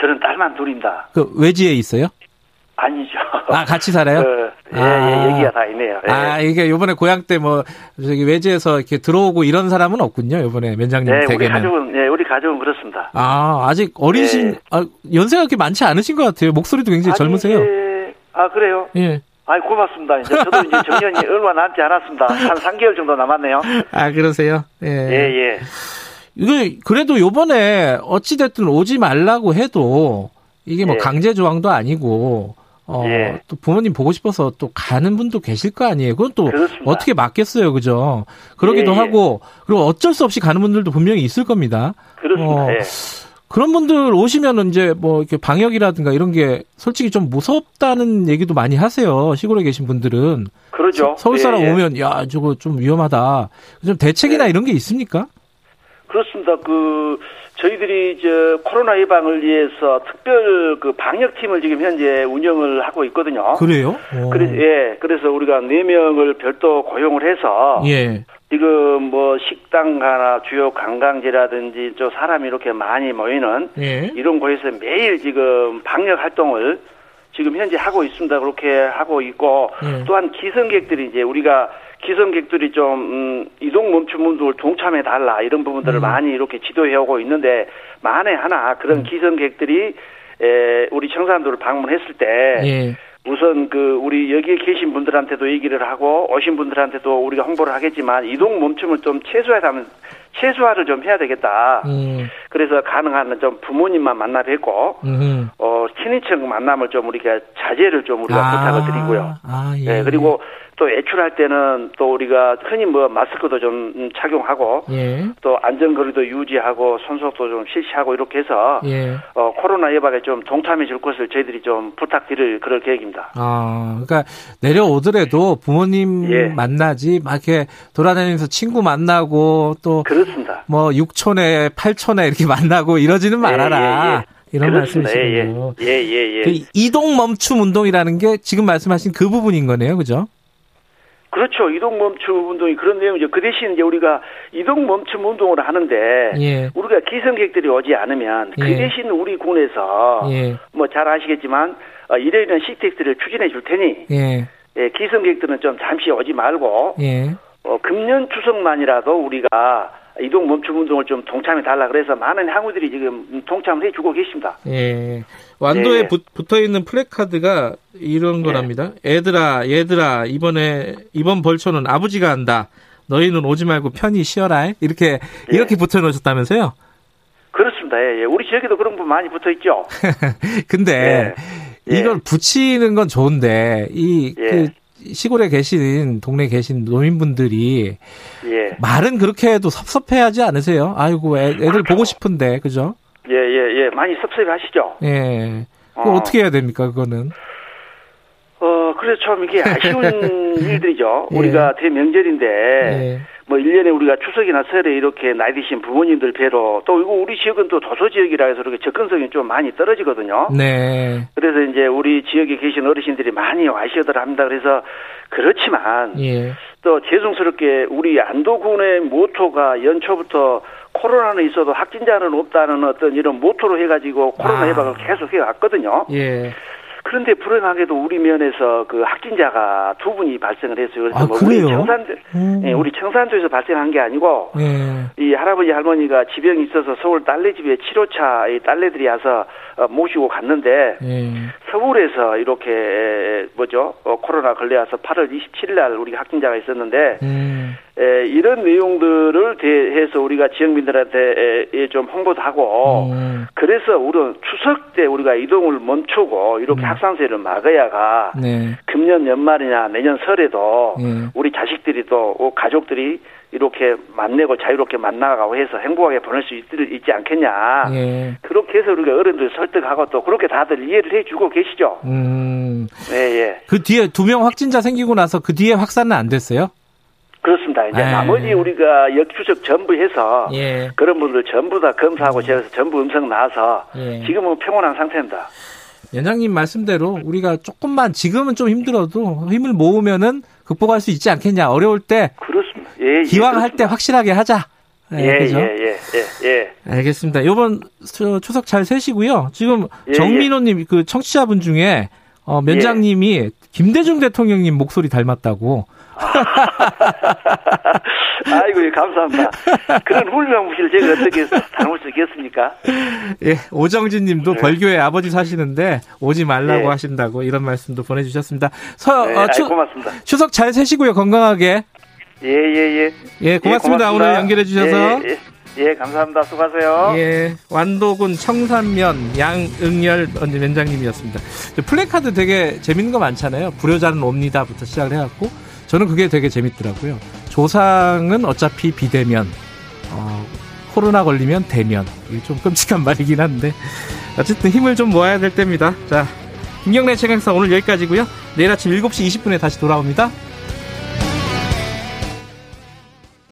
[SPEAKER 6] 저는 딸만 둘입니다.
[SPEAKER 2] 그 외지에 있어요?
[SPEAKER 6] 아니죠.
[SPEAKER 2] 아, 같이 살아요? 그,
[SPEAKER 6] 예, 아. 예, 얘기가 다 있네요. 예.
[SPEAKER 2] 아, 이게 요번에 고향 때 뭐, 저기 외지에서 이렇게 들어오고 이런 사람은 없군요, 요번에 면장님 네, 댁에는.
[SPEAKER 6] 우리 가족은, 예, 우리 가족은 그렇습니다.
[SPEAKER 2] 아, 아직 어리신, 예. 아, 연세가 그렇게 많지 않으신 것 같아요. 목소리도 굉장히 아니, 젊으세요.
[SPEAKER 6] 예. 아, 그래요? 예. 아이, 고맙습니다. 이제 저도 이제 정년이 얼마 남지 않았습니다. 한 3개월 정도 남았네요.
[SPEAKER 2] 아, 그러세요?
[SPEAKER 6] 예. 예, 예.
[SPEAKER 2] 이거, 그래도 요번에 어찌됐든 오지 말라고 해도 이게 뭐 예. 강제 조항도 아니고 어, 예. 또 부모님 보고 싶어서 또 가는 분도 계실 거 아니에요. 그건 또 그렇습니다. 어떻게 맞겠어요, 그죠? 그러기도 예, 예. 하고 그리고 어쩔 수 없이 가는 분들도 분명히 있을 겁니다.
[SPEAKER 6] 그렇습니다. 어, 예.
[SPEAKER 2] 그런 분들 오시면은 이제 뭐 이렇게 방역이라든가 이런 게 솔직히 좀 무섭다는 얘기도 많이 하세요. 시골에 계신 분들은.
[SPEAKER 6] 그러죠.
[SPEAKER 2] 서울 사람 예, 예. 오면 야 저거 좀 위험하다. 좀 대책이나 이런 게 있습니까?
[SPEAKER 6] 그렇습니다. 그 저희들이 저 코로나 예방을 위해서 특별 그 방역팀을 지금 현재 운영을 하고 있거든요.
[SPEAKER 2] 그래요?
[SPEAKER 6] 그래서 예, 그래서 우리가 네 명을 별도 고용을 해서 예. 지금 뭐 식당 가나 주요 관광지라든지 저 사람이 이렇게 많이 모이는 예. 이런 곳에서 매일 지금 방역 활동을 지금 현재 하고 있습니다. 그렇게 하고 있고 예. 또한 기성객들이 이제 우리가 기성객들이 좀 음, 이동 멈춤 운동을 동참해 달라 이런 부분들을 음. 많이 이렇게 지도해 오고 있는데 만에 하나 그런 음. 기성객들이 에, 우리 청산도를 방문했을 때 예. 우선 그 우리 여기에 계신 분들한테도 얘기를 하고 오신 분들한테도 우리가 홍보를 하겠지만 이동 멈춤을 좀 최소화하면 최소화를 좀 해야 되겠다. 음. 그래서 가능한 좀 부모님만 만나 뵙고 음. 어 친인척 만남을 좀 우리가 자제를 좀 우리가 아. 부탁을 드리고요. 아, 예. 네, 그리고 또 외출할 때는 또 우리가 흔히 뭐 마스크도 좀 착용하고 예. 또 안전거리도 유지하고 손소독도 좀 실시하고 이렇게 해서 예. 어, 코로나 예방에 좀 동참해 줄 것을 저희들이 좀 부탁드릴 그럴 계획입니다.
[SPEAKER 2] 아, 그러니까 내려오더라도 부모님 예. 만나지 막 이렇게 돌아다니면서 친구 만나고 또
[SPEAKER 6] 그렇습니다.
[SPEAKER 2] 뭐 6촌에 8촌에 이렇게 만나고 이러지는 예, 말아라. 예, 예. 이런 말씀이시군요.
[SPEAKER 6] 예, 예, 예. 예.
[SPEAKER 2] 그 이동 멈춤 운동이라는 게 지금 말씀하신 그 부분인 거네요, 그죠?
[SPEAKER 6] 그렇죠. 이동 멈춤 운동이 그런 내용이죠. 그 대신 이제 우리가 이동 멈춤 운동을 하는데 예. 우리가 기성객들이 오지 않으면 그 예. 대신 우리 군에서 예. 뭐잘 아시겠지만 어, 이러이러한 시택들을 추진해 줄 테니 예. 예, 기성객들은 좀 잠시 오지 말고 예. 어, 금년 추석만이라도 우리가 이동 멈춤 운동을 좀 동참해 달라 그래서 많은 항우들이 지금 동참을 해주고 계십니다.
[SPEAKER 2] 예. 완도에 예. 붙어 있는 플래카드가 이런 거랍니다. 예. 애들아, 얘들아, 이번에 이번 벌초는 아버지가 한다. 너희는 오지 말고 편히 쉬어라. 이렇게 예. 이렇게 붙여 놓으셨다면서요?
[SPEAKER 6] 그렇습니다. 예, 예. 우리 지역에도 그런 분 많이 붙어 있죠.
[SPEAKER 2] 근데 예. 이걸 붙이는 건 좋은데 이그 시골에 계신 동네에 계신 노인분들이 예. 말은 그렇게 해도 섭섭해하지 않으세요? 아이고 애, 들 보고 싶은데 그죠?
[SPEAKER 6] 예예예 예, 예. 많이 섭섭해하시죠.
[SPEAKER 2] 예. 어. 어떻게 해야 됩니까 그거는?
[SPEAKER 6] 어 그래서 참 이게 아쉬운 일들이죠. 예. 우리가 대명절인데. 예. 뭐 1년에 우리가 추석이나 설에 이렇게 나이 드신 부모님들 뵈러 또 이거 우리 지역은 또 도서 지역이라 해서 이렇게 접근성이 좀 많이 떨어지거든요.
[SPEAKER 2] 네.
[SPEAKER 6] 그래서 이제 우리 지역에 계신 어르신들이 많이 와시어들 합니다. 그래서 그렇지만 예. 또 죄송스럽게 우리 안도군의 모토가 연초부터 코로나는 있어도 확진자는 없다는 어떤 이런 모토로 해가지고 코로나 아. 예방을 계속 해왔거든요.
[SPEAKER 2] 예.
[SPEAKER 6] 그런데 불행하게도 우리 면에서 그 확진자가 두 분이 발생을 했어요. 그래서
[SPEAKER 2] 아,
[SPEAKER 6] 뭐
[SPEAKER 2] 그래요?
[SPEAKER 6] 우리 청산, 음. 예, 우리 청산도에서 발생한 게 아니고 예. 이 할아버지 할머니가 지병이 있어서 서울 딸내 집에 치료차 이 딸내들이 와서 어, 모시고 갔는데 예. 서울에서 이렇게 뭐죠 어, 코로나 걸려서 8월 27일 날 우리 확진자가 있었는데 음. 에, 이런 내용들을 대해서 우리가 지역민들한테 에, 좀 홍보도 하고 음. 그래서 우리는 추석 때 우리가 이동을 멈추고 이렇게 음. 확산세를 막아야가 네. 금년 연말이나 내년 설에도 네. 우리 자식들이 또 가족들이 이렇게 만나고 자유롭게 만나가고 해서 행복하게 보낼 수 있, 지 않겠냐. 예. 그렇게 해서 우리가 어른들 설득하고 또 그렇게 다들 이해를 해주고 계시죠.
[SPEAKER 2] 음.
[SPEAKER 6] 예, 예.
[SPEAKER 2] 그 뒤에 두 명 확진자 생기고 나서 그 뒤에 확산은 안 됐어요?
[SPEAKER 6] 그렇습니다. 이제 에이. 네. 나머지 우리가 역추적 전부 해서 예. 그런 분들 전부 다 검사하고 제가 전부 음성 나와서 예. 지금은 평온한 상태입니다.
[SPEAKER 2] 연장님 말씀대로 우리가 조금만 지금은 좀 힘들어도 힘을 모으면은 극복할 수 있지 않겠냐. 어려울 때
[SPEAKER 6] 그렇습니다. 예, 예
[SPEAKER 2] 기왕 할 때 확실하게 하자.
[SPEAKER 6] 네, 예, 그죠? 예, 예, 예, 예.
[SPEAKER 2] 알겠습니다. 이번 추석 잘 세시고요. 지금 예, 정민호님 예. 그 청취자분 중에 어, 면장님이 김대중 대통령님 목소리 닮았다고.
[SPEAKER 6] 아이고, 예, 감사합니다. 그런 훌륭한 무시를 제가 어떻게 담을 수 있겠습니까?
[SPEAKER 2] 예, 오정진 님도 네. 벌교에 아버지 사시는데 오지 말라고 네. 하신다고 이런 말씀도 보내주셨습니다. 서,
[SPEAKER 6] 네, 어, 추, 고맙습니다.
[SPEAKER 2] 추석 잘 세시고요, 건강하게.
[SPEAKER 6] 예, 예, 예.
[SPEAKER 2] 예, 고맙습니다. 예, 고맙습니다. 오늘 연결해 주셔서.
[SPEAKER 6] 예, 예. 예, 감사합니다. 수고하세요.
[SPEAKER 2] 예, 완도군 청산면 양응열 면장님이었습니다. 플래카드 되게 재밌는 거 많잖아요. 불효자는 옵니다부터 시작을 해갖고 저는 그게 되게 재밌더라고요. 조상은 어차피 비대면, 어, 코로나 걸리면 대면. 이게 좀 끔찍한 말이긴 한데 어쨌든 힘을 좀 모아야 될 때입니다. 자, 김경래 최강사 오늘 여기까지고요. 내일 아침 7시 20분에 다시 돌아옵니다.